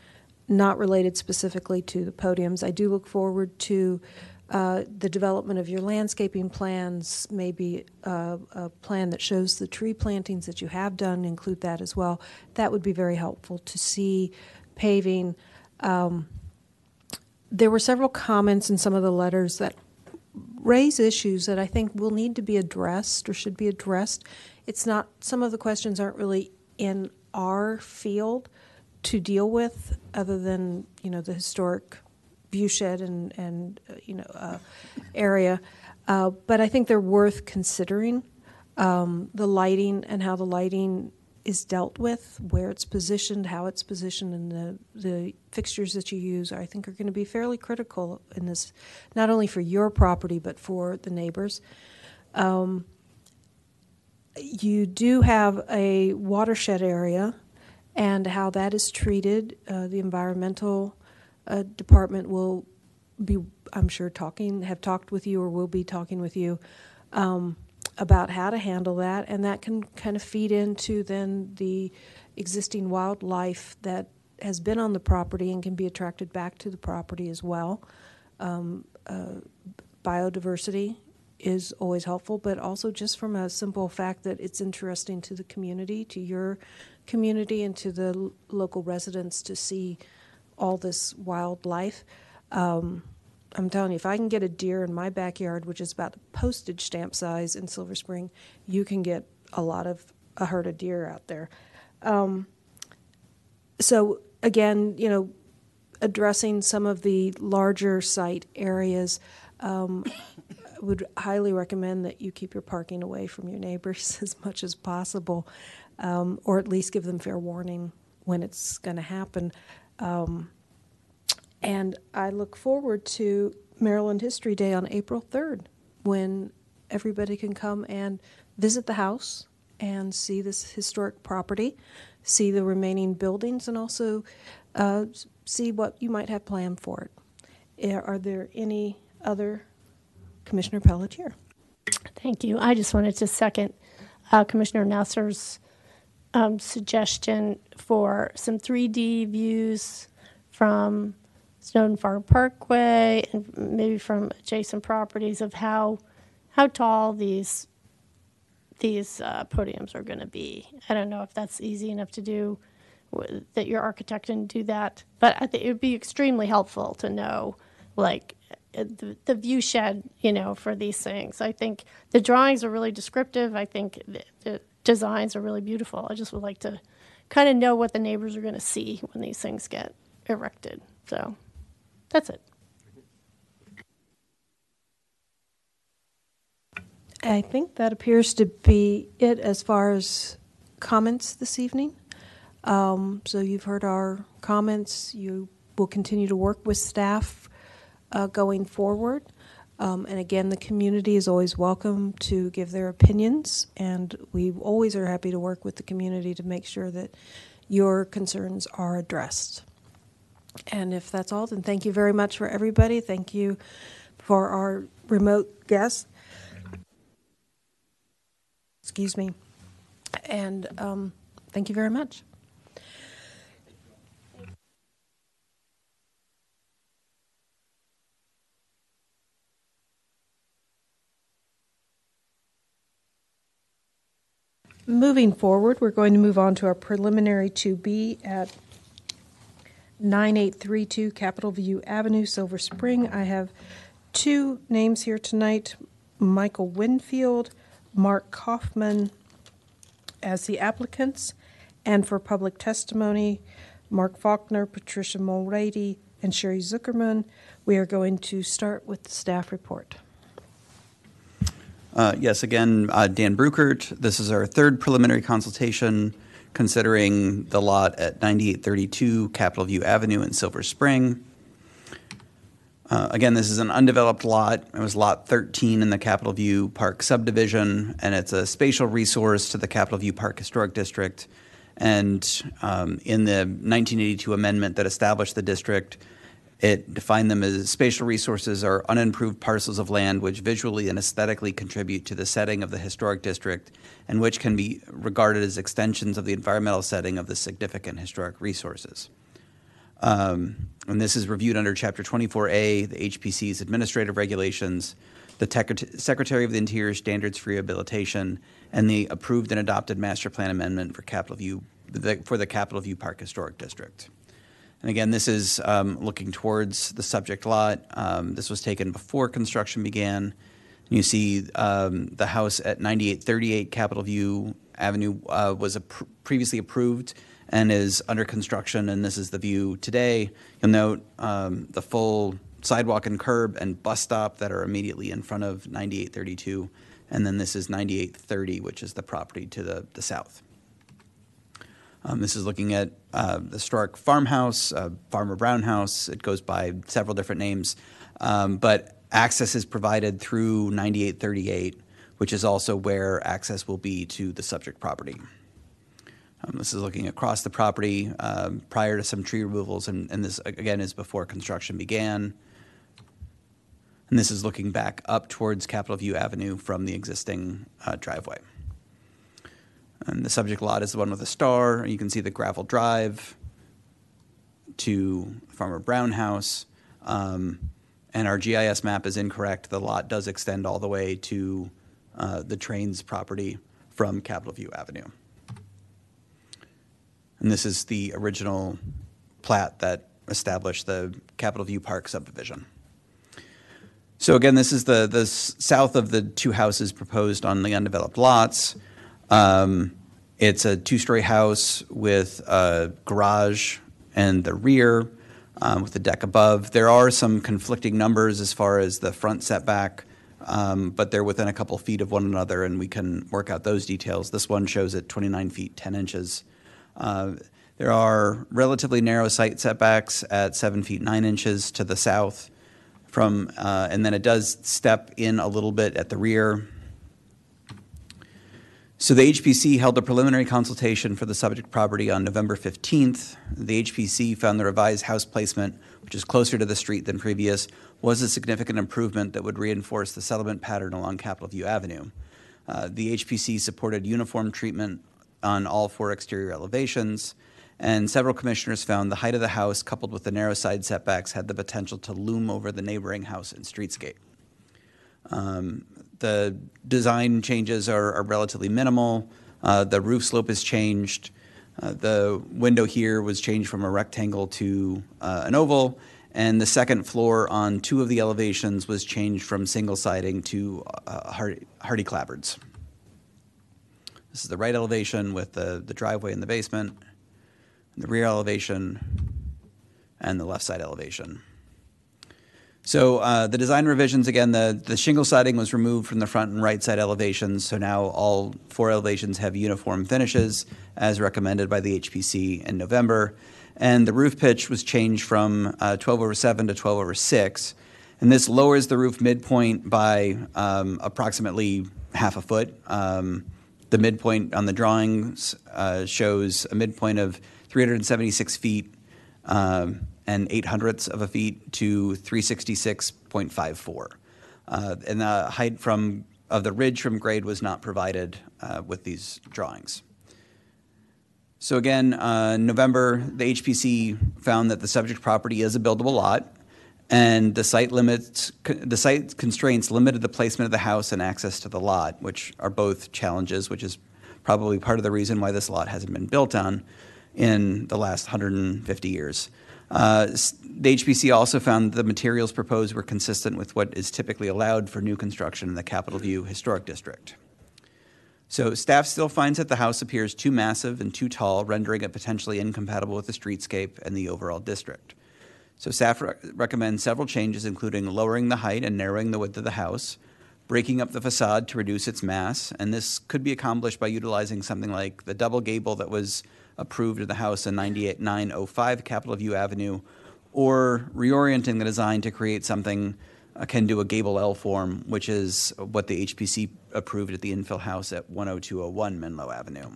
not related specifically to the podiums. I do look forward to uh, the development of your landscaping plans, maybe uh, a plan that shows the tree plantings that you have done, include that as well. That would be very helpful to see paving. Um, there were several comments in some of the letters that raise issues that I think will need to be addressed or should be addressed. It's not, some of the questions aren't really in our field to deal with, other than, you know, the historic view shed and, and uh, you know, uh, area. Uh, but I think they're worth considering. Um, the lighting and how the lighting is dealt with, where it's positioned, how it's positioned, and the, the fixtures that you use, I think are going to be fairly critical in this, not only for your property, but for the neighbors. Um, you do have a watershed area, and how that is treated, uh, the environmental uh, department will be, I'm sure, talking, have talked with you, or will be talking with you um, about how to handle that, and that can kind of feed into then the existing wildlife that has been on the property and can be attracted back to the property as well. Um, uh, biodiversity is always helpful, but also just from a simple fact that it's interesting to the community, to your community, and to the l- local residents to see all this wildlife. Um, I'm telling you, if I can get a deer in my backyard, which is about the postage stamp size in Silver Spring, you can get a lot of a herd of deer out there. Um, so again, you know, addressing some of the larger site areas, um, would highly recommend that you keep your parking away from your neighbors <laughs> as much as possible, um, or at least give them fair warning when it's going to happen. Um, and I look forward to Maryland History Day on April 3rd when everybody can come and visit the house and see this historic property, see the remaining buildings, and also uh, see what you might have planned for it. Are there any other Commissioner Pelletier? Thank you. I just wanted to second uh, Commissioner Nasser's um, suggestion for some 3D views from Snowden Farm Parkway and maybe from adjacent properties of how how tall these these uh, podiums are going to be. I don't know if that's easy enough to do, that your architect can do that, but I think it would be extremely helpful to know, like, uh, the, the view shed, you know, for these things. I think the drawings are really descriptive. I think the, the designs are really beautiful. I just would like to kind of know what the neighbors are going to see when these things get erected. So that's it. I think that appears to be it as far as comments this evening. Um, So you've heard our comments. You will continue to work with staff uh, going forward. Um, And again, the community is always welcome to give their opinions, and we always are happy to work with the community to make sure that your concerns are addressed. And if that's all, then thank you very much for everybody. Thank you for our remote guests. Excuse me. And um, thank you very much. Moving forward, we're going to move on to our preliminary 2B at 9832 Capitol View Avenue, Silver Spring. I have two names here tonight, Michael Winfield, Mark Kaufman as the applicants, and for public testimony, Mark Faulkner, Patricia Mulready, and Sherry Zuckerman. We are going to start with the staff report. Uh, Yes, again, uh, Dan Bruechert. This is our third preliminary consultation considering the lot at 9832 Capitol View Avenue in Silver Spring. Uh, Again, this is an undeveloped lot. It was Lot 13 in the Capitol View Park subdivision, and it's a spatial resource to the Capitol View Park Historic District. And um, in the 1982 amendment that established the district, it defined them as spatial resources are unimproved parcels of land which visually and aesthetically contribute to the setting of the historic district and which can be regarded as extensions of the environmental setting of the significant historic resources. Um, and this is reviewed under Chapter 24A, the HPC's administrative regulations, the Tec- Secretary of the Interior Standards for Rehabilitation, and the approved and adopted Master Plan Amendment for View the, for the Capitol View Park Historic District. And again, this is um, looking towards the subject lot. Um, this was taken before construction began. You see um, the house at 9838 Capitol View Avenue uh, was previously approved and is under construction, and this is the view today. You'll note um, the full sidewalk and curb and bus stop that are immediately in front of 9832, and then this is 9830, which is the property to the, the south. Um, this is looking at uh, historic farmhouse, uh, Farmer Brown House. It goes by several different names, um, but access is provided through 9838, which is also where access will be to the subject property. Um, this is looking across the property um, prior to some tree removals, and, and this again is before construction began. And this is looking back up towards Capitol View Avenue from the existing uh, driveway. And the subject lot is the one with a star. You can see the gravel drive to Farmer Brown House. Um, and our GIS map is incorrect. The lot does extend all the way to uh, the train's property from Capitol View Avenue. And this is the original plat that established the Capitol View Park subdivision. So again, this is the, the south of the two houses proposed on the undeveloped lots. Um, It's a two-story house with a garage and the rear um, with the deck above. There are some conflicting numbers as far as the front setback, um, but they're within a couple feet of one another, and we can work out those details. This one shows at 29 feet 10 inches. Uh, There are relatively narrow site setbacks at 7 feet 9 inches to the south from, uh, and then it does step in a little bit at the rear. So the HPC held a preliminary consultation for the subject property on November 15th. The HPC found the revised house placement, which is closer to the street than previous, was a significant improvement that would reinforce the settlement pattern along Capitol View Avenue. Uh, The HPC supported uniform treatment on all four exterior elevations, and several commissioners found the height of the house coupled with the narrow side setbacks had the potential to loom over the neighboring house and streetscape. Um, The design changes are are relatively minimal. Uh, The roof slope is changed. Uh, The window here was changed from a rectangle to uh, an oval, and the second floor on two of the elevations was changed from single siding to uh, Hardie Hardie clapboards. This is the right elevation with the the driveway in the basement. the rear elevation, and the left side elevation. So uh, the design revisions, again, the, the shingle siding was removed from the front and right side elevations, so now all four elevations have uniform finishes as recommended by the HPC in November. And the roof pitch was changed from uh, 12 over 7 to 12 over 6. And this lowers the roof midpoint by um, approximately half a foot. Um, the midpoint on the drawings uh, shows a midpoint of 376 feet um, and 8 hundredths of a feet to 366.54. Uh, and the height from of the ridge from grade was not provided uh, with these drawings. So again, uh, November, the HPC found that the subject property is a buildable lot, and the site limits, the site constraints limited the placement of the house and access to the lot, which are both challenges, which is probably part of the reason why this lot hasn't been built on in the last 150 years. Uh, The HPC also found the materials proposed were consistent with what is typically allowed for new construction in the Capitol View Historic District. So staff still finds that the house appears too massive and too tall, rendering it potentially incompatible with the streetscape and the overall district. So staff re- recommends several changes, including lowering the height and narrowing the width of the house, breaking up the facade to reduce its mass, and this could be accomplished by utilizing something like the double gable that was approved of the house in 98905 Capitol View Avenue, or reorienting the design to create something akin to a gable L form, which is what the HPC approved at the infill house at 10201 Menlo Avenue.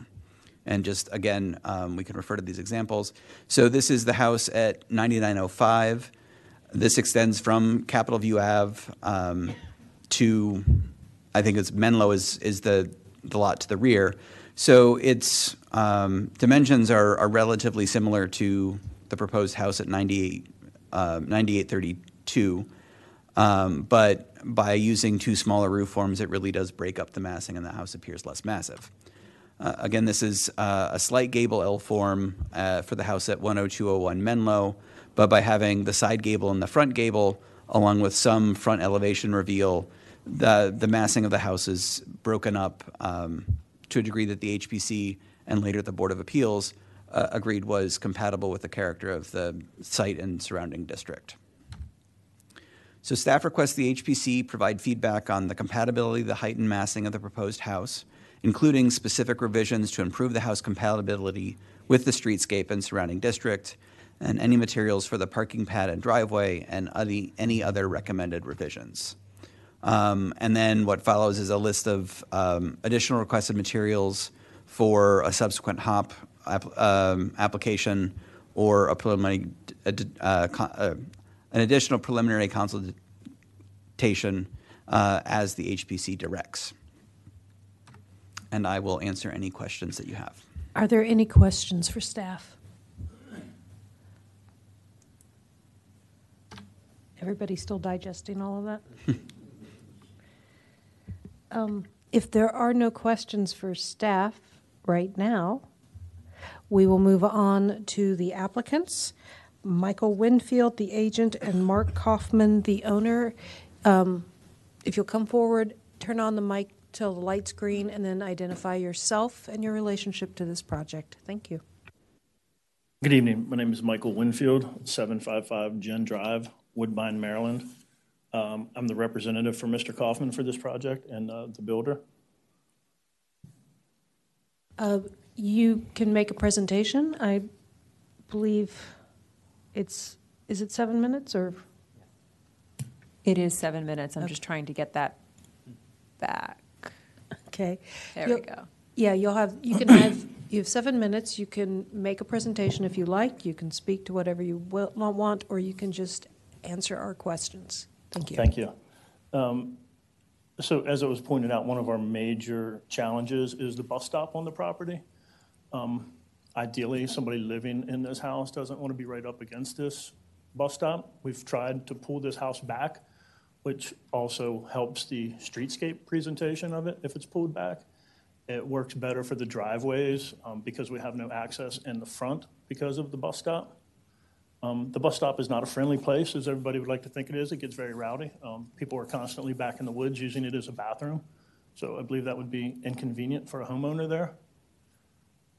And just again, um, we can refer to these examples. So this is the house at 9905. This extends from Capitol View Ave um, to, I think it's Menlo is, is the, the lot to the rear. So its um, dimensions are, are relatively similar to the proposed house at 98, uh, 9832. Um, but by using two smaller roof forms, it really does break up the massing and the house appears less massive. Uh, again, this is uh, a slight gable L form uh, for the house at 10201 Menlo, but by having the side gable and the front gable, along with some front elevation reveal, the, the massing of the house is broken up um, to a degree that the HPC and later the Board of Appeals uh, agreed was compatible with the character of the site and surrounding district. So staff requests the HPC provide feedback on the compatibility, the height and massing of the proposed house, including specific revisions to improve the house compatibility with the streetscape and surrounding district, and any materials for the parking pad and driveway, and any, any other recommended revisions. Um, and then what follows is a list of um, additional requested materials for a subsequent HAWP app, um, application or a preliminary, uh, uh, uh, an additional preliminary consultation uh, as the HPC directs. And I will answer any questions that you have. Are there any questions for staff? Everybody still digesting all of that? <laughs> Um, If there are no questions for staff right now, we will move on to the applicants. Michael Winfield, the agent, and Mark Kaufman, the owner. Um, If you'll come forward, turn on the mic till the light's green, and then identify yourself and your relationship to this project. Thank you. Good evening. My name is Michael Winfield, 755 Gen Drive, Woodbine, Maryland. Um, I'm the representative for Mr. Kaufman for this project and uh, the builder. Uh, You can make a presentation. I believe it's, is it seven minutes or? It is seven minutes. I'm just trying to get that back. Okay. There we You'll- go. Yeah, you'll have, you can have, you have seven minutes. You can make a presentation if you like. You can speak to whatever you will, want, or you can just answer our questions. Thank you. Thank you. Um, So as it was pointed out, one of our major challenges is the bus stop on the property. Um, Ideally, somebody living in this house doesn't want to be right up against this bus stop. We've tried to pull this house back, which also helps the streetscape presentation of it if it's pulled back. It works better for the driveways um, because we have no access in the front because of the bus stop. Um, The bus stop is not a friendly place, as everybody would like to think it is. It gets very rowdy. Um, People are constantly back in the woods using it as a bathroom. So I believe that would be inconvenient for a homeowner there.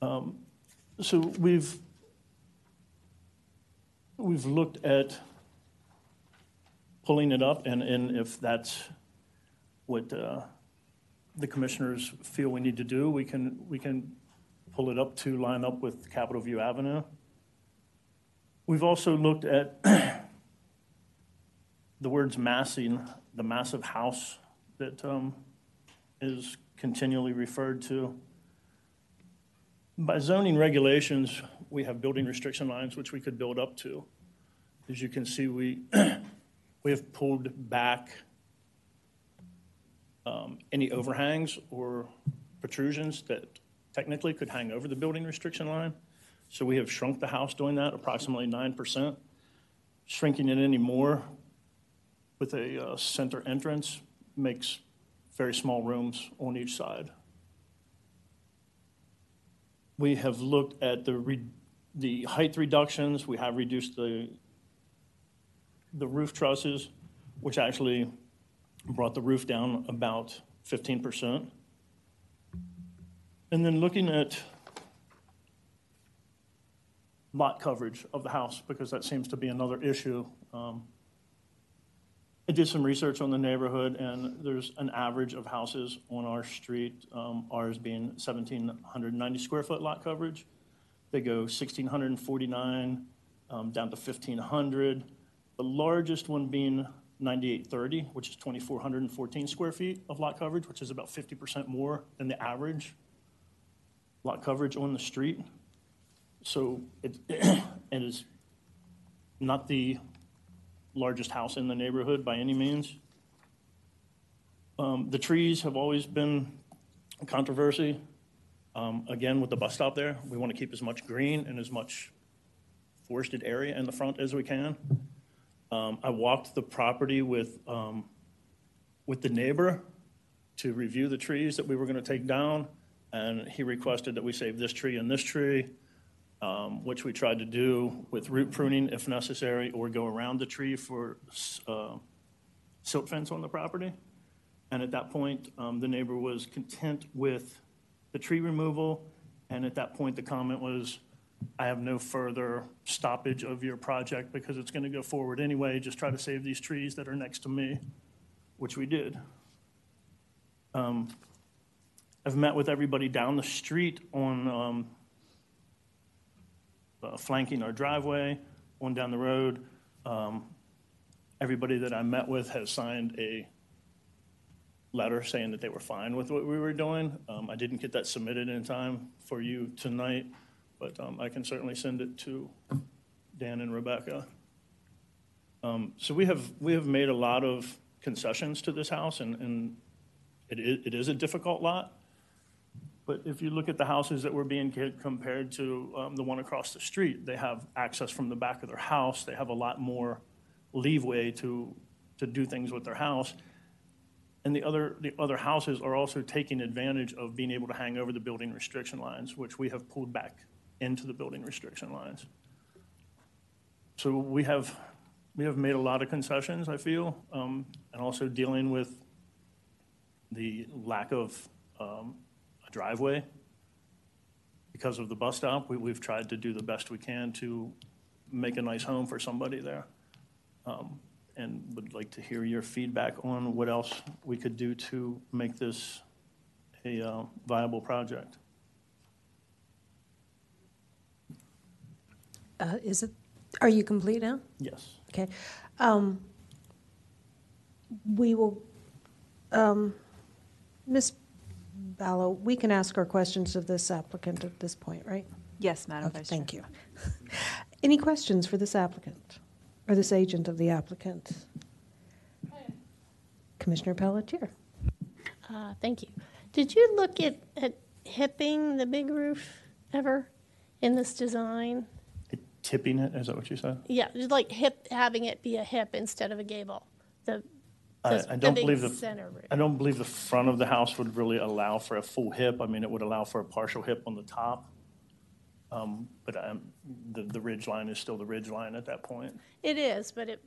Um, So we've we've looked at pulling it up, and, and if that's what uh, the commissioners feel we need to do, we can, we can pull it up to line up with Capitol View Avenue. We've also looked at <clears throat> the words massing, the massive house that um, is continually referred to. By zoning regulations, we have building restriction lines which we could build up to. As you can see, we, <clears throat> we have pulled back um, any overhangs or protrusions that technically could hang over the building restriction line. So we have shrunk the house doing that, approximately 9%. Shrinking it any more with a uh, center entrance makes very small rooms on each side. We have looked at the, re- the height reductions. We have reduced the, the roof trusses, which actually brought the roof down about 15%. And then looking at lot coverage of the house, because that seems to be another issue. Um, I did some research on the neighborhood, and there's an average of houses on our street, um, ours being 1,790 square foot lot coverage. They go 1,649 um, down to 1,500. The largest one being 9830, which is 2,414 square feet of lot coverage, which is about 50% more than the average lot coverage on the street. So it, <clears throat> it is not the largest house in the neighborhood by any means. Um, The trees have always been a controversy. Um, Again, with the bus stop there, we want to keep as much green and as much forested area in the front as we can. Um, I walked the property with, um, with the neighbor to review the trees that we were going to take down, and he requested that we save this tree and this tree um, which we tried to do with root pruning if necessary, or go around the tree for uh, silt fence on the property. And at that point, um, the neighbor was content with the tree removal, and at that point, the comment was, I have no further stoppage of your project because it's going to go forward anyway, just try to save these trees that are next to me, which we did. Um, I've met with everybody down the street on um, uh, flanking our driveway, one down the road. Um, Everybody that I met with has signed a letter saying that they were fine with what we were doing. Um, I didn't get that submitted in time for you tonight, but um, I can certainly send it to Dan and Rebecca. Um, So we have, we have made a lot of concessions to this house, and, and it is, it is a difficult lot. But if you look at the houses that were being compared to um, the one across the street, they have access from the back of their house. They have a lot more leeway to, to do things with their house. And the other, the other houses are also taking advantage of being able to hang over the building restriction lines, which we have pulled back into the building restriction lines. So we have, we have made a lot of concessions, I feel, um, and also dealing with the lack of um, driveway. Because of the bus stop, we, we've tried to do the best we can to make a nice home for somebody there. Um, And would like to hear your feedback on what else we could do to make this a uh, viable project. Uh, Is it, are you complete now? Yes. Okay. Um, We will, um, Ms. Ballo, we can ask our questions of this applicant at this point, right? Yes, Madam Okay, Vice Chair. Thank you. <laughs> Any questions for this applicant, or this agent of the applicant? Commissioner Pelletier? Uh, Thank you. Did you look at, at hipping the big roof ever in this design? Tipping it, is that what you said? Yeah, just like hip, having it be a hip instead of a gable, the, I I don't believe the, center. I don't believe the front of the house would really allow for a full hip. I mean, it would allow for a partial hip on the top. Um, But um, the, the ridge line is still the ridge line at that point. It is, but it,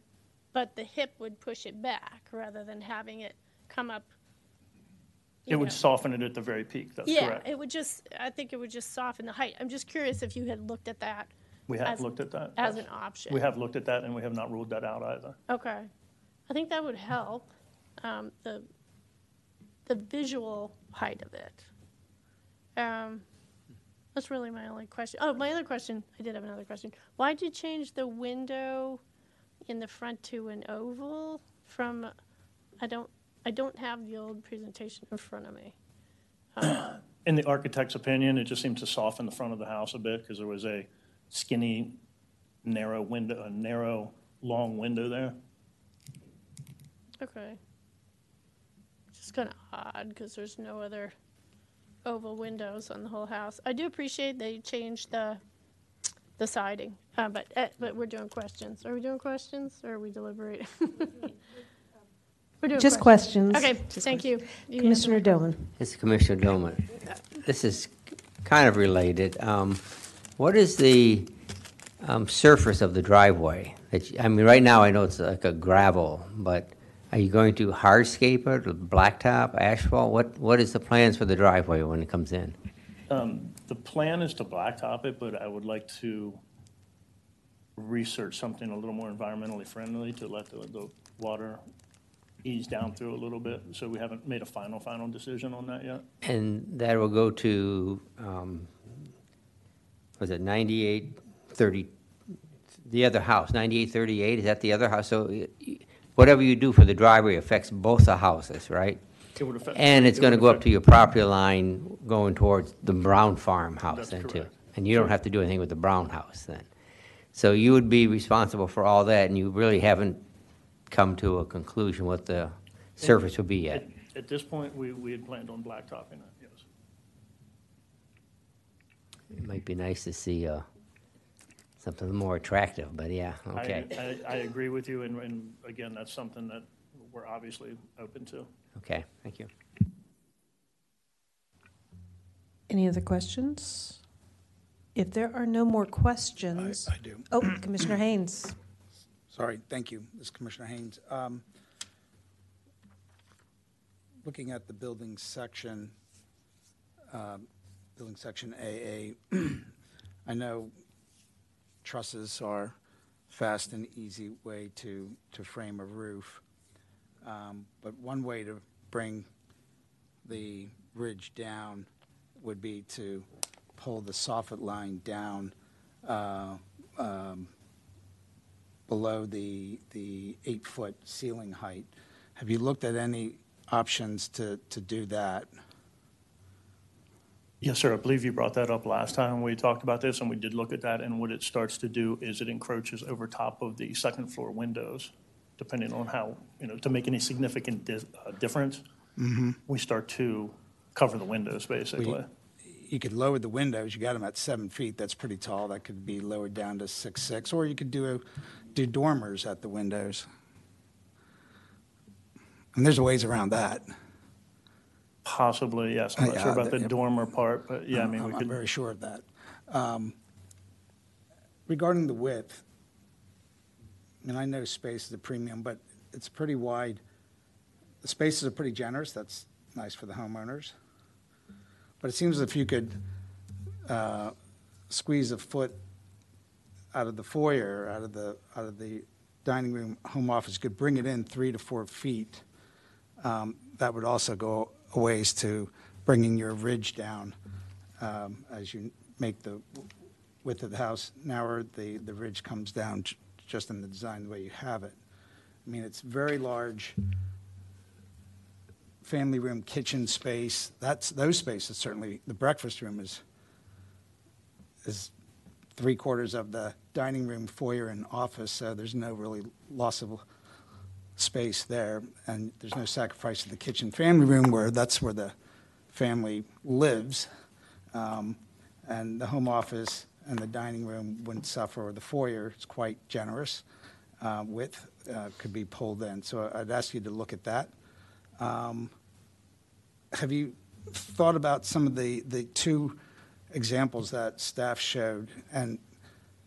but the hip would push it back rather than having it come up. you It would soften it at the very peak, that's Yeah, correct. it would just, I think it would just soften the height. I'm just curious if you had looked at that We have As- looked at that. as an option. We have looked at that, and we have not ruled that out either. Okay. I think that would help, um, the, the visual height of it. Um, that's really my only question. Oh, my other question, I did have another question. Why'd you change the window in the front to an oval from, I don't, I don't have the old presentation in front of me. <clears throat> In the architect's opinion, it just seemed to soften the front of the house a bit because there was a skinny, narrow window, a narrow, long window there. Okay. Just kind of odd because there's no other oval windows on the whole house. I do appreciate they changed the the siding, uh, but uh, but we're doing questions. Are we doing questions or are we deliberating? <laughs> we're doing Just questions. Okay, Just thank you. You Commissioner answer. Dillon. This Commissioner Dillman. This is kind of related. Um, What is the um, surface of the driveway? That you- I mean, right now, I know it's like a gravel, but are you going to hardscape it, blacktop, asphalt? What What is the plans for the driveway when it comes in? Um, The plan is to blacktop it, but I would like to research something a little more environmentally friendly to let the, the water ease down through a little bit. So we haven't made a final, final decision on that yet. And that will go to, um, was it 9830, the other house, 9838, is that the other house? So y- y- whatever you do for the driveway affects both the houses, right? It would affect- And it's it going to go up affect- to your property line going towards the Brown Farm house That's then too? correct. And you don't have to do anything with the Brown house then? So you would be responsible for all that, and you really haven't come to a conclusion what the surface would be yet? At- At this point, we, we had planned on blacktopping it, yes. It might be nice to see uh, something more attractive, but yeah, okay. I, I agree with you, and, and again, that's something that we're obviously open to. Okay, thank you. Any other questions? If there are no more questions. I do. Oh, Commissioner Haynes. Sorry, thank you. This is Commissioner Haynes. Um, Looking at the building section, um, building section AA, <clears throat> I know trusses are fast and easy way to, to frame a roof. Um, But one way to bring the ridge down would be to pull the soffit line down uh, um, below the, the eight-foot ceiling height. Have you looked at any options to, to do that? Yes, sir, I believe you brought that up last time we talked about this, and we did look at that, and what it starts to do is it encroaches over top of the second floor windows, depending on how, you know, to make any significant dis- uh, difference, Mhm. we start to cover the windows, basically. You could lower the windows, you got them at seven feet, that's pretty tall, that could be lowered down to six, six, or you could do, a- do dormers at the windows. And there's ways around that. Possibly, yes, I'm not Yeah, sure about the dormer part, but yeah, I mean, we I'm- I'm could. very sure of that. Um, Regarding the width, I mean, I know space is a premium, but it's pretty wide. The spaces are pretty generous, that's nice for the homeowners. But it seems if you could uh, squeeze a foot out of the foyer, out of the, out of the dining room, home office, could bring it in three to four feet. Um, That would also go ways to bringing your ridge down um, as you make the width of the house narrower, the, the ridge comes down just in the design, the way you have it. I mean, it's very large, family room, kitchen space, that's, those spaces certainly, the breakfast room is, is three quarters of the dining room, foyer, and office, so there's no really loss of space there, and there's no sacrifice of the kitchen family room where that's where the family lives. Um, and the home office and the dining room wouldn't suffer, or the foyer is quite generous uh, width, uh, could be pulled in. So I'd ask you to look at that. Um, Have you thought about some of the, the two examples that staff showed? And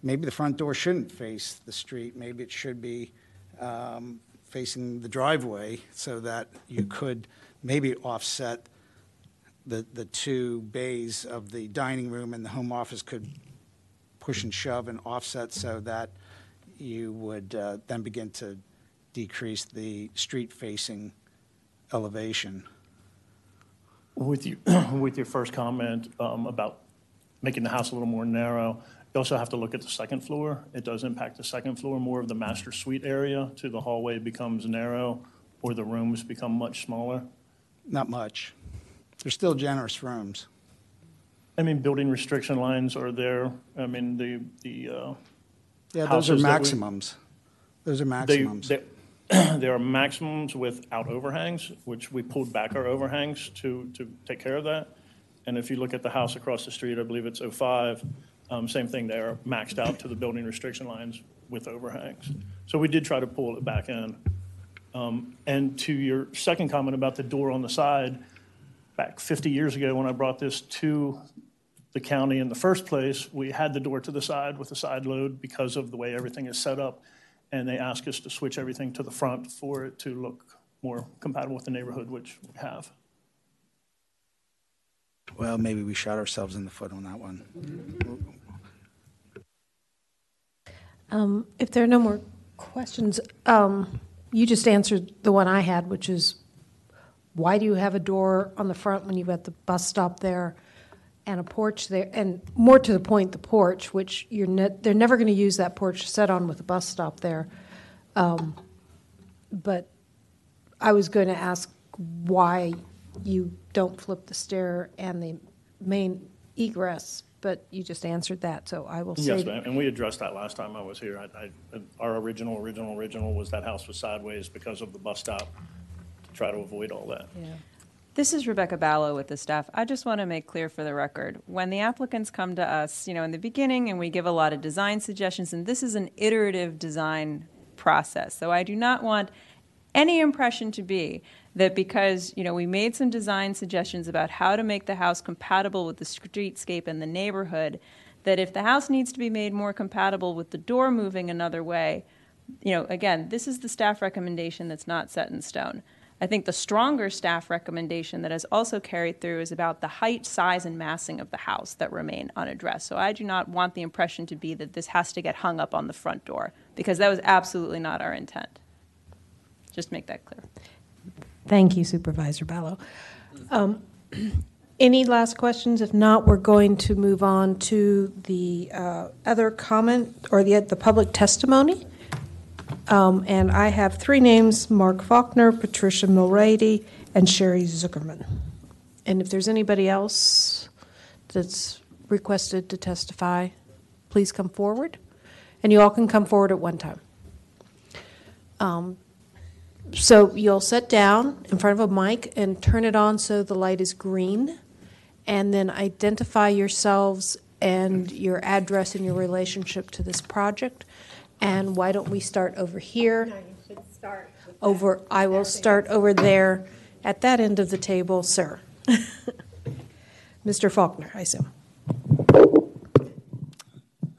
maybe the front door shouldn't face the street, maybe it should be um, facing the driveway so that you could maybe offset the, the two bays of the dining room and the home office could push and shove and offset so that you would uh, then begin to decrease the street-facing elevation. With you, <coughs> with your first comment um, about making the house a little more narrow, you also have to look at the second floor. It does impact the second floor, more of the master suite area to the hallway becomes narrow, or the rooms become much smaller. Not much. They're still generous rooms. I mean, building restriction lines are there. I mean, the, the. uh, Yeah, those are houses that we- maximums. Those are They- maximums. they- <clears throat> There are maximums without overhangs, which we pulled back our overhangs to, to take care of that. And if you look at the house across the street, I believe it's 05, um, same thing there, maxed out to the building restriction lines with overhangs. So we did try to pull it back in. Um, And to your second comment about the door on the side, back 50 years ago when I brought this to the county in the first place, we had the door to the side with a side load because of the way everything is set up. And they asked us to switch everything to the front for it to look more compatible with the neighborhood, which we have. Well, maybe we shot ourselves in the foot on that one. Um, If there are no more questions, um, you just answered the one I had, which is, why do you have a door on the front when you've got the bus stop there and a porch there? And more to the point, the porch, which you're, ne- they're never going to use that porch set on with a bus stop there. Um, But I was going to ask why you don't flip the stair and the main egress, but you just answered that, so I will say. Yes, ma'am, and we addressed that last time I was here. I, I, our original, original, original was that house was sideways because of the bus stop, to try to avoid all that. This is Rebecca Ballo with the staff. I just want to make clear for the record, when the applicants come to us, you know, in the beginning, and we give a lot of design suggestions, and this is an iterative design process. So I do not want any impression to be that because, you know, we made some design suggestions about how to make the house compatible with the streetscape and the neighborhood, that if the house needs to be made more compatible with the door moving another way, you know, again, this is the staff recommendation that's not set in stone. I think the stronger staff recommendation that has also carried through is about the height, size, and massing of the house that remain unaddressed. So I do not want the impression to be that this has to get hung up on the front door, because that was absolutely not our intent. Just make that clear. Thank you Supervisor Ballo. Um, <clears throat> Any last questions? If not, we're going to move on to the uh, other comment, or the, the public testimony. Um, And I have three names, Mark Faulkner, Patricia Mulready, and Sherry Zuckerman. And if there's anybody else that's requested to testify, please come forward. And you all can come forward at one time. Um, so you'll sit down in front of a mic and turn it on so the light is green, and then identify yourselves and your address and your relationship to this project. And why don't we start over here? Over, I will start over there at that end of the table, sir. <laughs> Mr. Faulkner, I assume.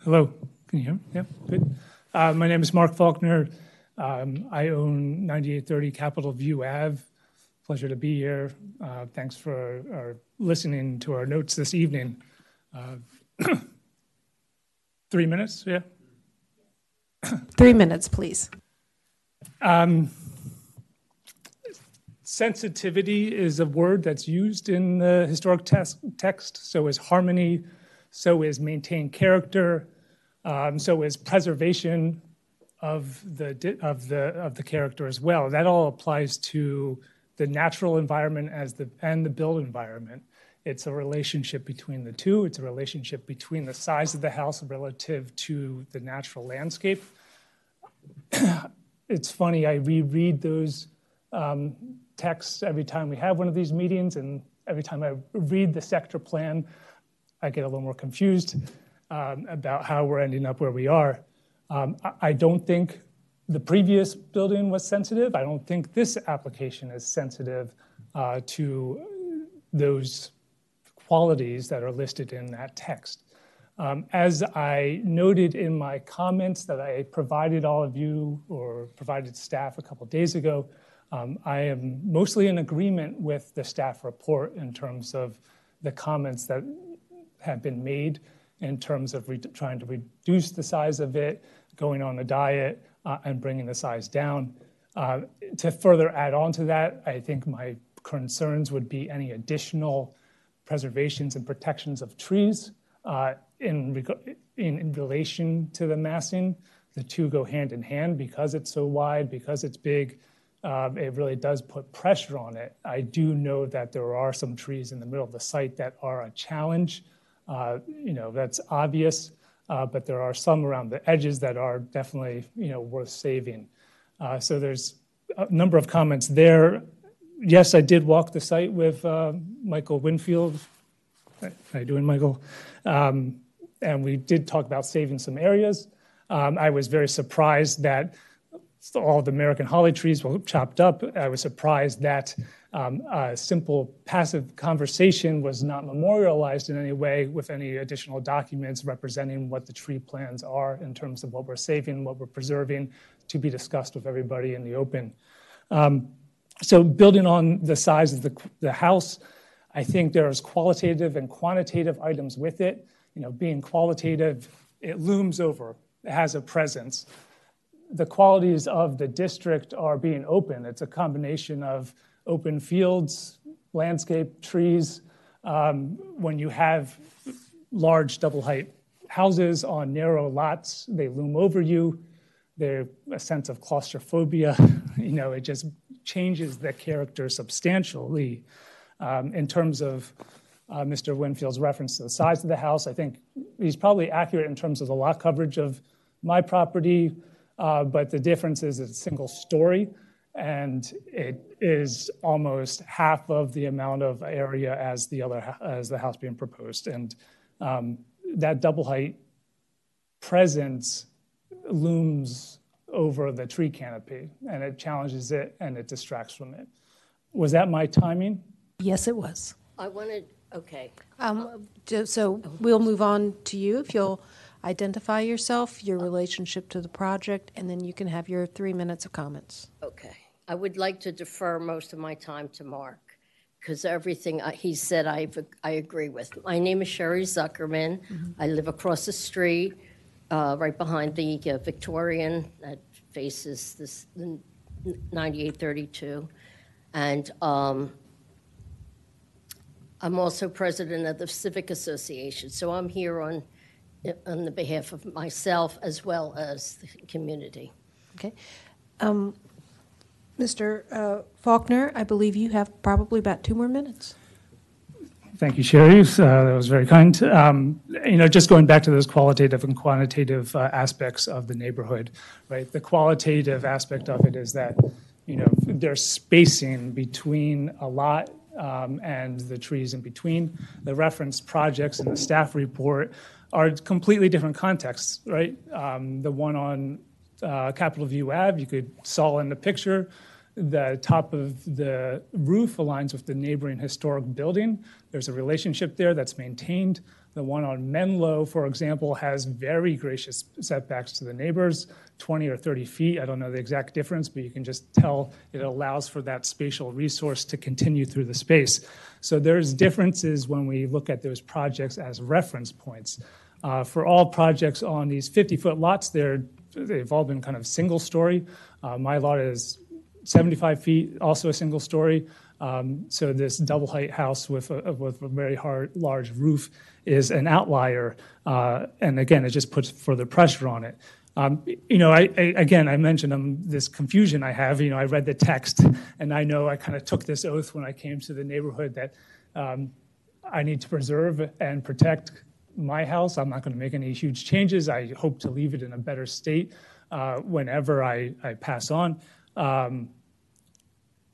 Hello, can you hear me? Yeah, good. Uh, my name is Mark Faulkner. Um, I own 9830 Capitol View Ave. Pleasure to be here. Uh, thanks for our listening to our notes this evening. Uh, <clears throat> three minutes, yeah? <clears throat> Three minutes, please. Um, sensitivity is a word that's used in the historic tes- text. So is harmony. So is maintain character. Um, so is preservation of the of the of the character as well. That all applies to the natural environment as the and the built environment. It's a relationship between the two. It's a relationship between the size of the house relative to the natural landscape. <coughs> it's funny. I reread those um, texts every time we have one of these meetings, and every time I read the sector plan, I get a little more confused um, about how we're ending up where we are. Um, I, don't think the previous building was sensitive. I don't think this application is sensitive uh, to those qualities that are listed in that text. Um, as I noted in my comments that I provided all of you or provided staff a couple days ago, um, I am mostly in agreement with the staff report in terms of the comments that have been made in terms of re- trying to reduce the size of it, going on a diet, uh, and bringing the size down. Uh, to further add on to that, I think my concerns would be any additional preservations and protections of trees uh, in, reg- in, in relation to the massing. The two go hand in hand because it's so wide, because it's big. Um, it really does put pressure on it. I do know that there are some trees in the middle of the site that are a challenge. Uh, you know, that's obvious, but there are some around the edges that are definitely, you know, worth saving. Uh, so there's a number of comments there. Yes, I did walk the site with uh, Michael Winfield. How you doing, Michael? Um, and we did talk about saving some areas. Um, I was very surprised that all the American holly trees were chopped up. I was surprised that um, a simple passive conversation was not memorialized in any way with any additional documents representing what the tree plans are in terms of what we're saving, what we're preserving, to be discussed with everybody in the open. Um, so, building on the size of the, the house, I think there's qualitative and quantitative items with it. You know, being qualitative, it looms over, it has a presence the qualities of the district are being open. It's a combination of open fields, landscape, trees. Um, when you have large double height houses on narrow lots, they loom over you. There's a sense of claustrophobia. <laughs> you know, it just changes the character substantially. Um, in terms of uh, Mr. Winfield's reference to the size of the house, I think he's probably accurate in terms of the lot coverage of my property. Uh, but the difference is it's single story and it is almost half of the amount of area as the other as the house being proposed and um, that double height presence looms over the tree canopy and it challenges it and it distracts from it was that my timing Yes, it was. I wanted, okay. Um, So we'll move on to you if you'll identify yourself, your relationship to the project, and then you can have your three minutes of comments. Okay. I would like to defer most of my time to Mark because everything uh, he said I, I agree with. My name is Sherry Zuckerman. I live across the street, uh, right behind the uh, Victorian that faces this 9832. And um, I'm also president of the Civic Association. So I'm here on, on the behalf of myself as well as the community. Okay. Um, Mr. uh, Faulkner, I believe you have probably about two more minutes. Thank you, Sherry. Uh, that was very kind. Um, you know, just going back to those qualitative and quantitative uh, aspects of the neighborhood, right? The qualitative aspect of it is that, you know, there's spacing between a lot um, and the trees in between. The reference projects in the staff report are completely different contexts, right? Um, the one on uh, Capitol View Ave, you could saw in the picture. The top of the roof aligns with the neighboring historic building. There's a relationship there that's maintained. The one on Menlo, for example, has very gracious setbacks to the neighbors, 20 or 30 feet. I don't know the exact difference, but you can just tell it allows for that spatial resource to continue through the space. So there's differences when we look at those projects as reference points. Uh, for all projects on these 50-foot lots, they're, they've all been kind of single story. Uh, my lot is 75 feet, also a single story. Um, so this double height house with a, with a very hard, large roof is an outlier. Uh, and again, it just puts further pressure on it. Um, you know, I, I, again, I mentioned um, this confusion I have. You know, I read the text, and I know I kind of took this oath when I came to the neighborhood that um, I need to preserve and protect my house. I'm not going to make any huge changes. I hope to leave it in a better state uh, whenever I, I pass on. Um,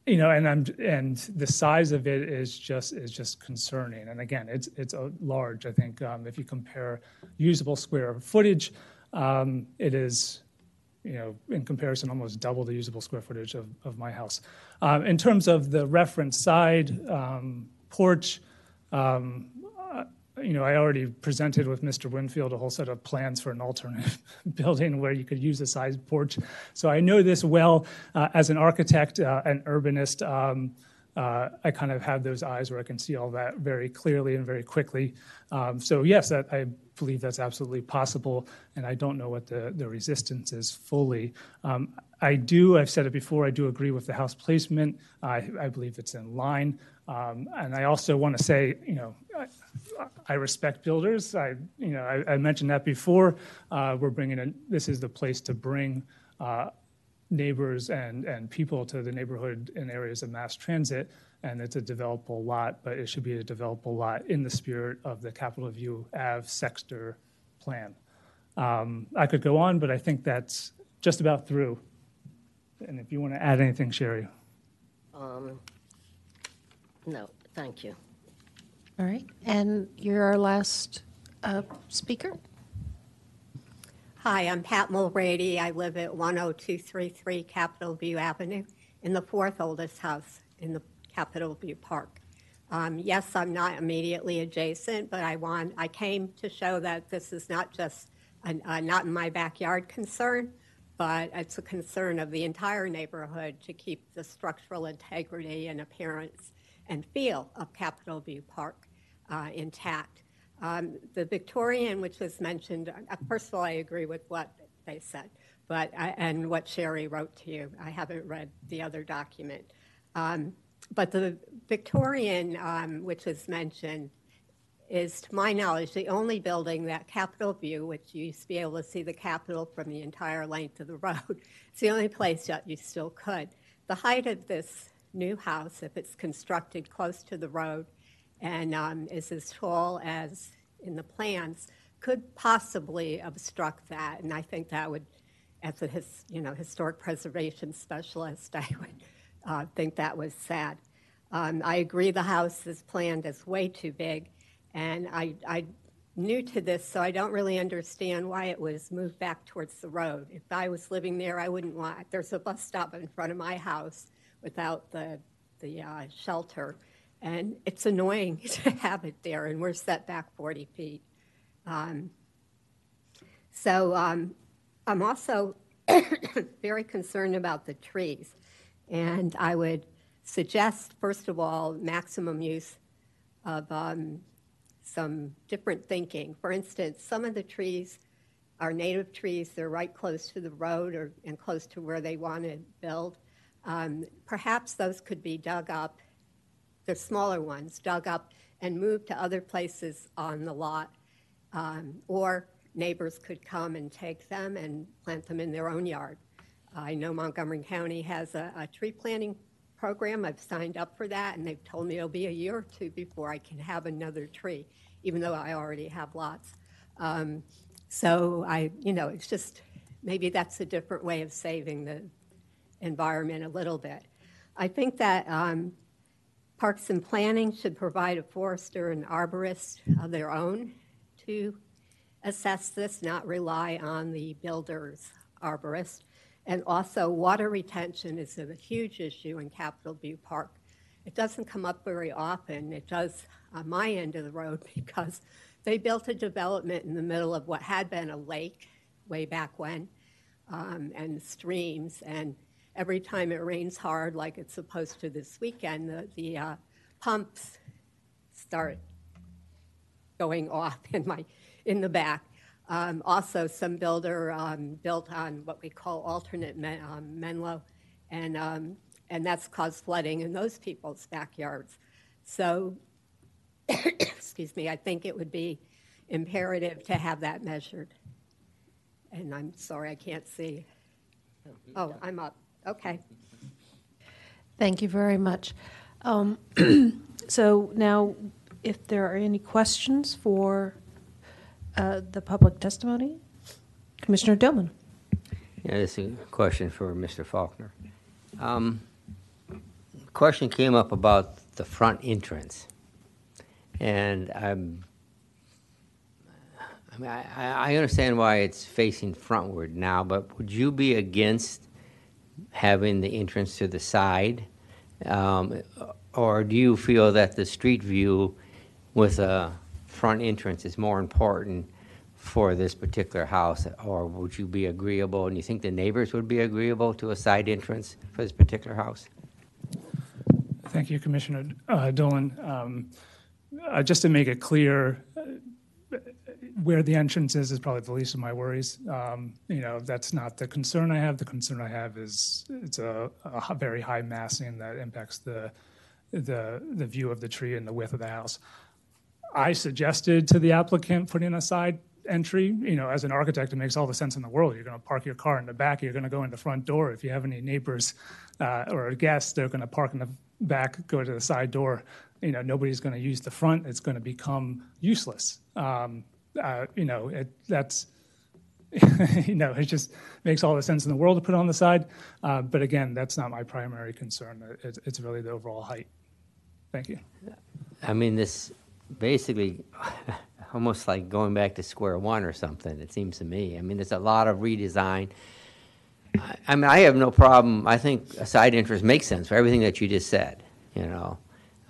you know, and I'm and the size of it is just is just concerning. And again, it's it's a large. I think um, if you compare usable square footage, um, it is, you know, in comparison, almost double the usable square footage of, of my house. Um, in terms of the reference side um, porch, um, you know, I already presented with Mr. Winfield a whole set of plans for an alternate <laughs> building where you could use a side porch. So I know this well uh, as an architect, uh, an urbanist. Um, uh, I kind of have those eyes where I can see all that very clearly and very quickly. Um, so yes, that, I believe that's absolutely possible, and I don't know what the, the resistance is fully. Um, I do, I've said it before, I do agree with the house placement. I, I believe it's in line. Um, and I also want to say, you know, I, respect builders. I, you know, I, I mentioned that before. Uh, we're bringing in, this is the place to bring uh, neighbors and, and people to the neighborhood in areas of mass transit. And it's a developable lot, but it should be a developable lot in the spirit of the Capitol View Ave Sector plan. Um, I could go on, but I think that's just about through. And if you want to add anything, Sherry. Um, No, thank you. All right, and you're our last uh, speaker? Hi, I'm Pat Mulready. I live at 10233 Capitol View Avenue in the fourth oldest house in the Capitol View Park. Um, yes, I'm not immediately adjacent, but I want I came to show that this is not just a not in my backyard concern, but it's a concern of the entire neighborhood to keep the structural integrity and appearance and feel of Capitol View Park uh, intact. Um, the Victorian, which was mentioned, uh, first of all, I agree with what they said, but I, and what Sherry wrote to you. I haven't read the other document. Um, but the Victorian, um, which was mentioned, is, to my knowledge, the only building that Capitol View, which you used to be able to see the Capitol from the entire length of the <laughs> road, it's the only place that you still could. The height of this new house, if it's constructed close to the road and um, is as tall as in the plans, could possibly obstruct that. And I think that would, as a his, you know historic preservation specialist, <laughs> I would uh, think that was sad. Um, I agree the house is planned as way too big, and I, I new to this, so I don't really understand why it was moved back towards the road. If I was living there, I wouldn't want. There's a bus stop in front of my house without the the uh, shelter, and it's annoying <laughs> to have it there. And we're set back 40 feet. Um, so um, I'm also <coughs> very concerned about the trees, and I would suggest, first of all, maximum use of um, some different thinking. For instance, some of the trees are native trees, they're right close to the road or, and close to where they want to build. Um, perhaps those could be dug up, the smaller ones, dug up and moved to other places on the lot. Um, or neighbors could come and take them and plant them in their own yard. I know Montgomery County has a, a tree planting program. I've signed up for that, and they've told me it'll be a year or two before I can have another tree, even though I already have lots. Um, so I, you know, it's just maybe that's a different way of saving the environment a little bit. I think that um, Parks and Planning should provide a forester and arborist of their own to assess this, not rely on the builder's arborist. And also, water retention is a huge issue in Capitol View Park. It doesn't come up very often. It does on my end of the road <laughs> because they built a development in the middle of what had been a lake way back when um, and streams. And every time it rains hard, like it's supposed to this weekend, the, the uh, pumps start going off in my in the back. Um, also, some builder um, built on what we call alternate men, um, Menlo, and um, and that's caused flooding in those people's backyards. So, <coughs> excuse me, I think it would be imperative to have that measured. And I'm sorry, I can't see. Oh, I'm up. Okay. Thank you very much. Um, <clears throat> so now, if there are any questions for uh, the public testimony, Commissioner Dillman. Yeah, this is a question for Mr. Faulkner. Um, question came up about the front entrance, and I'm. I mean, I, I understand why it's facing frontward now, but would you be against having the entrance to the side, um, or do you feel that the street view with a front entrance is more important for this particular house, or would you be agreeable, and you think the neighbors would be agreeable to a side entrance for this particular house? Thank you, Commissioner uh, Dolan. Um, uh, Just to make it clear, uh, where the entrance is is probably the least of my worries. Um, You know, that's not the concern I have. The concern I have is it's a very high massing that impacts the, the, the view of the tree and the width of the house. I suggested to the applicant putting a side entry, you know, as an architect, it makes all the sense in the world. You're going to park your car in the back, you're going to go in the front door. If you have any neighbors uh, or guests, they're going to park in the back, go to the side door. You know, nobody's going to use the front. It's going to become useless. Um, uh, you know, it, that's, <laughs> you know, it just makes all the sense in the world to put on the side. Uh, but again, that's not my primary concern. It, it's really the overall height. Thank you. I mean, this basically <laughs> almost like going back to square one or something, it seems to me. I mean, there's a lot of redesign. I, I mean, I have no problem. I think a side interest makes sense for everything that you just said, you know.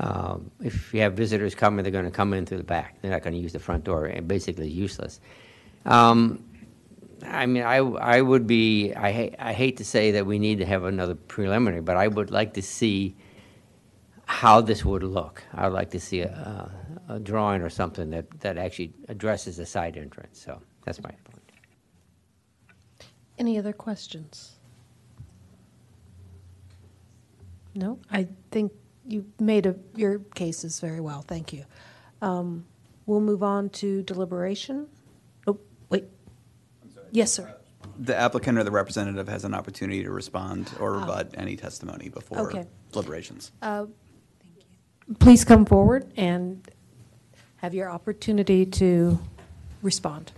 Um, if you have visitors coming, they're going to come in through the back. They're not going to use the front door, and basically useless. Um, I mean, I, I would be, I, ha- I hate to say that we need to have another preliminary, but I would like to see how this would look. I would like to see a, a, a drawing or something that, that actually addresses the side entrance. So that's my point. Any other questions? No, I think you made a, your cases very well. Thank you. Um, We'll move on to deliberation. Oh, wait. Yes, sir. The applicant or the representative has an opportunity to respond or rebut any testimony before Okay. deliberations. Uh, Please come forward and have your opportunity to respond.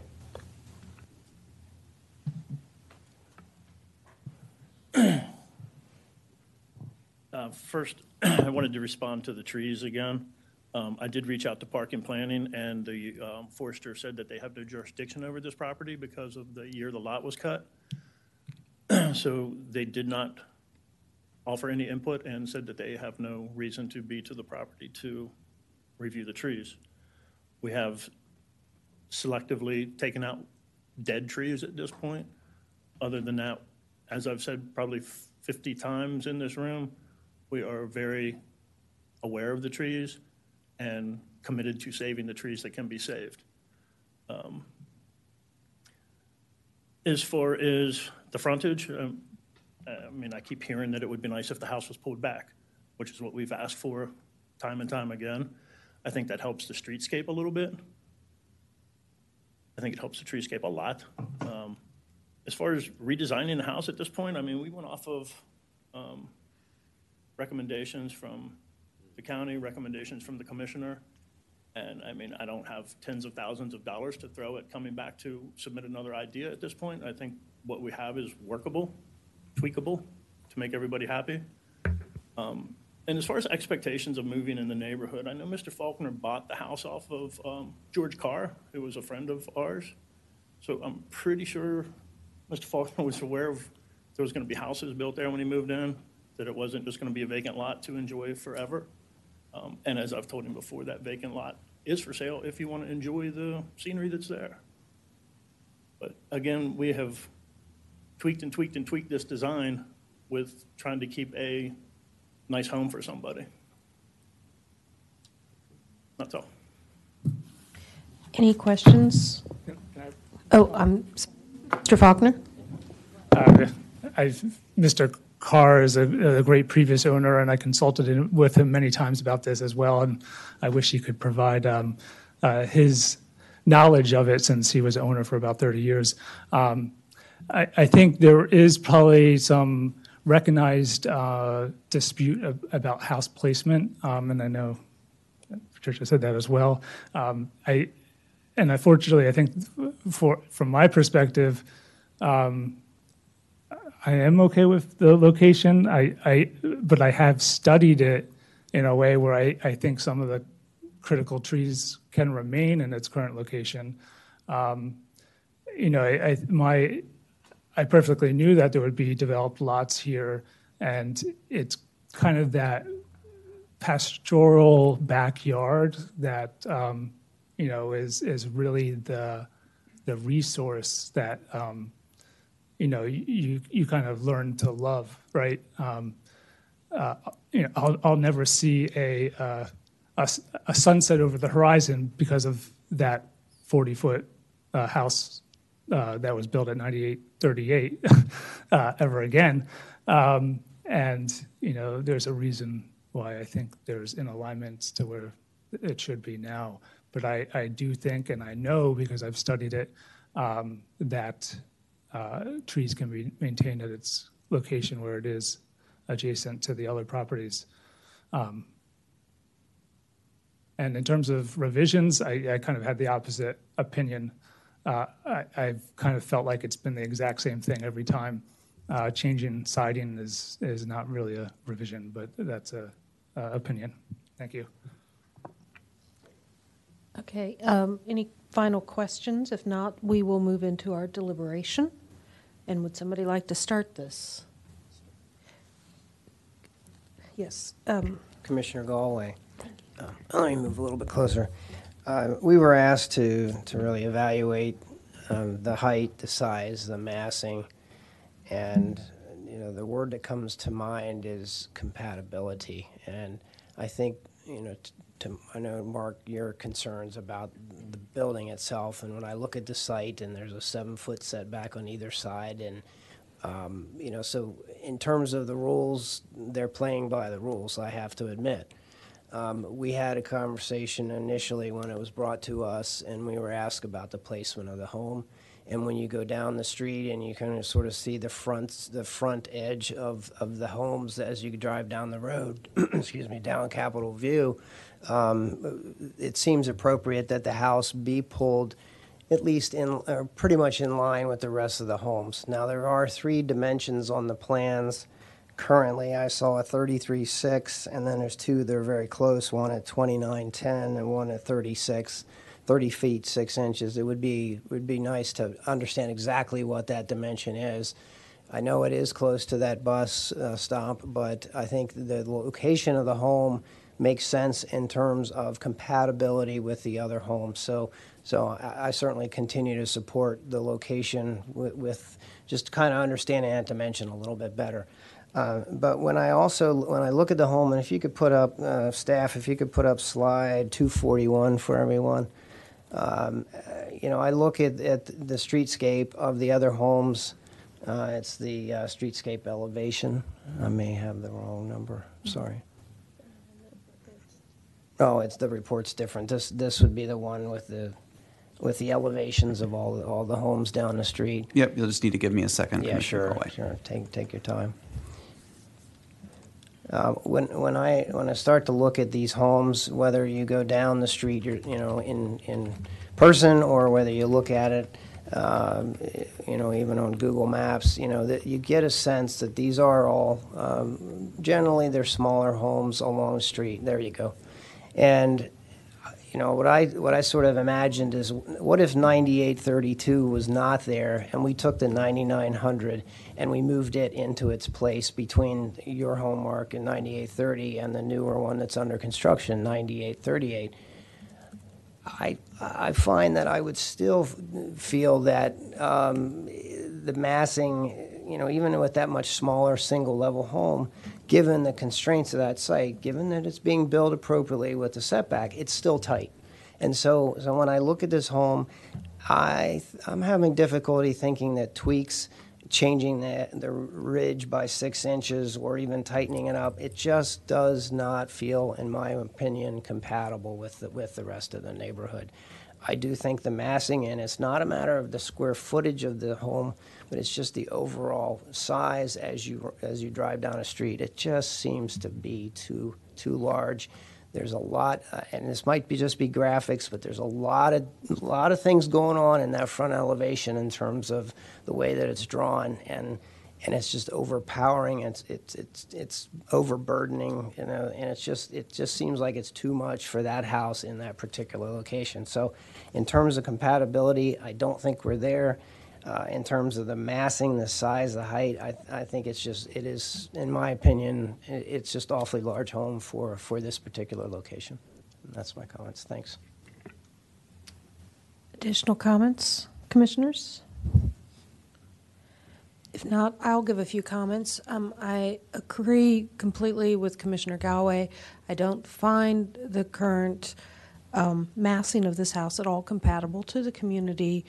Uh, First, I wanted to respond to the trees again. Um, I did reach out to Park and Planning, and the um, forester said that they have no jurisdiction over this property because of the year the lot was cut. <clears throat> So they did not offer any input and said that they have no reason to be to the property to review the trees. We have selectively taken out dead trees at this point. Other than that, as I've said probably 50 times in this room, we are very aware of the trees and committed to saving the trees that can be saved. Um, As far as the frontage, um, I mean, I keep hearing that it would be nice if the house was pulled back, which is what we've asked for time and time again. I think that helps the streetscape a little bit. I think it helps the treescape a lot. Um, As far as redesigning the house at this point, I mean, we went off of um, recommendations from the county, recommendations from the commissioner. And I mean, I don't have tens of thousands of dollars to throw at coming back to submit another idea at this point. I think what we have is workable, tweakable to make everybody happy. Um, And as far as expectations of moving in the neighborhood, I know Mr. Faulkner bought the house off of um, George Carr, who was a friend of ours. So I'm pretty sure Mr. Faulkner <laughs> was aware of there was going to be houses built there when he moved in, that it wasn't just going to be a vacant lot to enjoy forever. Um, And as I've told him before, that vacant lot is for sale if you want to enjoy the scenery that's there. But again, we have tweaked and tweaked and tweaked this design with trying to keep a nice home for somebody. That's all. Any questions? Oh, um, Mr. Faulkner? Uh, I, Mr. Carr is a, a great previous owner, and I consulted with him many times about this as well, and I wish he could provide um, uh, his knowledge of it since he was owner for about 30 years. Um, I, I think there is probably some recognized uh, dispute ab- about house placement, um, and I know Patricia said that as well. Um, I, and unfortunately, I think for from my perspective, um, I am okay with the location. I, I, but I have studied it in a way where I, I think some of the critical trees can remain in its current location. Um, you know, I, I, my, I perfectly knew that there would be developed lots here, and it's kind of that pastoral backyard that um, you know is is really the the resource that um, you know you you kind of learn to love, right? Um, uh, you know, I'll, I'll never see a, uh, a a sunset over the horizon because of that 40-foot uh, house uh, that was built at 9838 <laughs> uh, ever again. Um, And, you know, there's a reason why I think there's in alignment to where it should be now. But I, I do think, and I know because I've studied it, um, that uh, trees can be maintained at its location where it is adjacent to the other properties. Um, And in terms of revisions, I, I kind of had the opposite opinion. Uh, I, I've kind of felt like it's been the exact same thing every time. Uh, changing siding is, is not really a revision, but that's a, uh opinion. Thank you. Okay, um, any final questions? If not, we will move into our deliberation. And would somebody like to start this? Yes, um, Commissioner Galway. Uh, Let me move a little bit closer. Uh, We were asked to, to really evaluate um, the height, the size, the massing, and, you know, the word that comes to mind is compatibility. And I think, you know, t- to, I know, Mark, your concerns about the building itself, and when I look at the site, and there's a seven-foot setback on either side, and um, you know, so in terms of the rules, they're playing by the rules, I have to admit. Um, we had a conversation initially when it was brought to us, and we were asked about the placement of the home. And when you go down the street and you kind of sort of see the front, the front edge of, of the homes as you drive down the road, <clears throat> excuse me, down Capitol View, um, it seems appropriate that the house be pulled at least in, pretty much in line with the rest of the homes. Now, there are three dimensions on the plans. Currently, I saw a 33.6, and then there's two that are very close, one at 29.10 and one at 36, 30 feet, 6 inches. It would be, would be nice to understand exactly what that dimension is. I know it is close to that bus uh, stop, but I think the location of the home makes sense in terms of compatibility with the other homes. So, so I, I certainly continue to support the location with, with just kind of understanding that dimension a little bit better. Uh, but when I also when I look at the home, and if you could put up uh, staff, if you could put up slide 241 for everyone. Um, uh, you know, I look at, at the streetscape of the other homes. Uh, it's the uh, streetscape elevation. I may have the wrong number. Sorry. Oh, it's the report's different. This this would be the one with the with the elevations of all the, all the homes down the street. Yep, you'll just need to give me a second. Yeah, Commissioner sure, sure. Take take your time. Uh, when when I when I start to look at these homes, whether you go down the street, you're, you know, in in person, or whether you look at it, um, you know, even on Google Maps, you know, that you get a sense that these are all um, generally they're smaller homes along the street. There you go, and you know what I what I sort of imagined is what if 9832 was not there and we took the 9900 and we moved it into its place between your home mark and 9830 and the newer one that's under construction 9838 I I find that I would still feel that um, the massing you know even with that much smaller single level home given the constraints of that site, given that it's being built appropriately with the setback, it's still tight. And so, so when I look at this home, I, I'm having difficulty thinking that tweaks, changing the, the ridge by six inches or even tightening it up, it just does not feel, in my opinion, compatible with the, with the rest of the neighborhood. I do think the massing, and it's not a matter of the square footage of the home, but it's just the overall size as you as you drive down a street. It just seems to be too too large. There's a lot, uh, and this might be just be graphics, but there's a lot of a lot of things going on in that front elevation in terms of the way that it's drawn, and and it's just overpowering. It's it's it's it's overburdening, you know, and it's just it just seems like it's too much for that house in that particular location. So, in terms of compatibility, I don't think we're there. Uh, in terms of the massing, the size, the height, I, I think it's just it is, in my opinion, it's just awfully large home for for this particular location. That's my comments. Thanks. additional comments, commissioners? If If not, I'll give a few comments. Um, I agree completely with Commissioner Galway. I don't find the current um, massing of this house at all compatible to the community.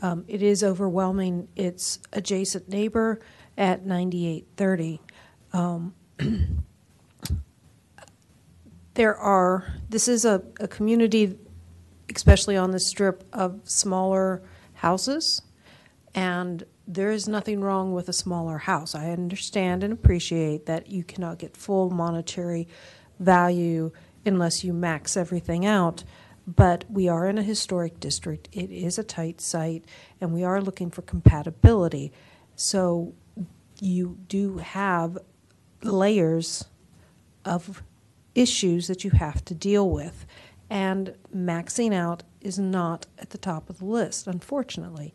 Um, it is overwhelming its adjacent neighbor at 9830. Um, <clears throat> there are, this is a, a community, especially on the strip, of smaller houses. And there is nothing wrong with a smaller house. I understand and appreciate that you cannot get full monetary value unless you max everything out. But we are in a historic district. It is a tight site, and we are looking for compatibility. So you do have layers of issues that you have to deal with. And maxing out is not at the top of the list, unfortunately.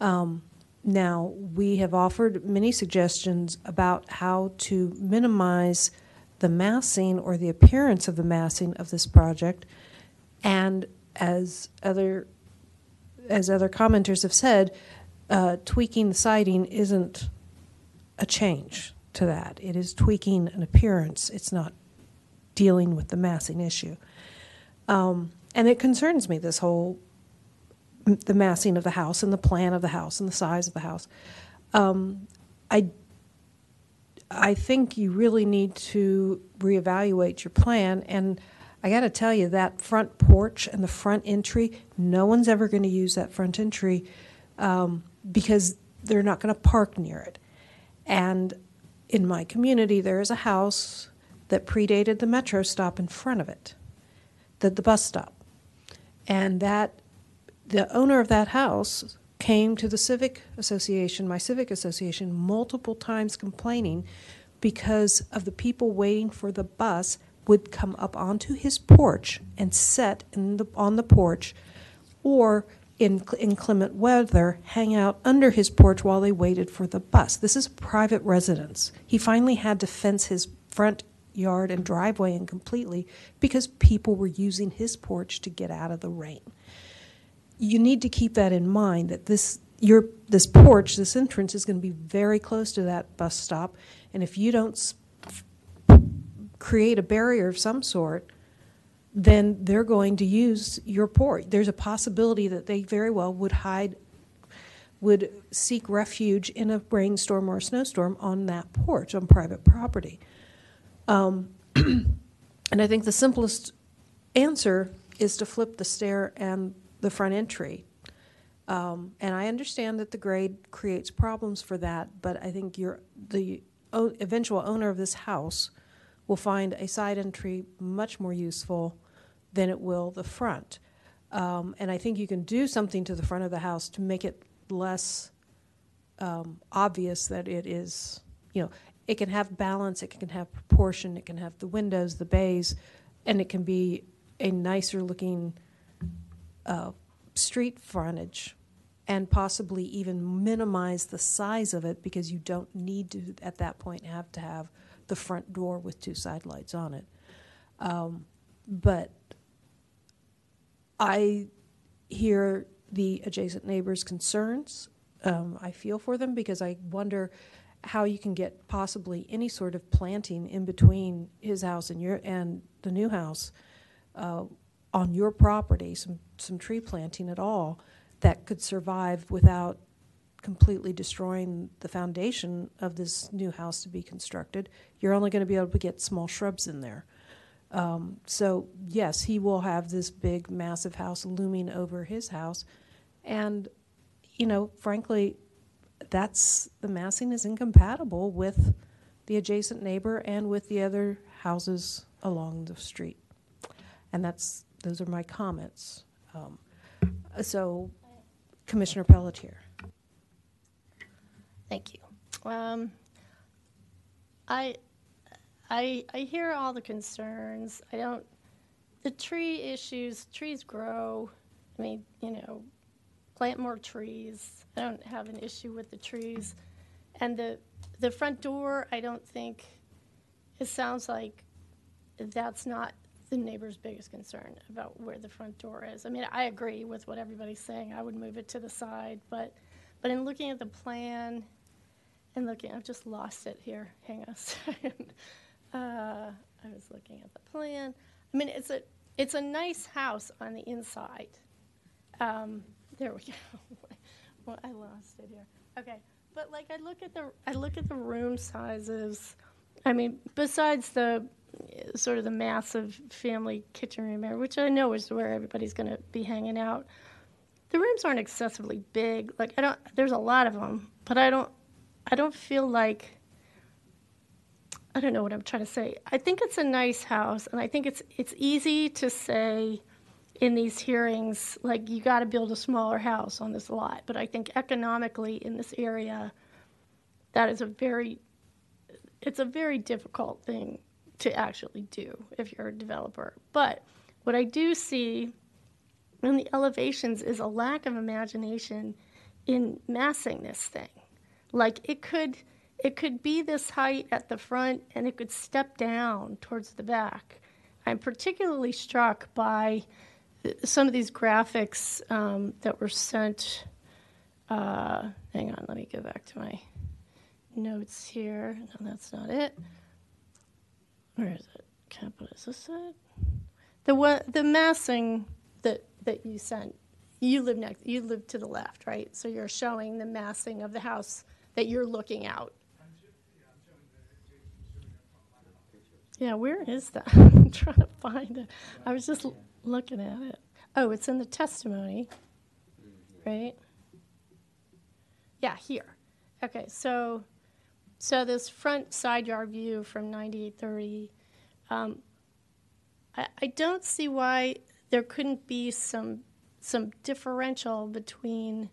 Um, now, we have offered many suggestions about how to minimize the massing or the appearance of the massing of this project. And as other as other commenters have said, uh, tweaking the siding isn't a change to that. It is tweaking an appearance. It's not dealing with the massing issue. Um, and it concerns me this whole the massing of the house and the plan of the house and the size of the house. Um, I I think you really need to reevaluate your plan. And I got to tell you, that front porch and the front entry, no one's ever going to use that front entry um, because they're not going to park near it. And in my community, there is a house that predated the metro stop in front of it, the, the bus stop. And that the owner of that house came to the civic association, my civic association, multiple times complaining because of the people waiting for the bus would come up onto his porch and sit the, on the porch or in inclement weather hang out under his porch while they waited for the bus. This is a private residence. He finally had to fence his front yard and driveway in completely because people were using his porch to get out of the rain you need to keep that in mind that this your this porch, this entrance is going to be very close to that bus stop, and if you don't create a barrier of some sort, then they're going to use your porch. There's a possibility that they very well would hide, would seek refuge in a rainstorm or a snowstorm on that porch on private property. Um, <clears throat> and I think the simplest answer is to flip the stair and the front entry. Um, and I understand that the grade creates problems for that, but I think your the o- eventual owner of this house will find a side entry much more useful than it will the front. Um, and I think you can do something to the front of the house to make it less um, obvious that it is, you know, it can have balance, it can have proportion, it can have the windows, the bays, and it can be a nicer looking uh, street frontage and possibly even minimize the size of it because you don't need to, at that point, have to have the front door with two side lights on it. Um, but I hear the adjacent neighbors' concerns. Um, I feel for them because I wonder how you can get possibly any sort of planting in between his house and your and the new house uh, on your property, some some tree planting at all that could survive without completely destroying the foundation of this new house to be constructed. You're only going to be able to get small shrubs in there. Um, so yes, he will have this big, massive house looming over his house, and you know, frankly, that's the massing is incompatible with the adjacent neighbor and with the other houses along the street, and that's those are my comments. Um, so, Commissioner Pelletier. Thank you. Um, I, I, I hear all the concerns. I don't, the tree issues, trees grow. I mean, you know, plant more trees. I don't have an issue with the trees. And the, the front door, I don't think, it sounds like that's not the neighbor's biggest concern about where the front door is. I mean, I agree with what everybody's saying. I would move it to the side, but, but in looking at the plan, and looking, I've just lost it here. Hang on a <laughs> second. Uh, I was looking at the plan. I mean, it's a it's a nice house on the inside. Um, there we <laughs> go. well, I lost it here. Okay, but like I look at the I look at the room sizes. I mean, besides the sort of the massive family kitchen room area, which I know is where everybody's going to be hanging out, the rooms aren't excessively big. Like I don't. There's a lot of them, but I don't. I don't feel like. I don't know what I'm trying to say. I think it's a nice house, and I think it's it's easy to say in these hearings like you got to build a smaller house on this lot. But I think economically in this area, that is a very it's a very difficult thing to actually do if you're a developer. But what I do see in the elevations is a lack of imagination in massing this thing. Like it could it could be this height at the front and it could step down towards the back. I'm particularly struck by some of these graphics um, that were sent. Uh, hang on, let me go back to my notes here. No, that's not it. Where is it? Capital, is this it? The one, the massing that that you sent. You live next. You live to the left, right? So you're showing the massing of the house that you're looking out. Yeah, where is that? <laughs> I'm trying to find it. I was just looking at it. Oh, it's in the testimony, right? Yeah, here. Okay, so so this front side yard view from 9830, um, I, I don't see why there couldn't be some some differential between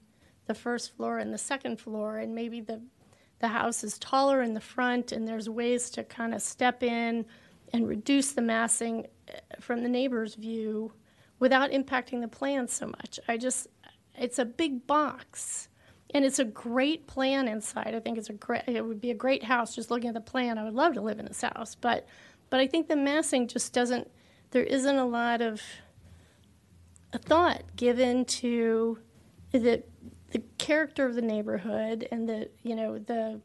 the first floor and the second floor, and maybe the the house is taller in the front, and there's ways to kind of step in and reduce the massing uh, from the neighbor's view without impacting the plan so much. I just, it's a big box. And it's a great plan inside. I think it's a great. It would be a great house. Just looking at the plan, I would love to live in this house. But, but I think the massing just doesn't. There isn't a lot of a thought given to the the character of the neighborhood and the you know the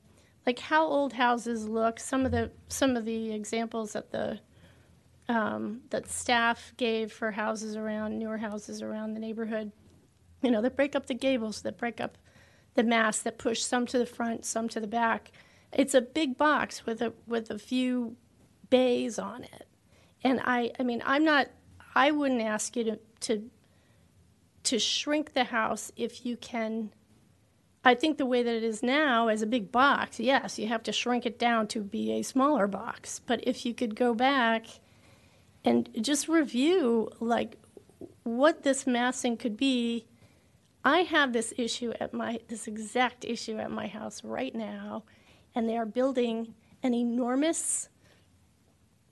like how old houses look. Some of the some of the examples that the um, that staff gave for houses around newer houses around the neighborhood, you know, that break up the gables, that break up the mass, that push some to the front, some to the back. It's a big box with a with a few bays on it, and I I mean I'm not I wouldn't ask you to to to shrink the house if you can I think the way that it is now as a big box, yes, you have to shrink it down to be a smaller box. But if you could go back and just review like what this massing could be, I have this issue at my this exact issue at my house right now, and they are building an enormous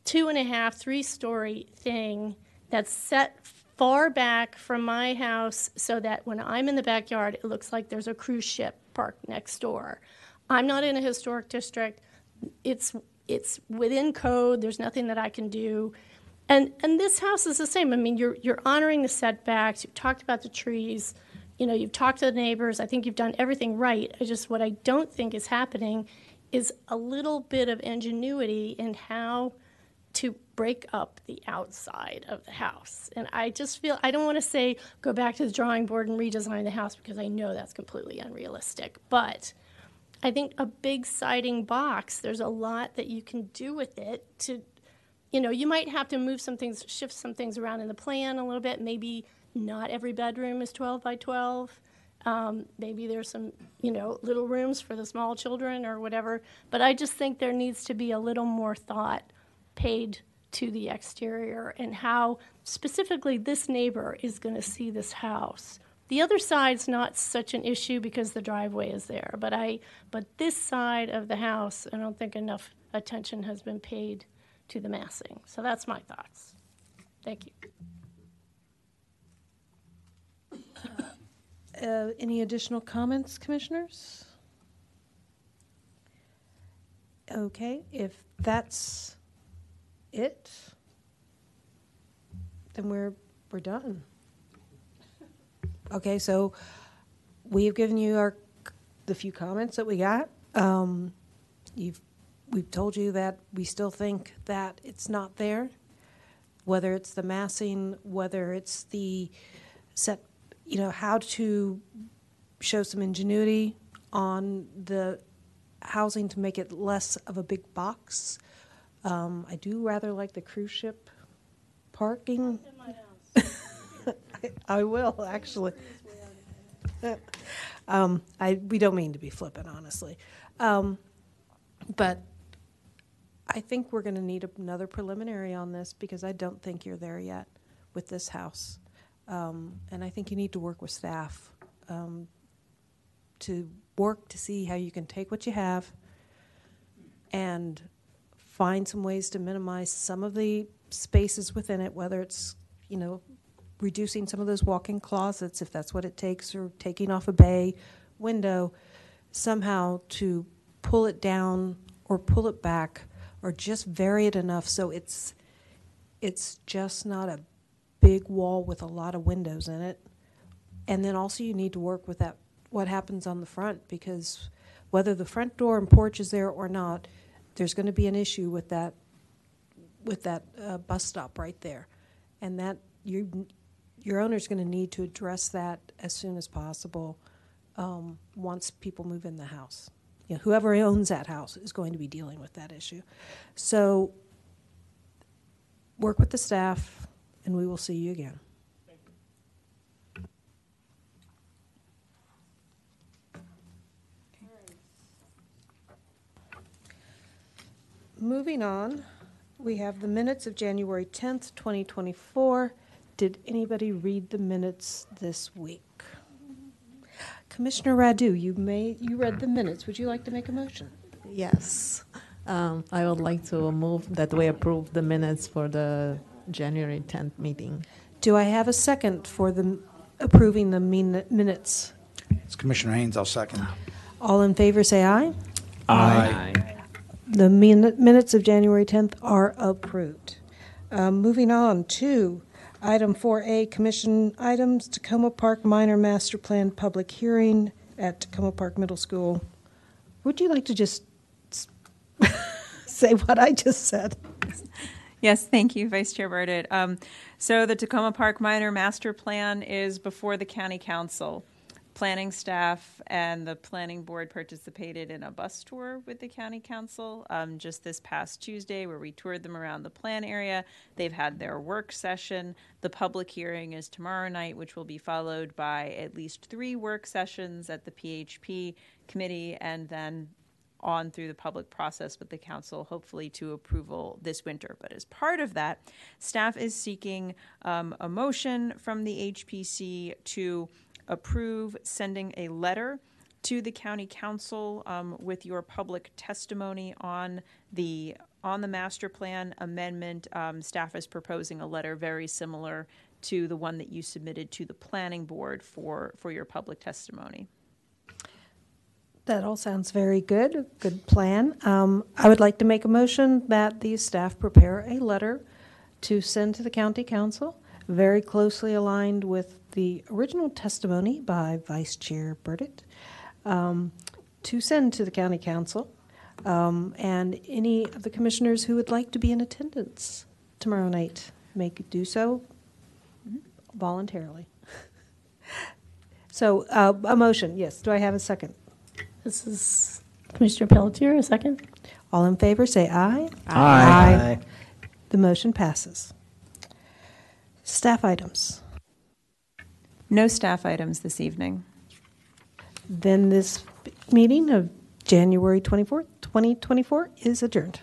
two and a half, three story thing that's set far back from my house so that when I'm in the backyard, it looks like there's a cruise ship parked next door. I'm not in a historic district. It's it's within code. There's nothing that I can do. And and this house is the same. I mean, you're you're honoring the setbacks. You've talked about the trees. You know, you've talked to the neighbors. I think you've done everything right. I just what I don't think is happening is a little bit of ingenuity in how to break up the outside of the house. And I just feel I don't want to say go back to the drawing board and redesign the house because I know that's completely unrealistic. But I think a big siding box, there's a lot that you can do with it to you know, you might have to move some things, shift some things around in the plan a little bit. Maybe not every bedroom is 12 by 12. Um, maybe there's some, you know, little rooms for the small children or whatever. But I just think there needs to be a little more thought paid to the exterior and how specifically this neighbor is going to see this house. The other side's not such an issue because the driveway is there, but I but this side of the house, I don't think enough attention has been paid to the massing. So that's my thoughts. Thank you. Uh, Any additional comments, commissioners? Okay, if that's it, then we're, we're done. Okay, so we've given you our, the few comments that we got. Um, You've, we've told you that we still think that it's not there, whether it's the massing, whether it's the set, you know, how to show some ingenuity on the housing to make it less of a big box. Um, I do rather like the cruise ship parking. <laughs> I- I will, actually. <laughs> Um, I, we don't mean to be flippant, honestly. Um, but I think we're gonna need another preliminary on this because I don't think you're there yet with this house. Um, and I think you need to work with staff, um, to work to see how you can take what you have and find some ways to minimize some of the spaces within it, whether it's, you know, reducing some of those walk-in closets, if that's what it takes, or taking off a bay window, somehow to pull it down or pull it back, or just vary it enough so it's, it's just not a big wall with a lot of windows in it. And then also you need to work with that, what happens on the front, because whether the front door and porch is there or not, there's gonna be an issue with that, with that, uh, bus stop right there. And that, you, your owner's gonna need to address that as soon as possible, um, once people move in the house. You know, whoever owns that house is going to be dealing with that issue. So, work with the staff, and we will see you again. Moving on, we have the minutes of January 10th, 2024. Did anybody read the minutes this week? Commissioner Radu, you may, you read the minutes. Would you like to make a motion? Yes. Um, I would like to move that we approve the minutes for the January 10th meeting. Do I have a second for the approving the min- minutes? It's Commissioner Haynes, I'll second. All in favor, say aye. Aye. The min- minutes of January 10th are approved. Um, Moving on to item 4A, commission items, Takoma Park Minor Master Plan Public Hearing at Takoma Park Middle School. Would you like to just <laughs> say what I just said? Yes, thank you, Vice Chair Burdett. Um, so the Takoma Park Minor Master Plan is before the County Council. Planning staff and the planning board participated in a bus tour with the County Council um, just this past Tuesday, where we toured them around the plan area. They've had their work session. The public hearing is tomorrow night, which will be followed by at least three work sessions at the PHP committee, and then on through the public process with the council, hopefully to approval this winter. But as part of that, staff is seeking um, a motion from the HPC to approve sending a letter to the county council um, with your public testimony on the on the master plan amendment. Um, staff is proposing a letter very similar to the one that you submitted to the planning board for for your public testimony. That all sounds very good, good plan. Um, I would like to make a motion that the staff prepare a letter to send to the county council, very closely aligned with the original testimony by Vice Chair Burdett, um, to send to the county council, um, and any of the commissioners who would like to be in attendance tomorrow night may do so voluntarily. <laughs> So, uh, a motion, yes. Do I have a second? This is Commissioner Pelletier, a second. All in favor, say aye. Aye. The motion passes. Staff items. No staff items this evening. Then this meeting of January 24th, 2024 is adjourned.